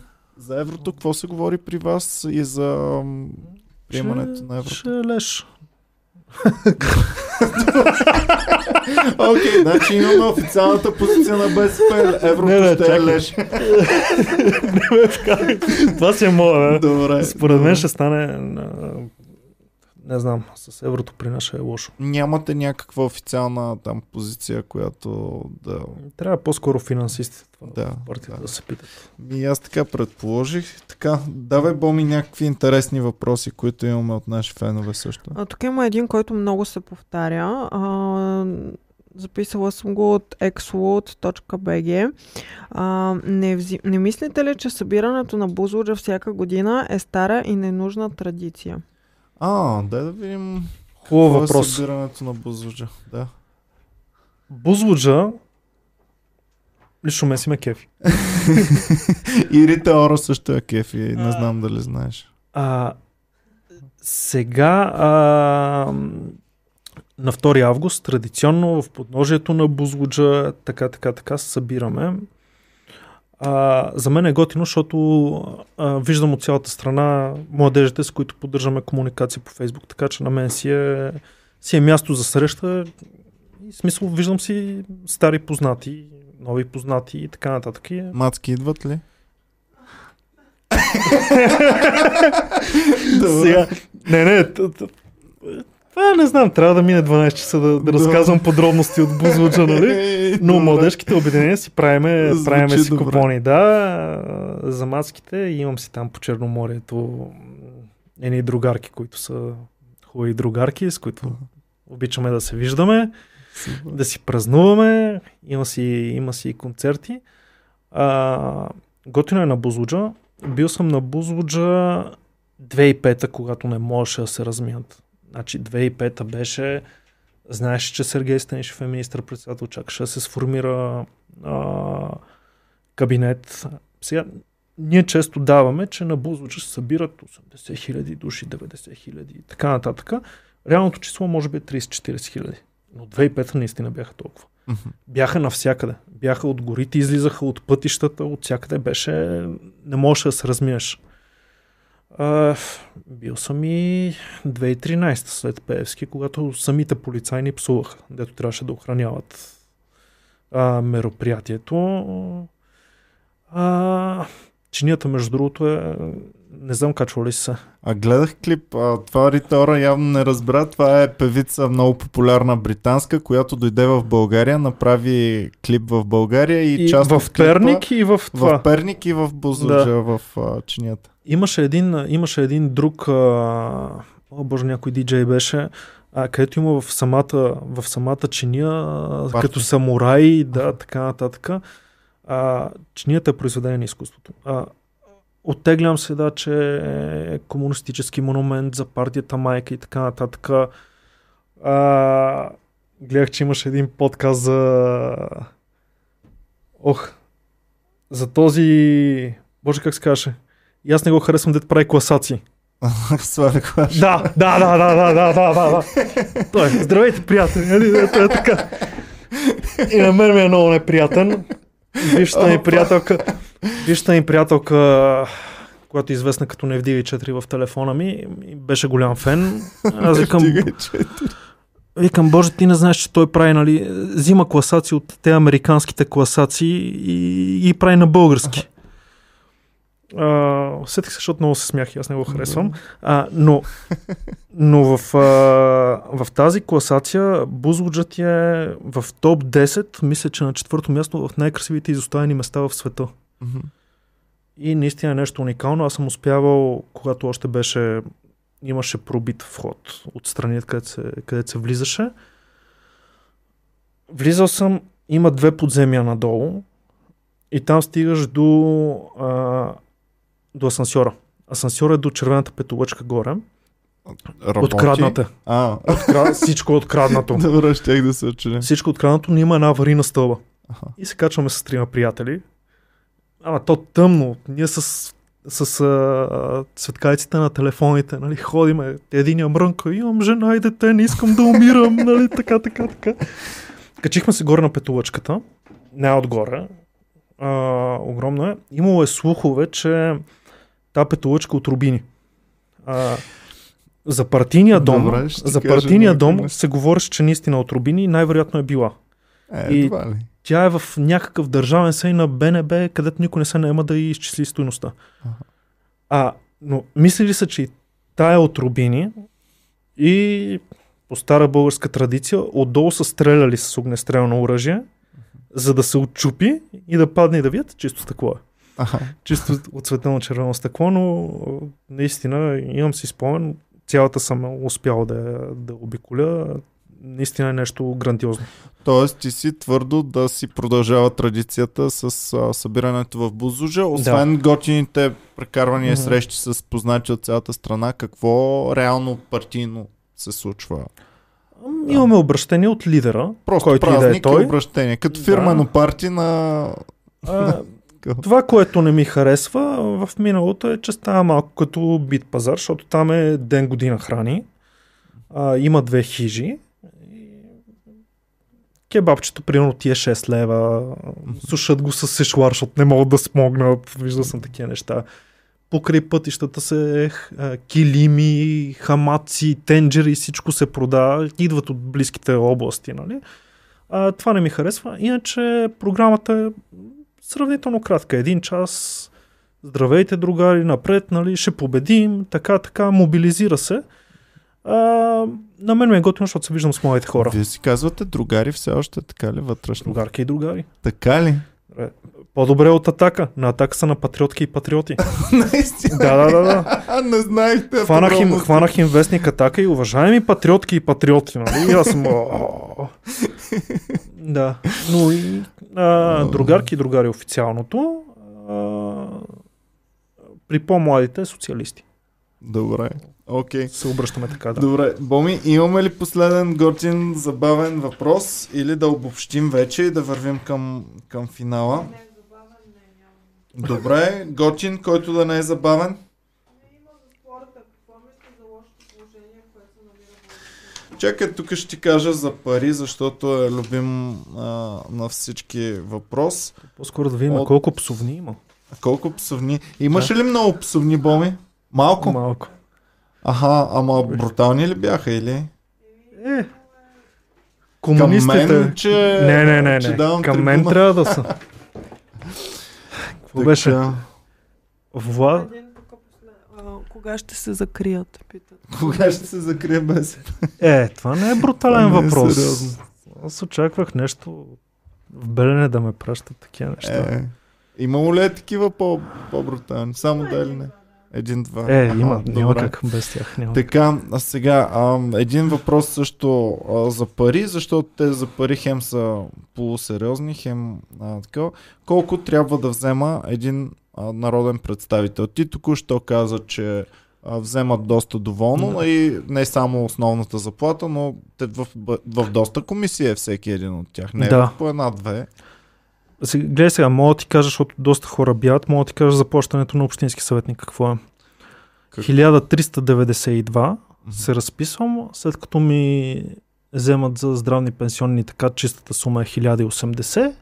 за еврото какво се говори при вас и за приемането на еврото? Ще леш. [laughs] Окей, значи имаме официалната позиция на БСП. Еврото Не, не, ще е леш. [laughs] Това си е моя. Добре. Според мен ще стане... Не знам, с еврото при нас ще е лошо. Нямате някаква официална там позиция, която да... Трябва по-скоро финансистите това Да, партията да. да се питат. И аз така предположих. Така, давай Боми някакви интересни въпроси, които имаме от наши фенове също. А, тук има един, който много се повтаря. А, записала съм го от exload.bg. А, не, взи... не мислите ли, че събирането на бузлуджа всяка година е стара и ненужна традиция? А, дай да видим Хубав е въпрос. събирането на бузлуджа. Да. Бузлуджа лично ме си ме кефи. [laughs] И Рита Ора също е кефи, не знам дали знаеш. А, сега а, на 2 август традиционно в подножието на Бузлуджа така, така, така се събираме. А, за мен е готино, защото а, виждам от цялата страна младежите, с които поддържаме комуникация по Фейсбук, така че на мен си е, си е място за среща. И смисъл виждам си стари познати, нови познати и така нататък. И, Мацки идват ли? [laughs] Сега, не, не, т- това не знам, трябва да мине 12 часа да, да разказвам подробности от Бузлуджа, нали? [laughs] Но Добре. младежките обединения си правиме, правиме си добре. купони. Да, за маските имам си там по Черноморието едни другарки, които са хубави другарки, с които обичаме да се виждаме, Супер. да си празнуваме, има си, има си и концерти. А, готино е на Бузлуджа. Бил съм на Бузлуджа 2005-та, когато не можеше да се размият. Значи 2005-та беше, знаеш, че Сергей Станишев е министър-председател, чакаше да се сформира а, кабинет. Сега, ние често даваме, че на Бузлуджа се събират 80 хиляди души, 90 хиляди и така нататък. Реалното число може би е 30-40 хиляди. Но 2005 наистина бяха толкова. Бяха навсякъде. Бяха от горите, излизаха от пътищата, от всякъде беше... Не можеше да се размиеш. Бил съм и 2013 след Пеевски, когато самите полицаи ни псуваха, дето трябваше да охраняват а, мероприятието. А, чинията, между другото, е... Не знам качва ли се. А гледах клип, а, това Рита Ора явно не разбра, това е певица много популярна британска, която дойде в България, направи клип в България и, И част в клипа, Перник и в това. в Перник и в Бузлуджа, в а, чинията. Имаше един, имаше един друг, а, о боже, някой диджей беше, а, където има в самата, в самата чиния, Парти. като самурай, да, така нататък а, чинията е произведение на изкуството. А, оттеглям се, да, че е комунистически монумент за партията майка и така нататък. А, гледах, че имаш един подкаст за... Ох, за този... Боже, как се каже? И аз не го харесвам да прави класации. [laughs] Да, да, да, да, да, да, да, да. Той, здравейте, приятели. Нали? Е, е, е така. И на мен ми е много неприятен. Вижте ми [laughs] приятелка, вижте ми приятелка, която е известна като не вдига 4 в телефона ми, беше голям фен. [laughs] Аз викам, викам, боже, ти не знаеш, че той прави, нали, взима класации от те американските класации и, и прави на български. А, сетих се, защото много се смях и аз не го харесвам. А, но но в, а, в тази класация Бузлуджа ти е в топ 10, мисля, че на четвърто място в най-красивите изоставени места в света. Мгм. И наистина е нещо уникално. Аз съм успявал, когато още беше имаше пробит вход от страни, където се, където се влизаше. Влизал съм, има две подземия надолу и там стигаш до, а, до асансьора. Асансьора е до червената петолъчка горе. Работи? Открадната. А, Откра... Всичко е откраднато. [laughs] добре, щех да се очудя. Всичко е откраднато, но има една аварийна стълба. Аха. И се качваме с трима приятели. Ама то тъмно. Ние с, с а, цветкайците на телефоните, нали, ходиме. Единия мрънка, имам жена и дете, не искам да умирам, нали, така, така, така. Качихме се горе на петолъчката, не отгоре. А, огромно е. Имало е слухове, че та петолъчка от рубини. А, За партийния дом, Добре, за партийния дом се говореше, че наистина от Рубини най-вероятно е била. Е, И- едва ли. Тя е в някакъв държавен сей на БНБ, където никой не се наема да изчисли стоеността. Аха. А, но мисли ли се, че тая е от Рубини и по стара българска традиция отдолу са стреляли с огнестрелно оръжие, за да се отчупи и да падне и да вият чисто стъкло. Аха. Чисто отсветено червено стъкло, но наистина имам си спомен, цялата съм успял да, да обиколя. Наистина е нещо грандиозно. Тоест ти си твърдо да си продължава традицията с а, събирането в Бузужа, освен готините прекарвания Мгм. срещи с познати от цялата страна, какво реално партийно се случва? Ам, Имаме обращение от лидера, Просто който и да е той. обращение. Като Да. фирмено парти на... А, това, което не ми харесва в миналото е, че става малко като бит пазар, защото там е ден година храни. А, има две хижи. Кебабчето, примерно, ти е 6 лева. Сушат го с сешлар, защото не могат да смогнат. Виждал съм такива неща. Покрай пътищата се килими, хамаци, тенджери, всичко се продава. Идват от близките области, нали? А, това не ми харесва. Иначе програмата е сравнително кратка. Един час. Здравейте, другари, напред, нали, ще победим, така, така, мобилизира се. А, на мен ме е готино, защото се виждам с моите хора. Вие си казвате другари все още, така ли вътрешно? Другарки и другари. Така ли? По-добре от атака. На атака са на патриотки и патриоти. [laughs] Наистина. да, да, да, да. [laughs] не знаехте. Хванах им, хванах им вестник атака и уважаеми патриотки и патриоти. Нали? И аз съм... [laughs] Да. Но и а, другарки и другари официалното. А, при по-младите социалисти. Добре. Окей. Се обръщаме така, да. Добре, Боми, имаме ли последен готин, забавен въпрос или да обобщим вече и да вървим към, към финала? Добре, готин, който да не е забавен. Чакай, тук ще ти кажа за пари, защото е любим а, на всички въпрос. По-скоро да видим От- колко псовни има. Колко псовни? Имаше ли много псовни, Боми? Малко? Малко. Аха, ама брутални ли бяха или? Е. Към Комунистите. мен, че... Не, не, не, не. Към трибуна. мен трябва да са. [laughs] Какво беше? Вла... Кога ще се закрият, питат. Кога ще се закрие без? Е, това не е брутален Това не е въпрос. сериозно. Аз очаквах нещо в Белене да ме пращат такива неща. Е, имало ли е такива по, по-брутални? Само да или не? Един-два. Е, Аха, има, няма как без тях. Няма. Така, а сега, а, един въпрос също а, за пари, защото те за пари хем са полусериозни, хем а, така. Колко трябва да взема един а, народен представител? Ти току-що каза, че а, вземат доста доволно Да. и не само основната заплата, но те в, в, в доста комисии е всеки един от тях. Не Да. е по една-две. Гледай сега, мога да ти кажа, защото доста хора бягат, мога да ти кажа заплащането на общински съветник какво е. Как? 1392 се разписвам, след като ми вземат за здравни пенсионни, така чистата сума е 1080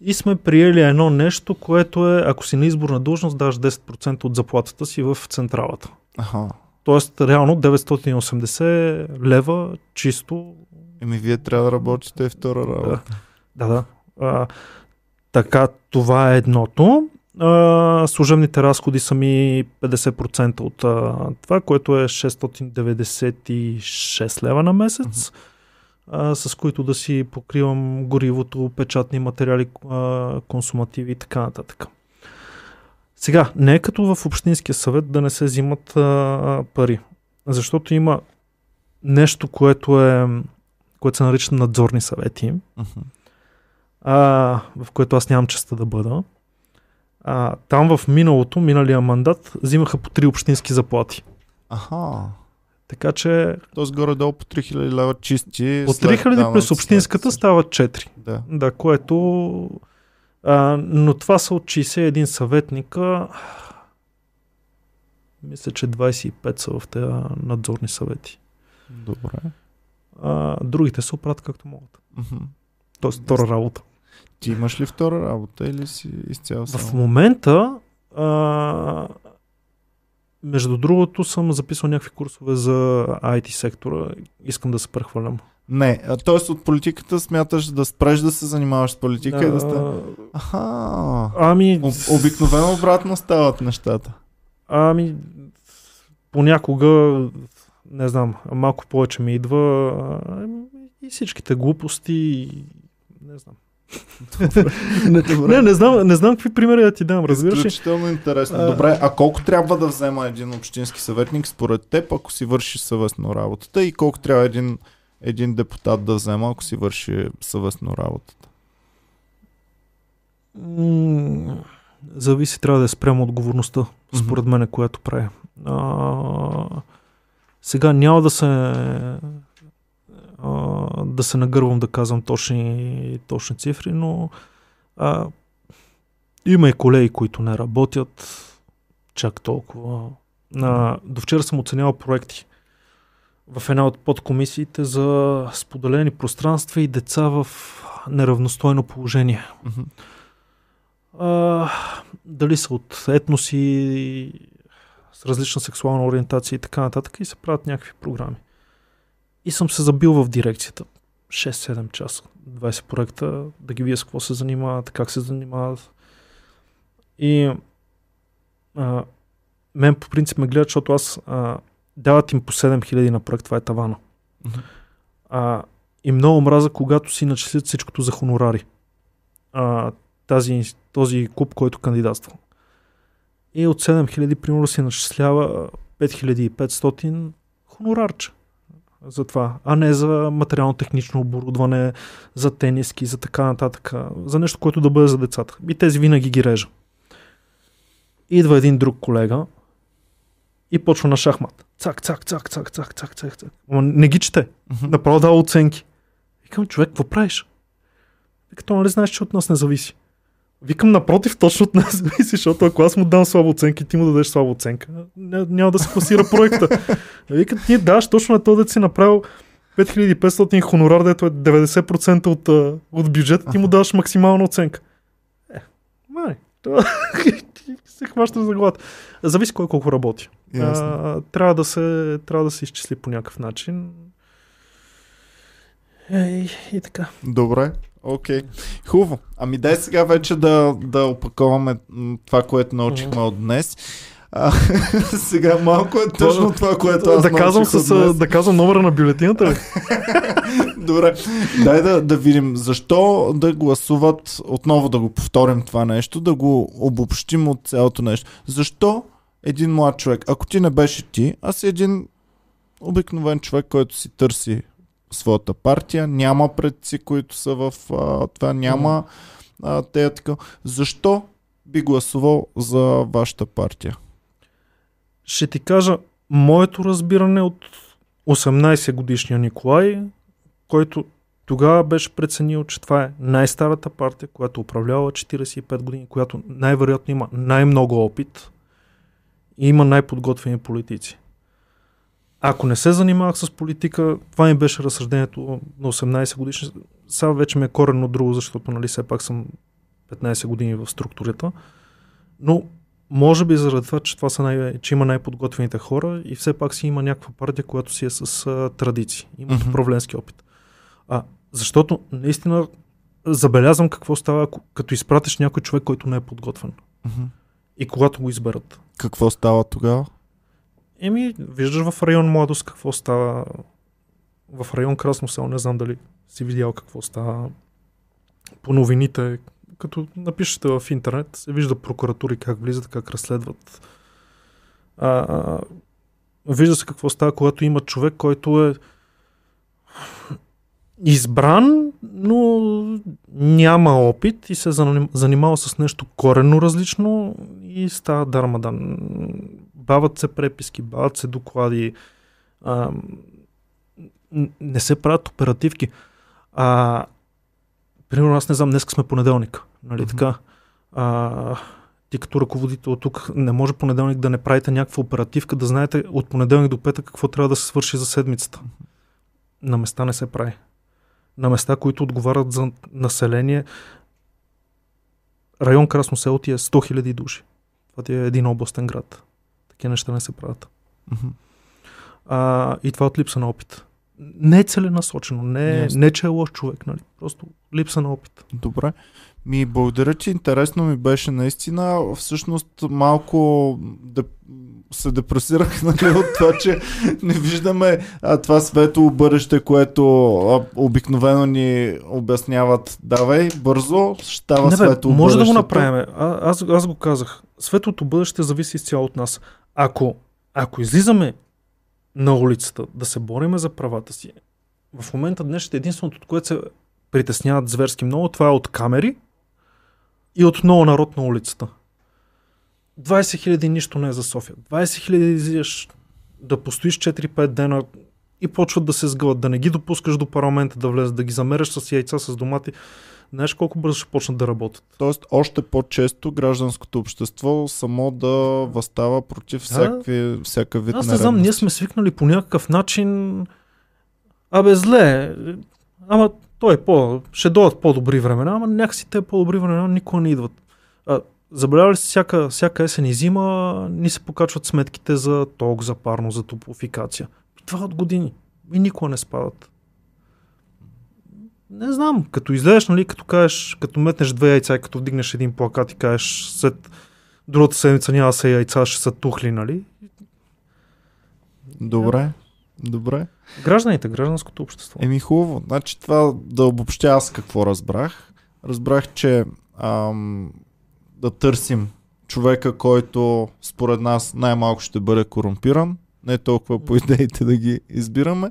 и сме приели едно нещо, което е, ако си на изборна длъжност, даваш 10% от заплатата си в централата. Аха. Тоест, реално 980 лева чисто. Еми, вие трябва да работите втора работа. Да, да. А, така, това е едното. А, служебните разходи са ми 50% от а, това, което е 696 лева на месец, а, с които да си покривам горивото, печатни материали, а, консумативи и така нататък. Сега, не е като в Общинския съвет да не се взимат а, пари, защото има нещо, което е което се нарича надзорни съвети, Мгм. А, в което аз нямам честа да бъда. А, там в миналото, миналия мандат, взимаха по три общински заплати. Аха. Така че Тоест горе-долу по 3000 лева чисти. от след 3000 данъци, през след общинската стават 4. Да. Да, което... А, но това са от 61 съветника. Мисля, че 25 са в тези надзорни съвети. Добре. А, другите се оправят както могат. Тоест втора работа. Ти имаш ли втора работа или си изцяло В само? момента а, Между другото съм записал някакви курсове за IT сектора. Искам да се прехвърлям. Не, т.е. от политиката смяташ да спреш да се занимаваш с политика да, и да сте... Аха. Ами... Об, обикновено обратно стават нещата. Ами, понякога, не знам, малко повече ми идва и всичките глупости, не знам. [laughs] не, не, знам, не знам какви примери да ти дам, разбираш? Изключително интересно. А... Добре, а колко трябва да взема един общински съветник според теб, ако си върши съвестно работата и колко трябва един, един депутат да взема, ако си върши съвестно работата? зависи, трябва да е спрямо отговорността, според мен, която прави. А, сега няма да се а, да се нагървам да казвам точни, точни цифри, но а, има и колеги, които не работят чак толкова. А, до вчера съм оценявал проекти в една от подкомисиите за споделени пространства и деца в неравностойно положение. Mm-hmm. А, дали са от етноси, с различна сексуална ориентация и така нататък и се правят някакви програми. И съм се забил в дирекцията. 6-7 часа, 20 проекта, да ги вие с какво се занимават, как се занимават. И а, мен по принцип ме гледат, защото аз а, дават им по 7000 на проект, това е тавана. Uh-huh. А, и много мраза, когато си начислят всичкото за хонорари. А, тази, този куп, който кандидатства. И от 7000 примерно си начислява 5500 хонорарче за това, а не за материално-технично оборудване, за тениски, за така нататък, за нещо, което да бъде за децата. И тези винаги ги режа. Идва един друг колега и почва на шахмат. Цак, цак, цак, цак, цак, цак, цак, цак. Ама не ги чете. Направо дава оценки. Викам, човек, какво правиш? Като нали знаеш, че от нас не зависи. Викам напротив, точно от нас [laughs] защото ако аз му дам слаба оценка и ти му дадеш слаба оценка, няма да се класира проекта. [laughs] Викат, ти даваш точно на този да си направил 5500 хонорар, дето е 90% от, от бюджета, ти му даваш максимална оценка. Е, май, това [laughs] се хваща за главата. Зависи кой колко работи. А, трябва, да се, трябва да се изчисли по някакъв начин. Е, и, и така. Добре. Окей. Okay. Хубаво. Ами дай сега вече да, да опаковаме това, което научихме от днес. А, [laughs] сега малко е точно това, което аз да казвам, с, да казвам номера на бюлетината ли? [laughs] Добре, дай да, да видим защо да гласуват, отново да го повторим това нещо, да го обобщим от цялото нещо. Защо един млад човек, ако ти не беше ти, а си един обикновен човек, който си търси своята партия, няма предци, които са в а, това, няма а, те така. Защо би гласувал за вашата партия? Ще ти кажа моето разбиране от 18 годишния Николай, който тогава беше преценил, че това е най-старата партия, която управлява 45 години, която най-вероятно има най-много опит и има най-подготвени политици. Ако не се занимавах с политика, това ми беше разсъждението на 18 годишни. Сега вече ми е коренно друго, защото нали все пак съм 15 години в структурата. Но може би заради това, че, това са най- че има най-подготвените хора и все пак си има някаква партия, която си е с а, традиции. Има mm-hmm. управленски опит. А, защото наистина забелязвам какво става, като изпратиш някой човек, който не е подготвен. Mm-hmm. И когато го изберат. Какво става тогава? Еми, виждаш в район Младост какво става. В район Красно село, не знам дали си видял какво става по новините. Като напишете в интернет, се вижда прокуратури как влизат, как разследват. А, вижда се какво става, когато има човек, който е избран, но няма опит и се занимава с нещо коренно различно и става дармадан бават се преписки, бават се доклади, а, не се правят оперативки. А, примерно аз не знам, днес сме понеделник, нали mm-hmm. така? А, ти като ръководител тук не може понеделник да не правите някаква оперативка, да знаете от понеделник до петък какво трябва да се свърши за седмицата. На места не се прави. На места, които отговарят за население, район Красно село ти е 100 000 души. Това ти е един областен град. Такива неща не се правят. А, и това от липса на опит. Не е целенасочено, не, Ясно. не че е лош човек, нали? Просто липса на опит. Добре. Ми, благодаря ти. Интересно ми беше наистина. Всъщност малко да се депресирах [laughs] нали, от това, че не виждаме а, това светло бъдеще, което а, обикновено ни обясняват. Давай, бързо, ще става Не, бе, светло може да го бъдещето. направим. А, аз, аз го казах. Светлото бъдеще зависи изцяло от нас. Ако, ако излизаме на улицата да се бориме за правата си, в момента днес ще единственото, от което се притесняват зверски много, това е от камери и от много народ на улицата. 20 хиляди нищо не е за София. 20 хиляди излизаш да постоиш 4-5 дена и почват да се сгъват, да не ги допускаш до парламента да влезат, да ги замеряш с яйца, с домати. Знаеш колко бързо ще почнат да работят. Тоест, още по-често гражданското общество само да възстава против Да. всякакви, всяка вид Аз не знам, ние сме свикнали по някакъв начин. Абе, зле. Ама той е по... Ще дойдат по-добри времена, ама някакси те по-добри времена никога не идват. А, забелява ли си всяка, всяка есен и зима ни се покачват сметките за ток, за парно, за топлофикация. И това от години. И никога не спадат. Не знам, като излезеш, нали, като кажеш, като метнеш две яйца и като вдигнеш един плакат и кажеш след другата седмица няма са яйца, ще са тухли, нали? Добре, добре. Гражданите, гражданското общество. Еми хубаво. Значи това да обобщя аз какво разбрах. Разбрах, че ам, да търсим човека, който според нас най-малко ще бъде корумпиран. Не толкова по идеите да ги избираме.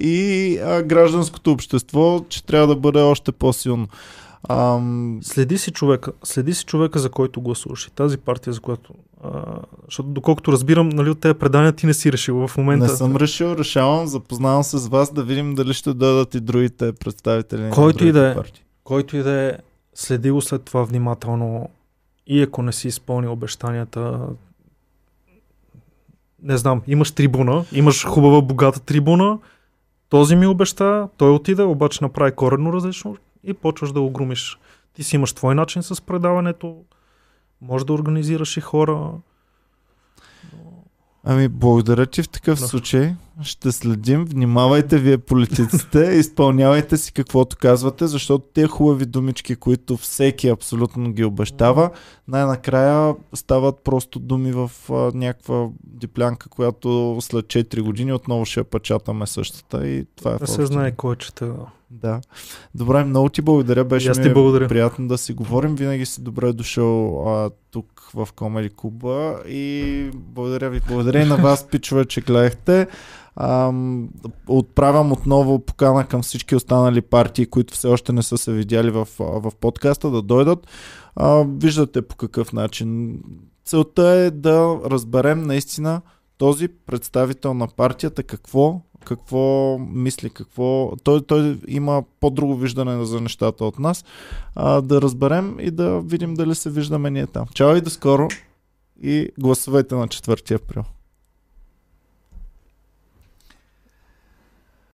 И а, гражданското общество, че трябва да бъде още по-силно. Ам, Следи си човека, следи си човека, за който гласуваш. И тази партия, за която. А, защото, доколкото разбирам, нали, от тези предания ти не си решил в момента. не съм решил, решавам, запознавам се с вас да видим дали ще дадат и другите представители Който и да е. Който и да е, следи го след това внимателно. И ако не си изпълнил обещанията, не знам, имаш трибуна, имаш хубава, богата трибуна, този ми обеща, той отиде, обаче направи коренно различно и почваш да го грумиш. Ти си имаш твой начин с предаването, може да организираш и хора. Ами, благодаря ти в такъв Да. случай. Ще следим. Внимавайте вие политиците, [laughs] изпълнявайте си каквото казвате, защото те хубави думички, които всеки абсолютно ги обещава, най-накрая стават просто думи в а, някаква диплянка, която след 4 години отново ще я печатаме същата и това е в се знае кой чета. Да. Добре, много ти благодаря. Беше ми ти благодаря. приятно да си говорим. Винаги си добре дошъл а, тук в Комери Куба и благодаря ви. Благодаря и на вас, пичове, че гледахте. Ам, отправям отново покана към всички останали партии, които все още не са се видяли в, в подкаста, да дойдат. А, виждате по какъв начин. Целта е да разберем наистина този представител на партията какво какво мисли, какво... Той, той има по-друго виждане за нещата от нас. А, да разберем и да видим дали се виждаме ние там. Чао и до скоро и гласувайте на 4 април.